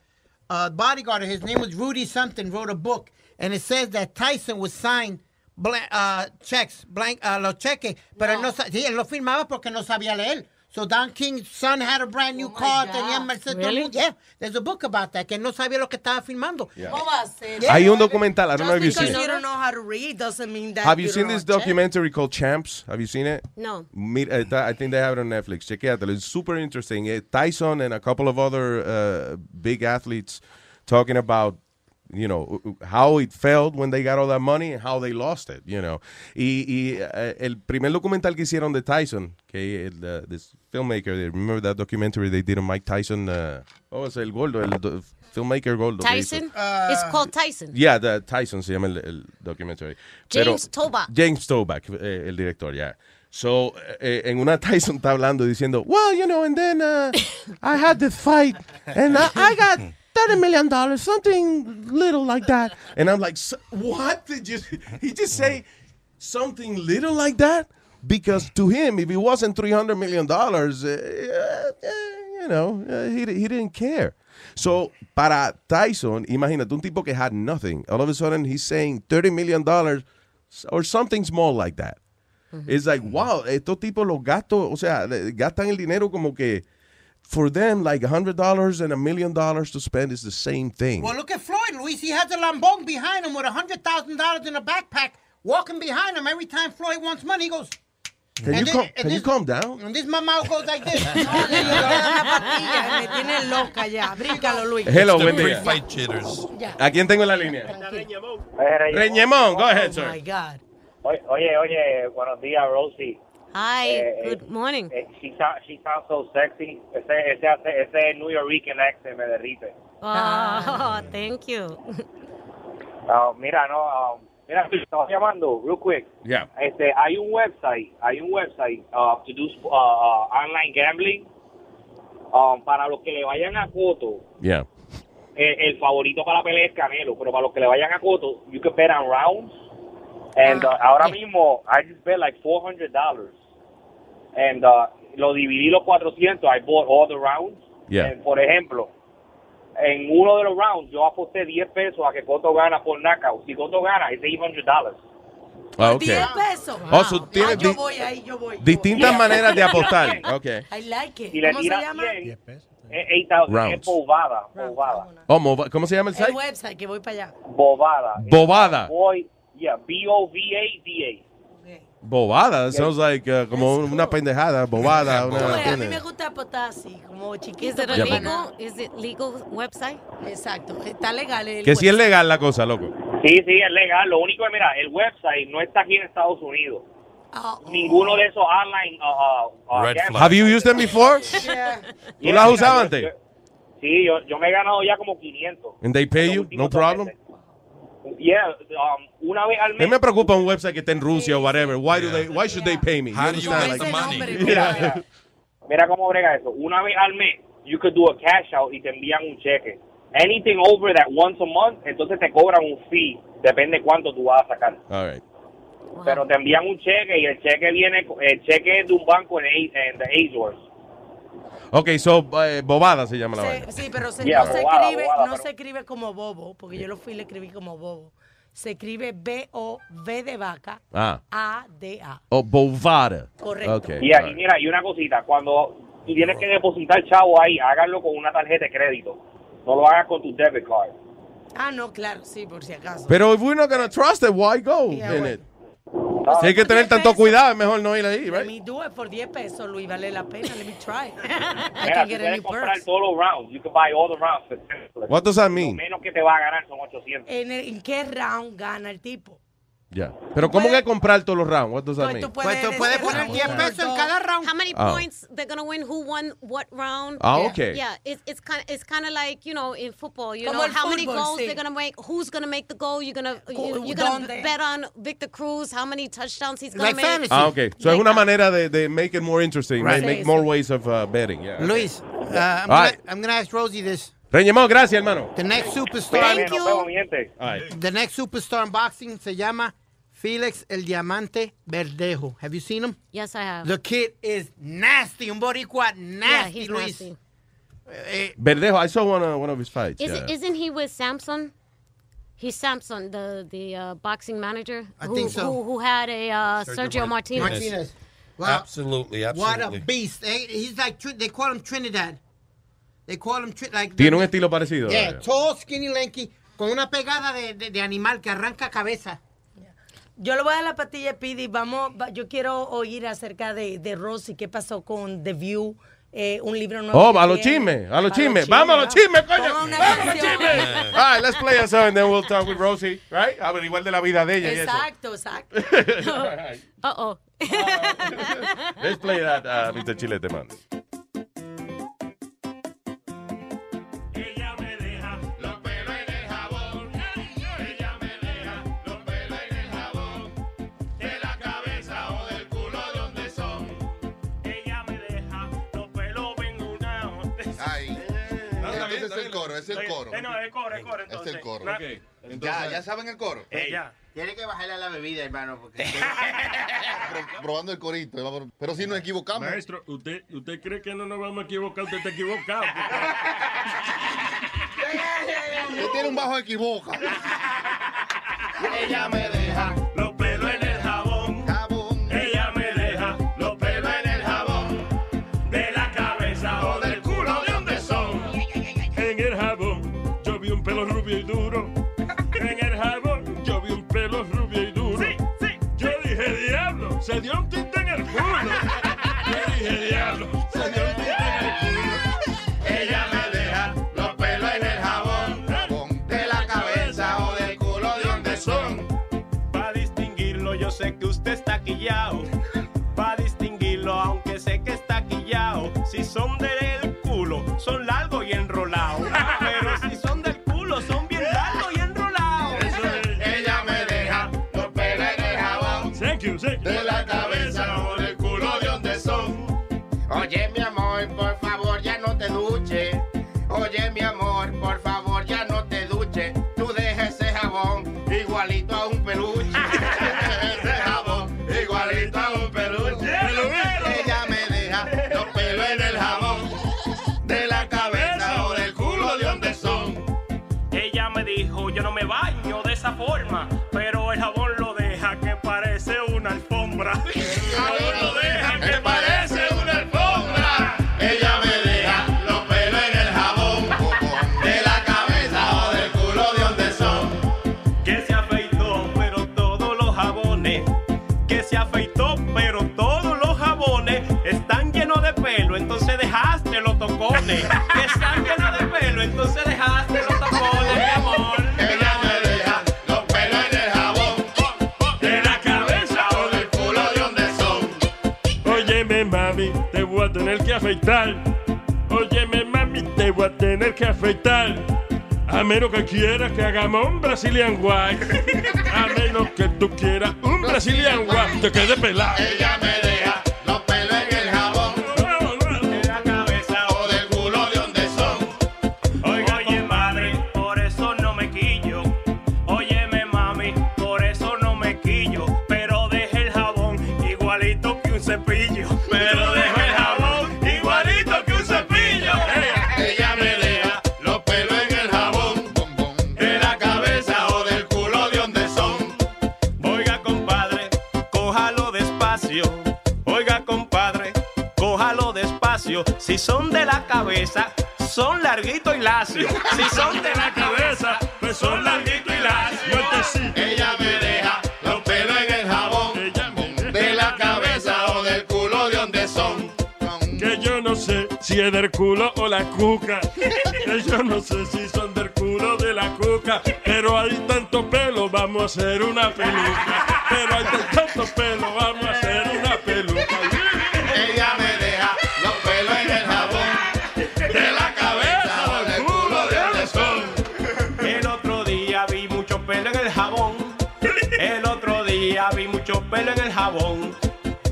a bodyguard. His name was Rudy something. Wrote a book, and it says that Tyson was signed blan- uh, checks, blank, uh, los cheques, pero él no sí, él lo firmaba porque no sabía leer. So Don King's son had a brand new car, tenía Mercedes. Really? Yeah, there's a book about that, que no sabía lo que estaba firmando. Yeah. ¿Cómo va a ser? Hay un documental, I don't know if you've Just seen because it. you don't know how to read doesn't mean that Have you you seen don't this know how to check. documentary called Champs? Have you seen it? No. Mira, está- I think they have it on Netflix. Chequéatelo. It's super interesting. Eh, Tyson and a couple of other uh, big athletes talking about, you know, how it felt when they got all that money and how they lost it, you know. Y, y, eh, el primer documental que hicieron de Tyson, que el, uh, this filmmaker, they- remember that documentary they did on Mike Tyson? Uh, oh, es el gordo, el do- filmmaker gordo. Tyson. it's called Tyson. Yeah, the Tyson se llama el, el documentary. James Toback. James Toback, eh, el director, yeah. So, eh, en una Tyson está hablando diciendo, well, you know, and then uh, I had this fight, and I, I got $30 million, something little like that. And I'm like, "So- what did you, he just say something little like that? Because to him, if it wasn't $300 million, uh, uh, you know, uh, he, he didn't care. So, para Tyson, imagínate, un tipo que had nothing. All of a sudden, he's saying $30 million or something small like that. It's like, wow, estos tipos los gastos, o sea, gastan el dinero como que, for them, like $100 and a million dollars to spend is the same thing. Well, look at Floyd, Luis. He has a Lambong behind him with $100,000 in a backpack, walking behind him. Every time Floyd wants money, he goes, Can you, and then- cal- and can you calm down? and this mama goes like this. Una pastilla, me tiene loca ya. Bríncalo, Luis. Hello, The buen día. pre-fight jitters. Ya. ¿A quién tengo en la línea? Reñemón, go ahead, sir. Oh my God. Oye, oye, oye, buenos días, Rosie. Hi. Eh, Good morning. Eh, she, sound, she sounds so sexy. Ese, ese, ese, ese New Yorkican accent me derrite. Oh, thank you. Ah, mira, no, ah, mira, estaba llamando, real quick. Yeah. Este, hay un website, hay un website uh, to do uh, uh, online gambling um, para los que le vayan a Coto. Yeah. eh, el favorito para la pelea es Canelo, pero para los que le vayan a Coto, you can bet on rounds. And uh, ahora mismo, I just bet like $400. And uh, lo dividí los 400, I bought all the rounds. Yeah. And, por ejemplo, en uno de los rounds, yo aposté 10 pesos a que Coto gana por knockout. Si Coto gana, es $800. Ah, ok. 10 pesos. Oh, so tiene Ah, yo voy ahí, yo voy. distintas maneras de apostar. Ok. I like it. Si le ¿Cómo se llama? 100, es, es, bobada, bobada, Oh, ¿Cómo se llama el El site? website, que voy para allá. bobada. Bobada. Boy, yeah, B-O-V-A-D-A. Bobada. Sounds like uh, como una pendejada. Bobada. Oye, Una, a mí me gusta apostar así, como chiquito. Is it a Yeah, legal? Is it legal website? Exacto. Está legal el Que si es legal la cosa, loco. Sí, sí, es legal. Lo único es, mira, el website no está aquí en Estados Unidos. Ah, Ninguno de esos online uh, uh, uh, Red. Have you used them before? Yeah, ¿Tú las usado yo- antes? yo- Sí, yo, yo me he ganado ya como 500. And they pay you? No problem? Yeah, um, una vez al mes. me preocupa un website que esté en Rusia o whatever. Why do they? Why should they pay me? How do you get the money? Mira, mira, mira cómo brega eso. Una vez al mes, you could do a cash out y te envían un cheque. Anything over that once a month, entonces te cobran un fee. Depende cuánto tú vas a sacar. All right. Pero te envían un cheque y el cheque viene, el cheque es de un banco en, en the Azores. Ok, so, eh, bobada se llama la Se- vaina. sí, pero se, Yeah, no, se bobada, escribe, bobada, no pero- se escribe como bobo, porque yo lo fui y le escribí como bobo. Se escribe B-O-V de vaca, Ah. A-D-A. Oh, bovada. Correcto. Ok. Y, all y right. mira, y una cosita, cuando tú tienes que depositar chavo ahí, háganlo con una tarjeta de crédito. No lo hagas con tu debit card. Ah, no, claro, sí, por si acaso. Pero if we're not gonna trust it, why go Yeah, in bueno. it? Si hay que tener tanto cuidado, es mejor no ir ahí, Let right? me do it por 10 pesos, Luis, vale la pena. Let me try. I Mira, can get a new purse. todos los rounds. You can buy all the rounds. for $10. What does that Lo mean? menos que te va a ganar son 800. ¿En, el- en qué round gana el tipo? Ya. Pero ¿cómo que comprar todos los rounds? What does that Pues mean? tú puedes, Pues tú puedes poner 10 pesos en cada round. How many Oh. points they're gonna win? Who won what round? Ah, okay. Yeah, it's it's kind of it's kind of like you know in football. You Como know how many goals sí. they're gonna make. Who's gonna make the goal? You're gonna you, Cu- you're gonna ¿dónde? bet on Victor Cruz. How many touchdowns he's gonna Like make? fantasy. Ah, ok. So es una manera de, de make it more interesting, Right. Make Sí, more sí. ways of uh, betting. Yeah. Luis, uh, I'm, right. I'm gonna ask Rosie this. Reñemón, gracias, hermano. The next superstar. All right. the next superstar in boxing se llama Felix El Diamante Verdejo. Have you seen him? Yes, I have. The kid is nasty, un boricua yeah, nasty, he's Luis. nasty. Eh, Verdejo, I saw one, uh, one of his fights. Is yeah. it, isn't he with Samson? He's Samson, the the uh, boxing manager. I who, think so. Who, who had a uh, Sergio, Martinez. Martinez. Wow. Absolutely, What absolutely. a beast. Eh, He's like, Tr- they call him Trinidad. They call him, like. Tiene un estilo parecido. Yeah, eh. tall, skinny, lanky, con una pegada de, de, de animal que arranca cabeza. Yo le voy a dar la patilla, Pidi. Vamos, va- yo quiero oír acerca de, de Rosy, qué pasó con The View, eh, un libro nuevo. Oh, a los chismes, a los chismes. Vamos a los chismes, coño. Vamos a los chismes. All right, let's play a song and then we'll talk with Rosie, right? Averiguar de la vida de ella. Exacto, exacto. Uh oh. Let's play that, uh, Mr. Chilete, man. Ella es el coro, es el coro. Eh, no, es el coro, es el coro. Entonces, Es el coro. Ya, ya saben el coro. Ella. Tiene que bajarle a la bebida, hermano, porque... Probando el corito. eh, Pero si nos equivocamos. Maestro, ¿usted, ¿usted cree que no nos vamos a equivocar? Usted está equivocado. Usted tiene un bajo equivoca. Ella me deja se dio un tinte en el culo. Yo dije, diablo, se dio un tinte en el culo. Ella me deja los pelos en el jabón. De la cabeza o del culo de donde son. Para distinguirlo, yo sé que usted está quillao. Para distinguirlo, aunque sé que está quillao. Si son del culo, son largos afeitar. Óyeme, mami, te voy a tener que afeitar. A menos que quieras que hagamos un Brazilian white. A menos que tú quieras un Brazilian white. Te quede pelado. Larguito y lacio. Si son de la cabeza, pues son larguito y lacio. Ella me deja los pelos en el jabón. De la cabeza o del culo de donde son. Que yo no sé si es del culo o la cuca. Que yo no sé si son del culo de la cuca. Pero hay tanto pelo, vamos a hacer una peluca. Pero hay tanto pelo, el jabón.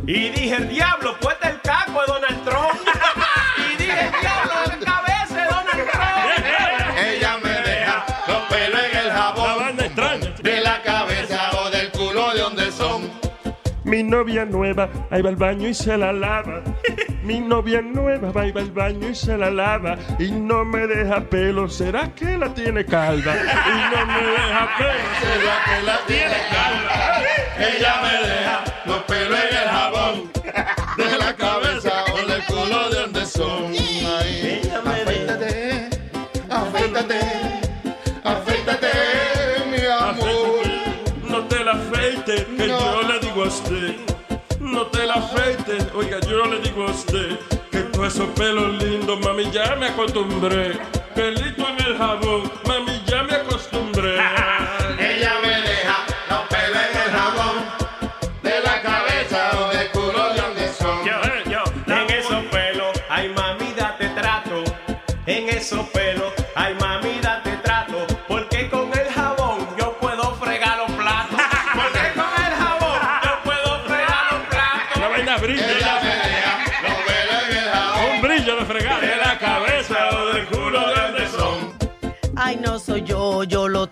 Y dije, el diablo, pues el caco de Donald Trump. Y dije, el diablo, la cabeza de Donald Trump. Ella me deja los pelos en el jabón. De la cabeza o del culo de donde son. Mi novia nueva, ahí va al baño y se la lava. Mi novia nueva va y va al baño y se la lava y no me deja pelo. ¿Será que la tiene calva? Y no me deja pelo. ¿Será que la tiene calva? Ella me deja los pelos en el jabón de la cabeza o del culo de donde son. Me deja. Afeítate, afeítate, mi amor. No te la afeites, que yo le digo a usted. No te la afeites, oiga, yo le digo a usted que todos esos pelos lindos, mami, ya me acostumbré. Pelito en el jabón, mami,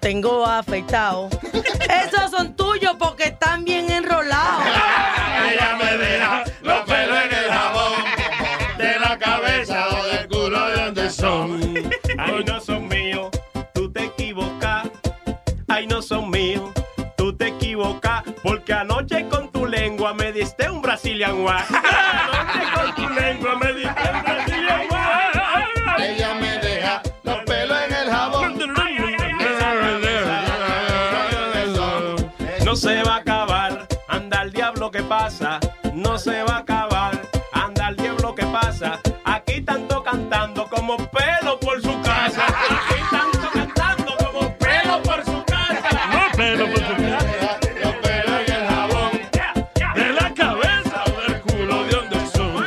tengo afeitado. Esos son tuyos porque están bien enrolados. Ella me deja los pelos en el jabón de la cabeza o del culo de donde son. Ay, no son míos, tú te equivocas. Ay, no son míos, tú te equivocas. Porque anoche con tu lengua me diste un Brazilian wax. Anoche con tu lengua me diste un Brazilian se va a acabar, anda el diablo que pasa. No se va a acabar, anda el diablo que pasa. Aquí tanto cantando como pelo por su casa. Aquí tanto cantando como pelo por su casa. No pelo por su casa. Los pelos en el jabón De la cabeza o del culo de donde son.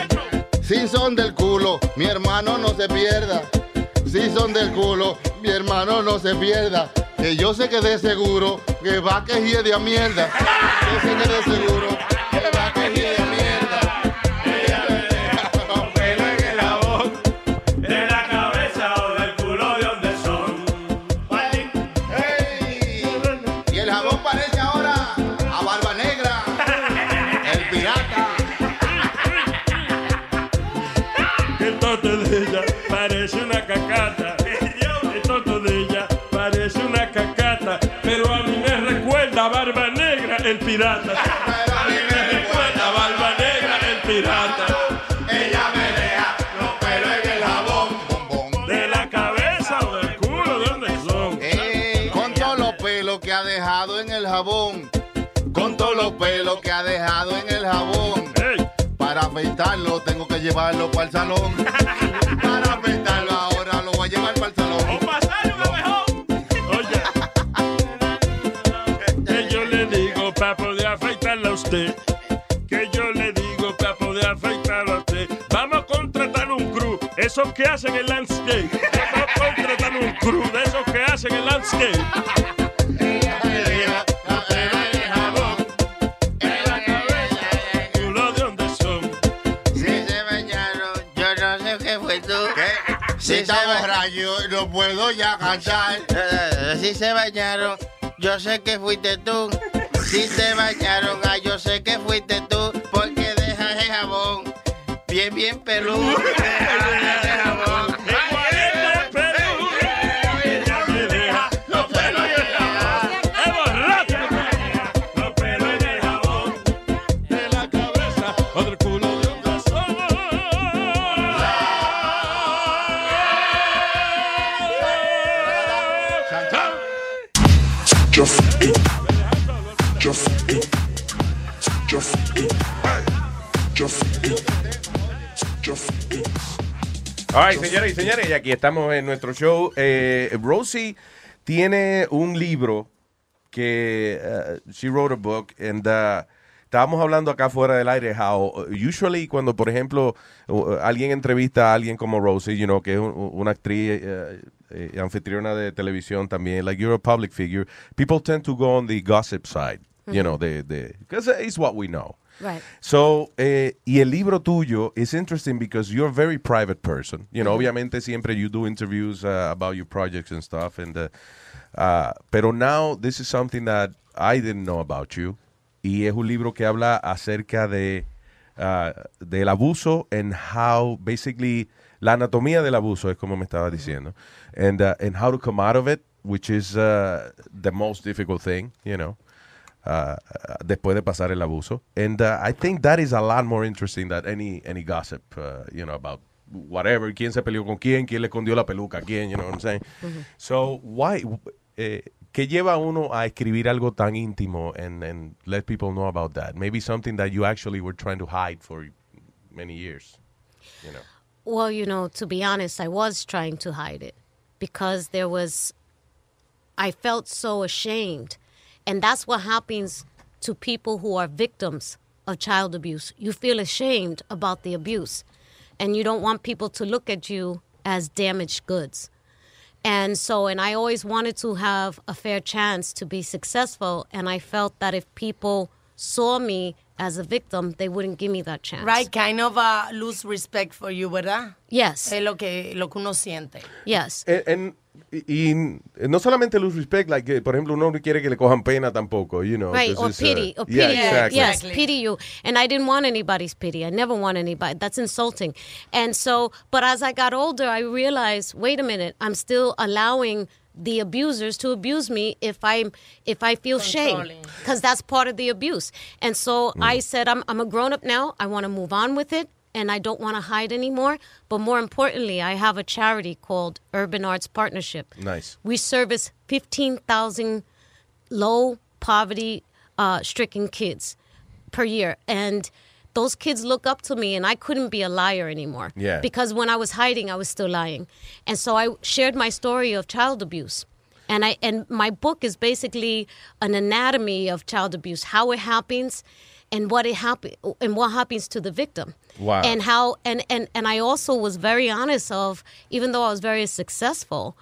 Si son del culo, mi hermano no se pierda. Si son del culo, hermano no se pierda. Que yo sé que de seguro que va que hiede a mierda. Yo sé que de seguro pirata. Pero a mí me recuerda a Barba Negra, el pirata. Ella me deja los pelos en el jabón. De la cabeza o del culo, ¿de dónde son? Ey, con todos los pelos que ha dejado en el jabón. Con todos los pelos que ha dejado en el jabón. Para afeitarlo tengo que llevarlo para el salón. Esos que hacen el landscape. Contratar un crew de esos que hacen el landscape. Si se bañaron, yo no sé qué fue tú. Si está borracho, no puedo ya cantar. Si se bañaron, yo sé que fuiste tú. Si se bañaron, ah, yo sé que fuiste tú. Porque dejas el jabón bien, bien peludo. All right, señoras y señores, y aquí estamos en nuestro show. Eh, Rosie tiene un libro que uh, she wrote a book and uh, estábamos hablando acá fuera del aire how usually cuando por ejemplo uh, alguien entrevista a alguien como Rosie, you know, que es un- una actriz uh, eh, anfitriona de televisión también, like you're a public figure, people tend to go on the gossip side, you know, the the because it's what we know. Right. So, eh, y el libro tuyo is interesting because you're a very private person. You know, Mhm. obviamente siempre you do interviews uh, about your projects and stuff. And, uh, uh, pero now this is something that I didn't know about you. Y es un libro que habla acerca de uh, del abuso and how basically la anatomía del abuso es como me estaba diciendo and uh, and how to come out of it which is uh, the most difficult thing you know uh, después de pasar el abuso and uh, I think that is a lot more interesting than any any gossip uh, you know about whatever quién se peleó con quién quién le escondió la peluca a quién you know what I'm saying so why eh, ¿Qué lleva a uno a escribir algo tan íntimo and, and let people know about that? Maybe something that you actually were trying to hide for many years. You know. Well, you know, to be honest, I was trying to hide it because there was, I felt so ashamed. And that's what happens to people who are victims of child abuse. You feel ashamed about the abuse, and you don't want people to look at you as damaged goods. And so, and I always wanted to have a fair chance to be successful. And I felt that if people saw me as a victim, they wouldn't give me that chance. Right, kind of uh, lose respect for you, ¿verdad? Yes. Es lo que, lo que uno siente. Yes. And, and- y, y no solamente lose respect, like, que, por ejemplo, uno no quiere que le cojan pena tampoco, you know. Right, 'cause or it's, uh, pity, or pity yeah, you. exactly. Yes, pity you. And I didn't want anybody's pity. I never want anybody. That's insulting. And so, but as I got older, I realized, wait a minute, I'm still allowing the abusers to abuse me if I'm if I feel shame because that's part of the abuse. And so I said, I'm I'm a grown up now. I want to move on with it. And I don't want to hide anymore. But more importantly, I have a charity called Urban Arts Partnership. Nice. We service 15,000 low poverty uh, stricken kids per year. And those kids look up to me, and I couldn't be a liar anymore. Yeah. Because when I was hiding, I was still lying. And so I shared my story of child abuse. And I and my book is basically an anatomy of child abuse, how it happens, and what it happen and what happens to the victim. Wow. And how and and and I also was very honest of even though I was very successful,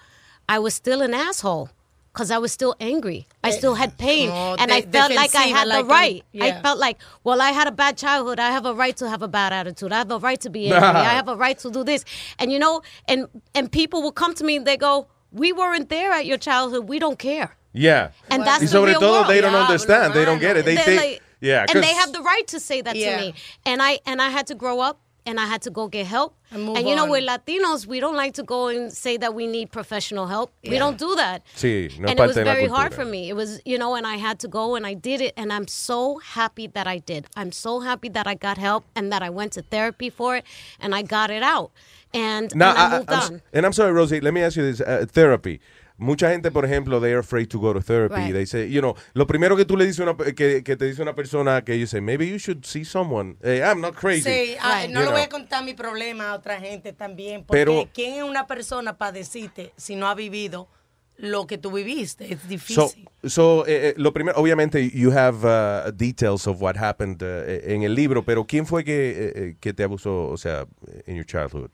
I was still an asshole because I was still angry. I still had eh, pain, Oh, and I felt like I had like the right. I yeah. felt like, well, I had a bad childhood. I have a right to have a bad attitude. I have a right to be angry. I have a right to do this. And you know, and and people will come to me and they go, "We weren't there at your childhood. We don't care." Yeah. And that's y the sobre real todo, world. they don't understand. They don't get it. They think, like- yeah. and they have the right to say that Yeah. to me. And I and I had to grow up and I had to go get help. And move you know, on. we're Latinos. We don't like to go and say that we need professional help. We don't do that. Sí, no and it was very hard for me. It was, you know, and I had to go and I did it. And I'm so happy that I did. I'm so happy that I got help and that I went to therapy for it and I got it out. And, Now, and I, I- moved I'm, on. s- and I'm sorry, Rosie, let me ask you this. uh, therapy. Mucha gente, por ejemplo, they are afraid to go to therapy. Right. They say, you know, lo primero que tú le dices a una, que, que te dice una persona que you say, maybe you should see someone. Hey, I'm not crazy. Sí, ah, You no le voy a contar mi problema a otra gente también. Porque Pero- ¿quién es una persona para decirte si no ha vivido lo que tú viviste? Es So, difícil. so eh, eh, lo primero, obviamente, you have uh, details of what happened uh, en el libro, pero ¿quién fue que, eh, eh, que te abusó, o sea, in your childhood?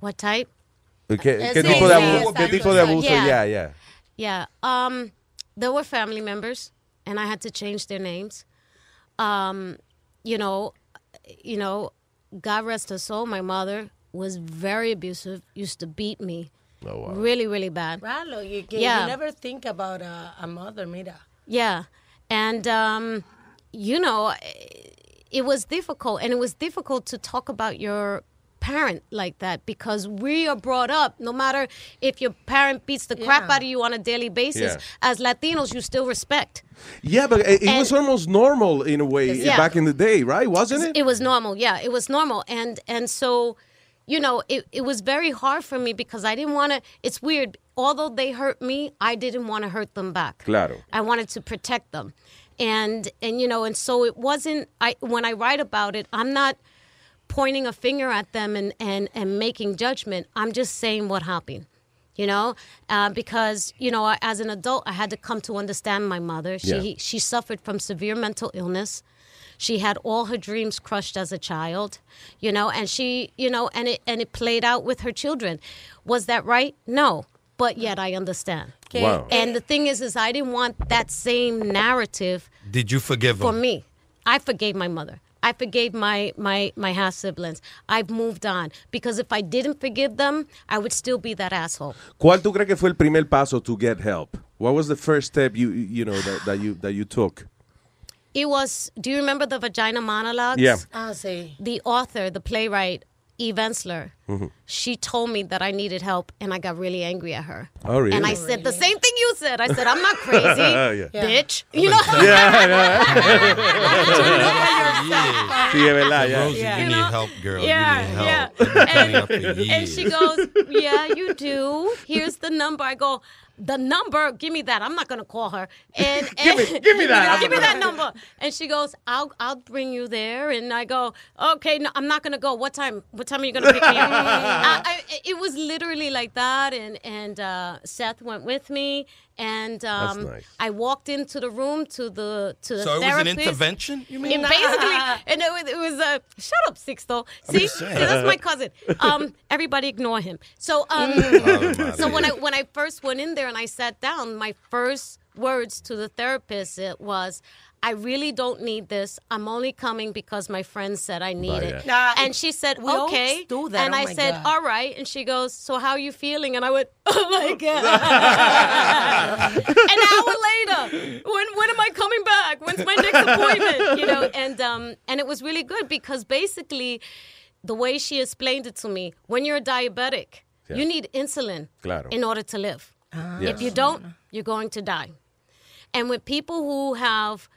What type? ¿Qué, Eh, qué sí, tipo de sí, abuso? ¿Qué tipo de abuso? Yeah. Yeah, yeah. Yeah. Um, there were family members, and I had to change their names. Um, you know, you know, God rest her soul. My mother was very abusive. Used to beat me. Oh, wow. Really, really bad. Ralo, you, que Yeah. you never think about a, a mother, mira. Yeah. And, um, you know, it was difficult. And it was difficult to talk about your parent like that because we are brought up, no matter if your parent beats the crap out of you on a daily basis, Yeah. as Latinos, you still respect. Yeah, but it, it And- was almost normal in a way Yeah. back in the day, right? Wasn't it? It was normal, yeah. It was normal, and and so, you know, it it was very hard for me because I didn't want to. It's weird. Although they hurt me, I didn't want to hurt them back. Claro. I wanted to protect them, and and you know, and so it wasn't. I when I write about it, I'm not pointing a finger at them and and and making judgment. I'm just saying what happened. You know, uh, because you know, I- as an adult, I had to come to understand my mother. She Yeah. she suffered from severe mental illness. She had all her dreams crushed as a child, you know, and she, you know, and it and it played out with her children. Was that right? No, but yet I understand. Wow. And the thing is, is I didn't want that same narrative Did you forgive for him? me. I forgave my mother. I forgave my my my half siblings. I've moved on because if I didn't forgive them, I would still be that asshole. ¿Cuál tú crees que fue el primer paso to get help? What was the first step you you know that, that you that you took? It was. Do you remember the vagina monologues? Yeah. Ah, sí. The author, the playwright, Eve Ensler. Mhm. She told me that I needed help, and I got really angry at her. Oh, really? And I said the same thing you said. I said, I'm not crazy, Yeah. bitch. You know? Yeah, Sí, es verdad, ya. Rosie, you need help, girl. Yeah, you need help. I've been telling her for And she goes, Yeah, you do. Here's the number. I go, The number, give me that. I'm not gonna call her. And, Give me- give me that. Give me that number. And she goes, I'll I'll bring you there. And I go, Okay, no, I'm not gonna go. What time? What time are you gonna pick me up? I, I, it was literally like that. And and uh, Seth went with me. And um, nice. I walked into the room to the to the So it was an therapist. intervention, you mean? And basically, and it was, it was uh, shut up, Sixto. I'm See, just See, that's my cousin. Um, everybody ignore him. So, um, Mm. so when I when I first went in there and I sat down, my first words to the therapist it was. I really don't need this. I'm only coming because my friend said I need Oh, it. yeah. Nah, and she said, we okay. do that. And Oh I said, God. all right. And she goes, so how are you feeling? And I went, oh my God. An hour later, when when am I coming back? When's my next appointment? You know, and um and it was really good because basically the way she explained it to me, when you're a diabetic, Yeah. you need insulin Claro. in order to live. Yes. If you don't, you're going to die. And with people who have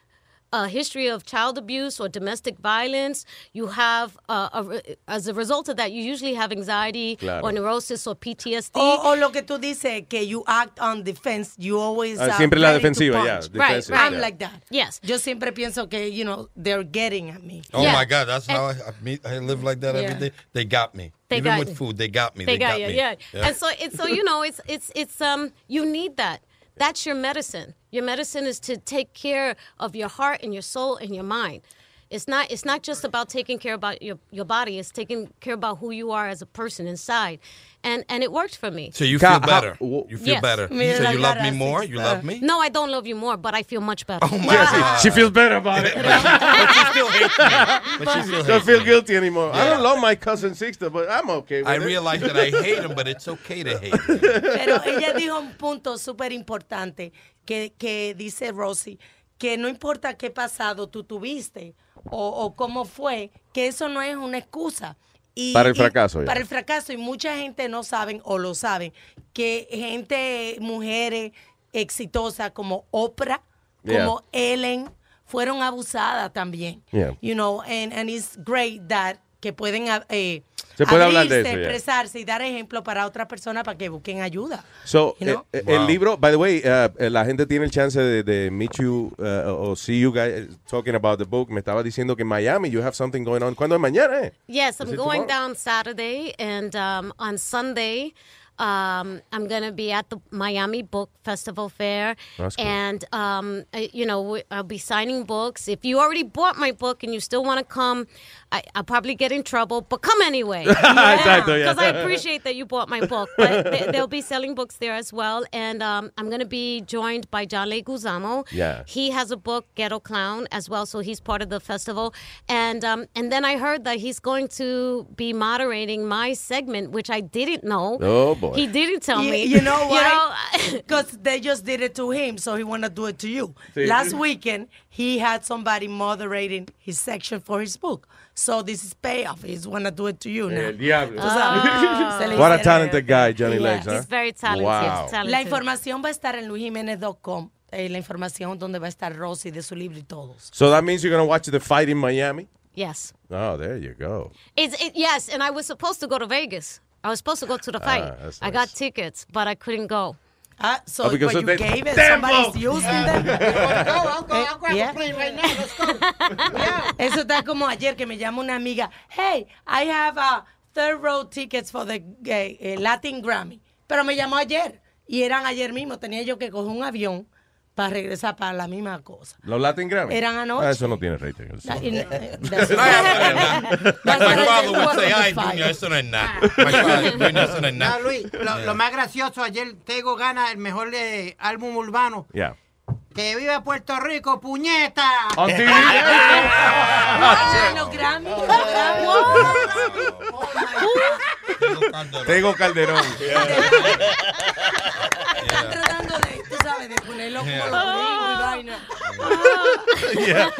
a history of child abuse or domestic violence, you have, uh, a as a result of that, you usually have anxiety Claro. or neurosis or PTSD. O, o lo que tú dices, que you act on defense, you always Ah, are siempre la defensiva, yeah, Right, defensive, right. I'm yeah. like that. Yes. Yo siempre pienso que, you know, they're getting at me. Oh my God, that's how I, I, meet, I live like that Yeah. every day. They got me. They Even got with you. food, they got me. They, They, got, you, me. yeah. And so it's so you know it's it's it's um you need that. That's your medicine. Your medicine is to take care of your heart and your soul and your mind. It's not it's not just about taking care about your your body. It's taking care about who you are as a person inside. And and it worked for me. So you feel better. You feel Yes. better. Mira so you love me cara, more? You love me? No, I don't love you more, but I feel much better. Oh my God. She feels better about it. but she still hates me. But she still Don't hates feel me. guilty anymore. I don't love my cousin Sixta, but I'm okay with I it. realize that I hate him, but it's okay to hate him. Pero ella dijo un punto súper importante que, que dice Rosy, que no importa qué pasado tú tuviste o, o cómo fue, que eso no es una excusa. Y- Para el y- fracaso, ya. Para el fracaso. Y mucha gente no saben o lo saben, que gente, mujeres exitosas como Oprah, Yeah. como Ellen, fueron abusadas también. Yeah. You know, and, and it's great that que pueden eh, Se puede hablar de abrirse, eso, yeah. expresarse y dar ejemplo para otras personas para que busquen ayuda. So, You know? eh, eh, el libro, by the way, uh, la gente tiene el chance de, de meet you uh, or see you guys talking about the book. Me estaba diciendo que en Miami you have something going on. ¿Cuándo es mañana? Eh? Yes, I'm going tomorrow? down Saturday, and um, on Sunday, um, I'm going to be at the Miami Book Festival Fair. That's cool. And, um, I- you know, we- I'll be signing books. If you already bought my book and you still want to come, I, I'll probably get in trouble, but come anyway. Exacto, yeah. Because I appreciate that you bought my book. But they, they'll be selling books there as well. And um, I'm going to be joined by John Leguizamo. Yeah. He has a book, Ghetto Clown, as well, so he's part of the festival. And um, and then I heard that he's going to be moderating my segment, which I didn't know. Oh, boy. He didn't tell You- me. You know why? know, Because they just did it to him, so he want to do it to you. Sí. Last weekend, he had somebody moderating his section for his book. So this is payoff. He's want to do it to you now. El diablo. Tú sabes. Se le What a talented guy, Johnny Yeah. Legs, huh? He's very talented. Wow. talented. La información va a estar en luisjimenez.com. Eh, la información donde va a estar Rosy de su libro y todos. So that means you're going to watch the fight in Miami? Yes. Oh, there you go. It's, it, yes, and I was supposed to go to Vegas. I was supposed to go to the fight. Ah, that's I got tickets, but I couldn't go. Ah, so Oh, because but of you gave it. Somebody's using Yeah. a plane right now. Let's go. Eso está como ayer que me llama una amiga. Hey, I have a third row tickets for the eh, eh, Latin Grammy. Pero me llamó ayer y eran ayer mismo. Tenía yo que coger un avión para regresar para la misma cosa. ¿Los Latin Grammy? Eran anoche. Ah, eso no tiene rating. Eso. Y- Like that's- my father would say, ay, Fire. Junior, eso no es nada. Junior, eso no es No, nada. Luis, lo, Yeah. lo más gracioso, ayer Tego gana el mejor eh, álbum urbano. Yeah. Que vive Puerto Rico, puñeta. On TV. Ah, los Grammy, los Grammy. Tego Calderón. Sabes, ¿sabes? De ponerlo como Yeah. los gringos y vaina. yeah.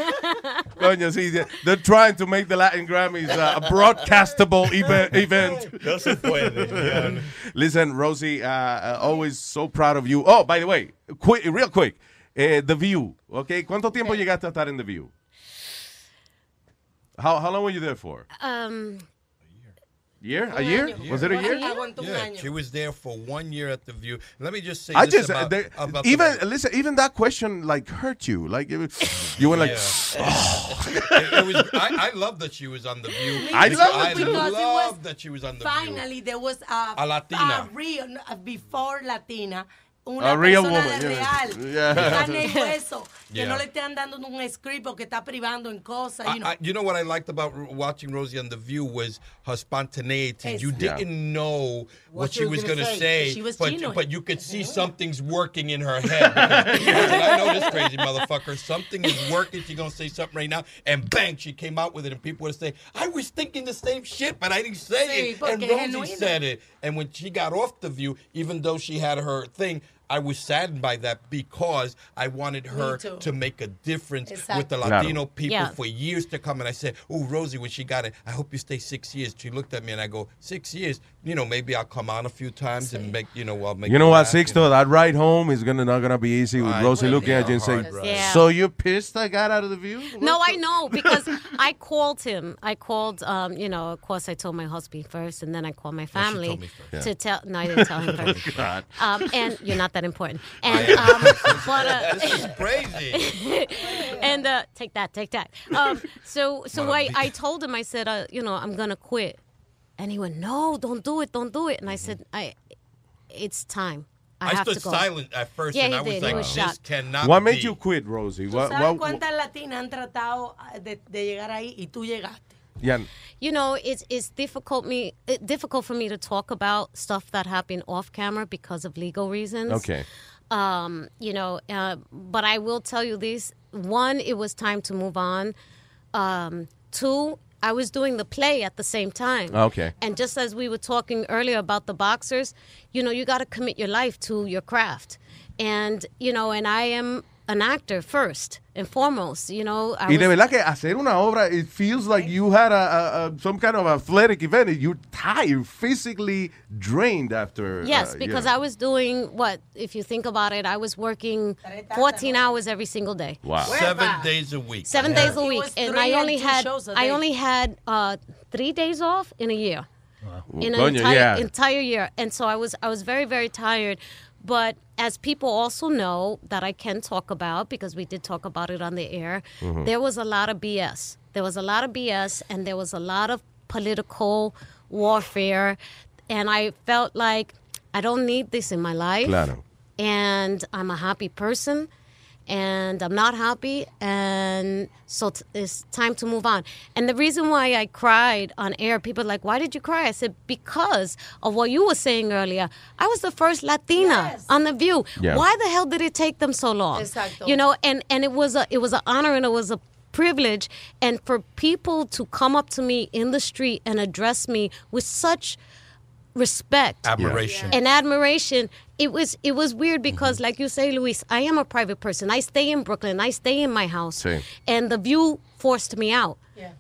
Coño, sí. they- They're trying to make the Latin Grammys uh, a broadcastable eve- event. No se puede. yeah. Listen, Rosie, uh, uh, always so proud of you. Oh, by the way, quick, real quick, eh, The View, okay? ¿Cuánto tiempo llegaste a estar en The View? How, how long were you there for? Um, Year? A year? Was it a year? Yeah, she was there for one year at the View. Let me just say I this just uh, about, they- about the- even listen even that question like hurt you like it, you were like oh. it, it was. I, I love that she was on the View. I love I it. Because it love that she was on the View. Finally, there was a, A Latina. a real, before Latina. A real woman, de yeah. real, Yeah. de carne y hueso, que no le estén dando un script o que está privando en cosas, you know. You know what I liked about watching Rosie on The View was her spontaneity. You didn't know what, she was going to say, say. She but, but you could see something's working in her head. I know this crazy motherfucker. Something is working. She's going to say something right now. And bang, she came out with it. And people would say, I was thinking the same shit, but I didn't say Sí, it. And Rosie genuino. said it. And when she got off The View, even though she had her thing, I was saddened by that because I wanted her to make a difference with the Latino people Yeah. for years to come. And I said, "Oh, Rosie, when she got it, I hope you stay six years." She looked at me and I go, six years? You know, maybe I'll come on a few times and make, you know, I'll make. you know what laugh, you Sixto that ride home is gonna not gonna be easy with I Rosie will looking at you and saying Yeah. so you're pissed I got out of the view No, I know because I called him. I called, um, you know, of course, I told my husband first, and then I called my family told me first. to Yeah. tell. No, I didn't tell him Oh, first. God. Um, and you're not that important. And um, but uh, This is crazy. and uh, take that, take that. Um, so so I, I told him I said uh, you know I'm gonna quit, and he went no don't do it don't do it and I said I it's time I, I have stood to go. silent at first, Yeah, and he I was did. He like, was "This shocked. cannot." what made be. you quit Rosie ¿Tú what, sabes what, cuántas latinas han tratado ah, de, de llegar ahí y tú llegaste? yeah, you know it's it's difficult me it, difficult for me to talk about stuff that happened off camera because of legal reasons okay um, you know, uh, but I will tell you this: one, it was time to move on. Um, two, I was doing the play at the same time. Oh, okay. And just as we were talking earlier about the boxers, you know, you got to commit your life to your craft, and you know, and I am an actor first and foremost. You know, I y de was- verdad que hacer una obra it feels like you had a, a, a some kind of athletic event you're tired physically drained after Yes, uh, because yeah. I was doing what, if you think about it, I was working 14 hours every single day. Wow. Seven days a week. Seven Yeah. days a week, and I only had shows a I day. only had uh, three days off in a year, in an Coño, entire yeah. entire year, and so I was I was very very tired. But as people also know that I can talk about because we did talk about it on the air, Mhm. there was a lot of BS. There was a lot of BS, and there was a lot of political warfare, and I felt like I don't need this in my life claro and I'm a happy person and I'm not happy and so t- it's time to move on. And the reason why I cried on air, people are like, why did you cry? I said, because of what you were saying earlier. I was the first Latina on The View. Yeah. Why the hell did it take them so long? Exacto. You know, and, and it was a it was an honor and it was a privilege and for people to come up to me in the street and address me with such respect Admiration. and admiration. It was it was weird mm-hmm. because like you say luis i am a private person. I stay in brooklyn. I stay in my house. Sí. and the view forced me out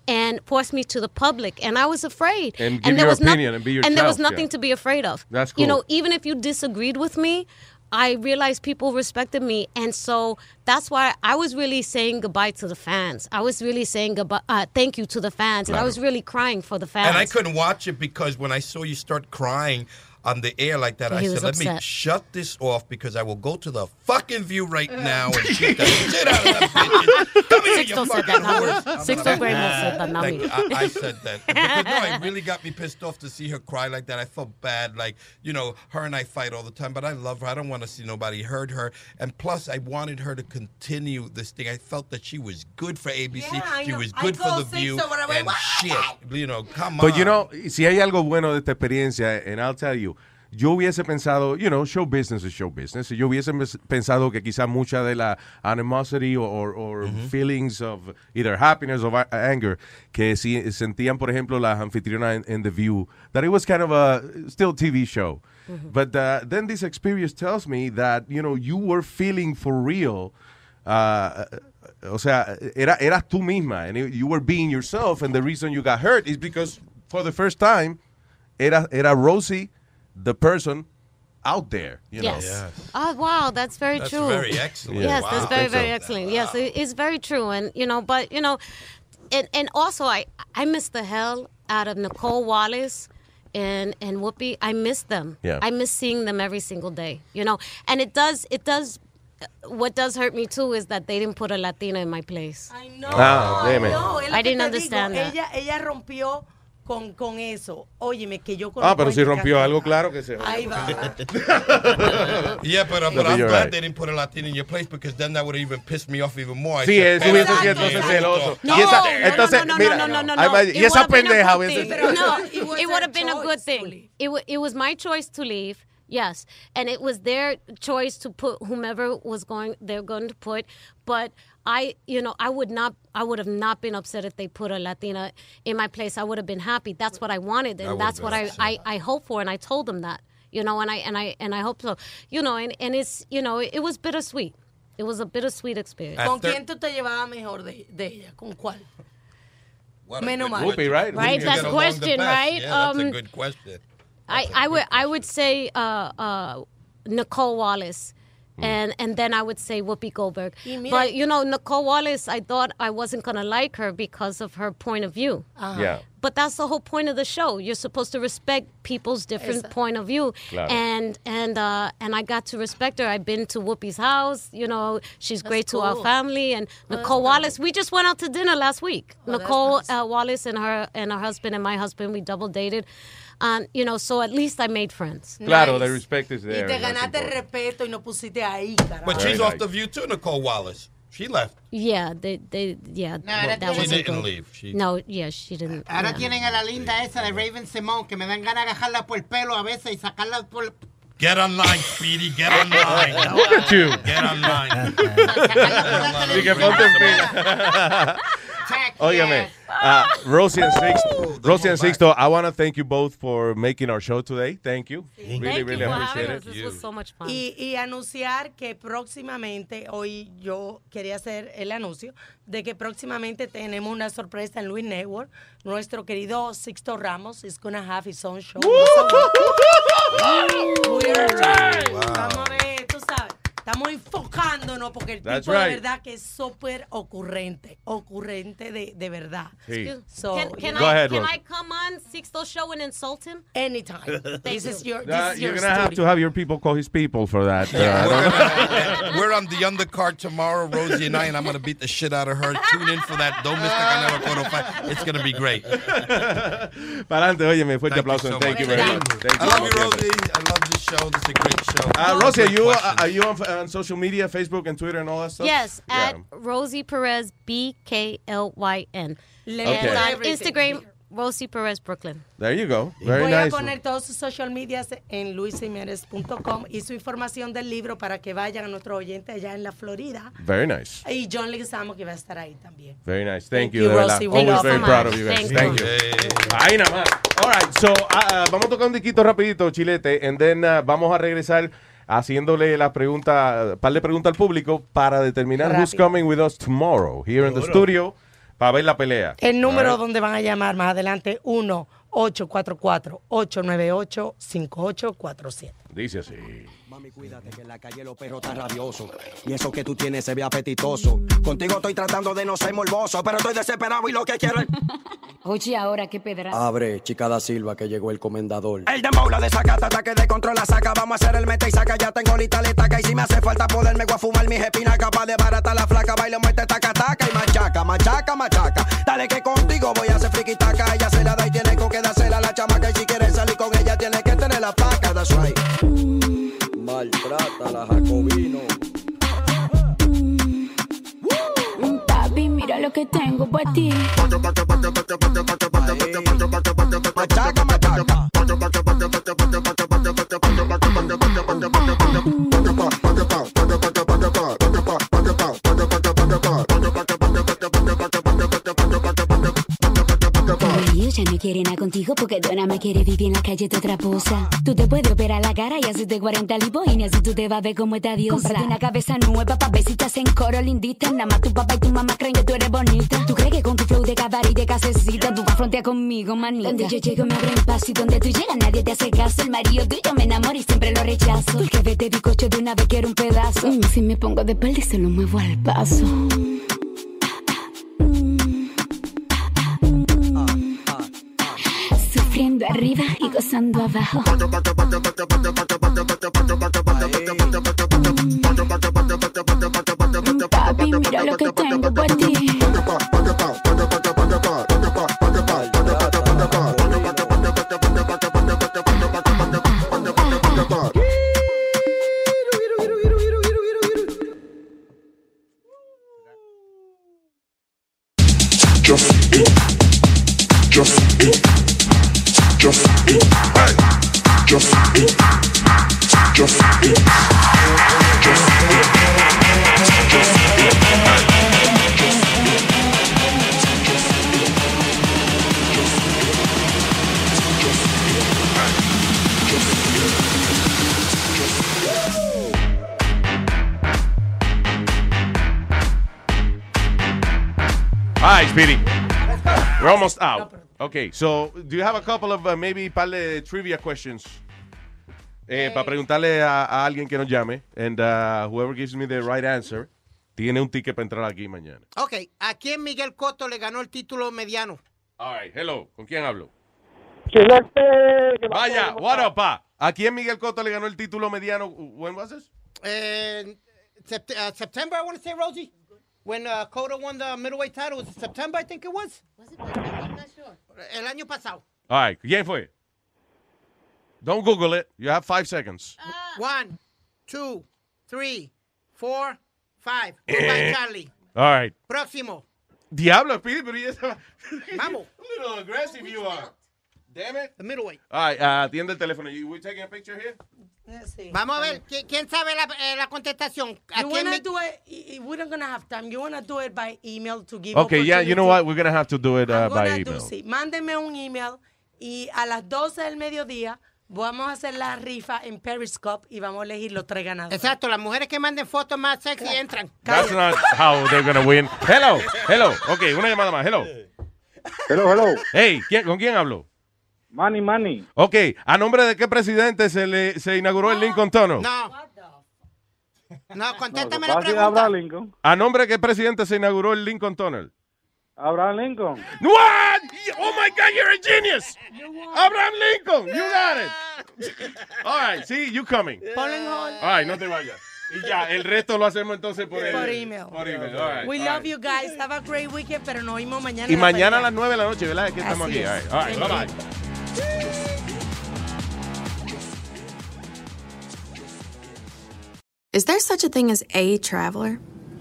and forced me to the public and i was afraid. And give there your was noth- opinion and be and there was nothing yeah. to be afraid of. That's cool. you know even if you disagreed with me I realized people respected me, and so that's why I was really saying goodbye to the fans. I was really saying goodbye, uh, thank you to the fans, and I was really crying for the fans. And I couldn't watch it because when I saw you start crying on the air like that, He I was said, "Let me shut this off because I will go to the fucking view right now and beat the shit out of that bitch." Come here, you Sixto said fucking that, horse. I'm Sixto gonna- said that, not Like, me. I, I said that because no, it really got me pissed off to see her cry like that. I felt bad. Like you know, her and I fight all the time, but I love her. I don't want to see nobody hurt her. And plus, I wanted her to continue this thing. I felt that she was good for ABC. Yeah, I she know. was I good for call the View Sixto when I went, and shit. You know, come on. But you know, si hay algo bueno de esta experiencia, and I'll tell you, yo hubiese pensado, you know, show business is show business. Yo hubiese pensado que quizá mucha de la animosity or, or feelings of either happiness or anger que si sentían, por ejemplo, las anfitrionas en, The View, that it was kind of a still TV show. But uh, then this experience tells me that, you know, you were feeling for real. Uh, o sea, era, eras tú misma, and you were being yourself, and the reason you got hurt is because for the first time, era, era Rosie, the person out there. You know? Yes. Oh wow, that's very That's true. very excellent. Yes, Wow. that's I very so. very excellent. Yes, it's very true, and you know, but you know, and and also I I miss the hell out of Nicole Wallace. And and Whoopi, I miss them. Yeah. I miss seeing them every single day. You know, and it does it does. What does hurt me too is that they didn't put a Latina in my place. I know. Ah, damn it. no, es I didn't understand digo, that. Ella, ella rompió con, con eso. Óyeme, que yo Ah, pero si rompió algo, claro que se Ahí va. Yeah, but, uh, but I'm glad right. they didn't put a Latina in your place because then that would have even pissed me off even more. I Sí, eso hubiese "Exacto. sido entonces celoso. No, y esa, no, no, entonces, no, no, mira, no, no, no, y esa pendeja hubiese... No, it would have been a good thing. It was my choice to leave. Yes, and it was their choice to put whomever was going. They're going to put, but I, you know, I would not. I would have not been upset if they put a Latina in my place. I would have been happy. That's what I wanted, and would've that's what I, I, I hope for, and I told them that. You know, and I and I and I hope so. You know, and, and it's you know, it, was bittersweet. It was a bittersweet experience. ¿Con quién tú te llevabas mejor de, de ella? ¿Con cuál? Menos mal. Whoopi, right? Right, that's get the question, right? Yeah, that's a Um, good question. I, I would I would say uh, uh, Nicole Wallace. And and then I would say Whoopi Goldberg. Y mira- But you know, Nicole Wallace, I thought I wasn't gonna like her because of her point of view. Uh-huh. Yeah. But that's the whole point of the show. You're supposed to respect people's different Exacto. point of view. Claro. And and uh, and I got to respect her. I've been to Whoopi's house. You know, she's great to our family. And that's Nicole nice. Wallace, we just went out to dinner last week. Oh, Nicole nice. uh, Wallace and her and her husband and my husband, we double dated. And you know, so at least I made friends. Claro, the respect is Y there. te ganaste respeto y no pusiste ahí, carajo. But Very she's off the view too, Nicole Wallace. She left. Yeah, they, they, yeah. that, that She wasn't didn't good. leave. She- No, yeah, she didn't. Ahora yeah. tienen a la linda esa de Raven Simone que me dan ganas de agarrarla por el pelo a veces y sacarla por... Get online, Speedy. Get online. Look at you. Get online. Así que ponte en fila. Óigame, uh, Rosie and Sixto, Rosie and Sixto, I want to thank you both for making our show today. Thank you. Really, Thank really you for appreciate it. us. This was so much fun. Y, y anunciar que próximamente, hoy yo quería hacer el anuncio de que próximamente tenemos una sorpresa en Luis Network. Nuestro querido Sixto Ramos is gonna have his own show. We are- Vamos a ver. Estamos enfocándonos porque el That's tipo de right. verdad que es súper ocurrente, ocurrente de, de verdad. Sí. So, Can, you can, know. I, can I come on Sixto show and insult him? Anytime. This is your, this Uh, is you're gonna have to have your people call his people for that. Uh, We're, don't know. gonna- we're on the undercard tomorrow, Rosie and I, and I'm gonna beat the shit out of her. Tune in for that. Don't miss the Canelo Cotto fight. It's gonna be great. Para adelante, oye, me fuerte Thank you aplauso. so and thank much. you very much. Thank I you. love you, Rosie. I love this show. This is a great show. Uh, Rosie, are you, uh, are you on, on social media, Facebook and Twitter and all that stuff? Yes, Yeah. at Rosie Perez B K L Y N. Let Okay. And on Instagram, Rosie Perez Brooklyn. There you go. Very Voy nice. a poner todos sus social medias en luisiménez.com y su información del libro para que vayan a nuestros oyentes allá en la Florida. Very nice. Y John Leguizamo que va a estar ahí también. Very nice. Thank Thank, you, you. Rosie. Always very you. proud of you guys. Thank Thank, you. you. Ahí nada más. All right, so uh, uh, vamos a tocar un diquito rapidito, Chilete, and then uh, vamos a regresar haciéndole la pregunta, par de preguntas al público para determinar who's Rápido. coming with us tomorrow here in the studio para ver la pelea. El número right. donde van a llamar más adelante 1-844-898-5847. Dice así. Mami, cuídate que en la calle los perros están rabiosos. Y eso que tú tienes se ve apetitoso. Contigo estoy tratando de no ser morboso, pero estoy desesperado y lo que quiero es. Oye, ahora qué pedra. Abre, chica da Silva, que llegó el comendador. El dembow la desacata, ataque de control la saca. Vamos a hacer el mete y saca. Ya tengo lista la estaca. Y si me hace falta poderme voy a fumar mis espinas. Capaz de barata la flaca. Baile, muerte, taca, taca. Y machaca, machaca, machaca. Dale que contigo voy a hacer friki taca. ti. ya no quiere nada contigo porque Dona me quiere vivir en la calle de otra posa. Tú te puedes operar la cara y de 40 liboines y tú te vas a ver como esta diosa. Cómprate una cabeza nueva pa' ver si te hacen coro lindita. Nada más tu papá y tu mamá creen que tú eres de de casecita tú vas a frontear conmigo, manita? Donde yo llego me abren paso y donde tú llegas nadie te hace caso. El marido tuyo me enamora y siempre lo rechazo. Porque vete bicocho de una vez quiero un pedazo. Mm, si me pongo de espalda y se lo muevo al paso. Sufriendo arriba y gozando abajo. Okay, so do you have a couple of uh, maybe par de trivia questions? Eh, Para preguntarle a, a alguien que nos llame. And uh, whoever gives me the right answer tiene un ticket para entrar aquí mañana. Ok, ¿a quién Miguel Cotto le ganó el título mediano? All right, hello. ¿Con quién hablo? Vaya, what up, pa? ¿A quién Miguel Cotto le ganó el título mediano? When was this? Eh, sept- uh, September, I want to say, Rosie. When uh, Cotto won the middleweight title, was it September, I think it was? Was it? I'm not sure. El año pasado. All right, ¿quién fue? Don't Google it. You have five seconds. One, two, three, four, five. Goodbye, Charlie. All right. Próximo. Diablo, Speedy, pero ya está. Vamos. A little aggressive you are. Damn it. The middleweight. All right, uh, atiende el teléfono. You, we taking a picture here? Vamos a ver, ¿qui- ¿quién sabe la, eh, la contestación? ¿A You quién wanna me- do it? We're not gonna have time. You wanna do it by email to give. Okay, yeah, you know what? We're going to have to do it uh, by gonna do, email. sí. Mándenme un email y a las 12 del mediodía vamos a hacer la rifa en Periscope y vamos a elegir los tres ganadores. Exacto, las mujeres que manden fotos más sexy entran. That's not how they're going to win. Hello, hello. Okay, una llamada más. Hello. Hello, hello. Hey, ¿quién, ¿con quién hablo? Manny, Manny. Ok, ¿a nombre de qué presidente se le se inauguró el Lincoln Tunnel? No. No, contéstame No, la pregunta. Abraham Lincoln. ¿A nombre de qué presidente se inauguró el Lincoln Tunnel? Abraham Lincoln. What? Oh my God, you're a genius. Abraham Lincoln, you got it. All right, see, you coming. All right, no te vayas. Y ya, el resto lo hacemos entonces por, el- Por email. Por email, all right, We all love right. you guys. Have a great weekend, pero nos vemos mañana. Y mañana a las 9 de la noche, ¿verdad? Es que estamos Así aquí. es. All right, all right, bye bye. Is there such a thing as a traveler?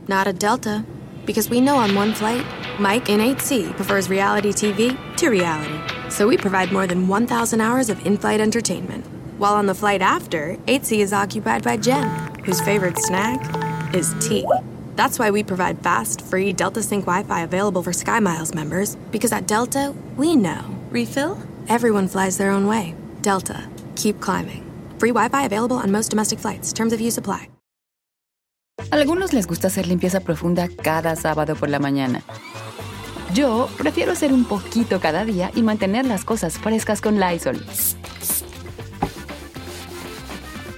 Not a Delta. Because we know on one flight, Mike in 8C prefers reality TV to reality. So we provide more than 1,000 hours of in flight entertainment. While on the flight after, 8C is occupied by Jen, whose favorite snack is tea. That's why we provide fast, free Delta Sync Wi Fi available for SkyMiles members. Because at Delta, we know. Refill? Everyone flies their own way. Delta. Keep climbing. Free Wi Fi available on most domestic flights. Terms of use apply. Algunos les gusta hacer limpieza profunda cada sábado por la mañana. Yo prefiero hacer un poquito cada día y mantener las cosas frescas con Lysol.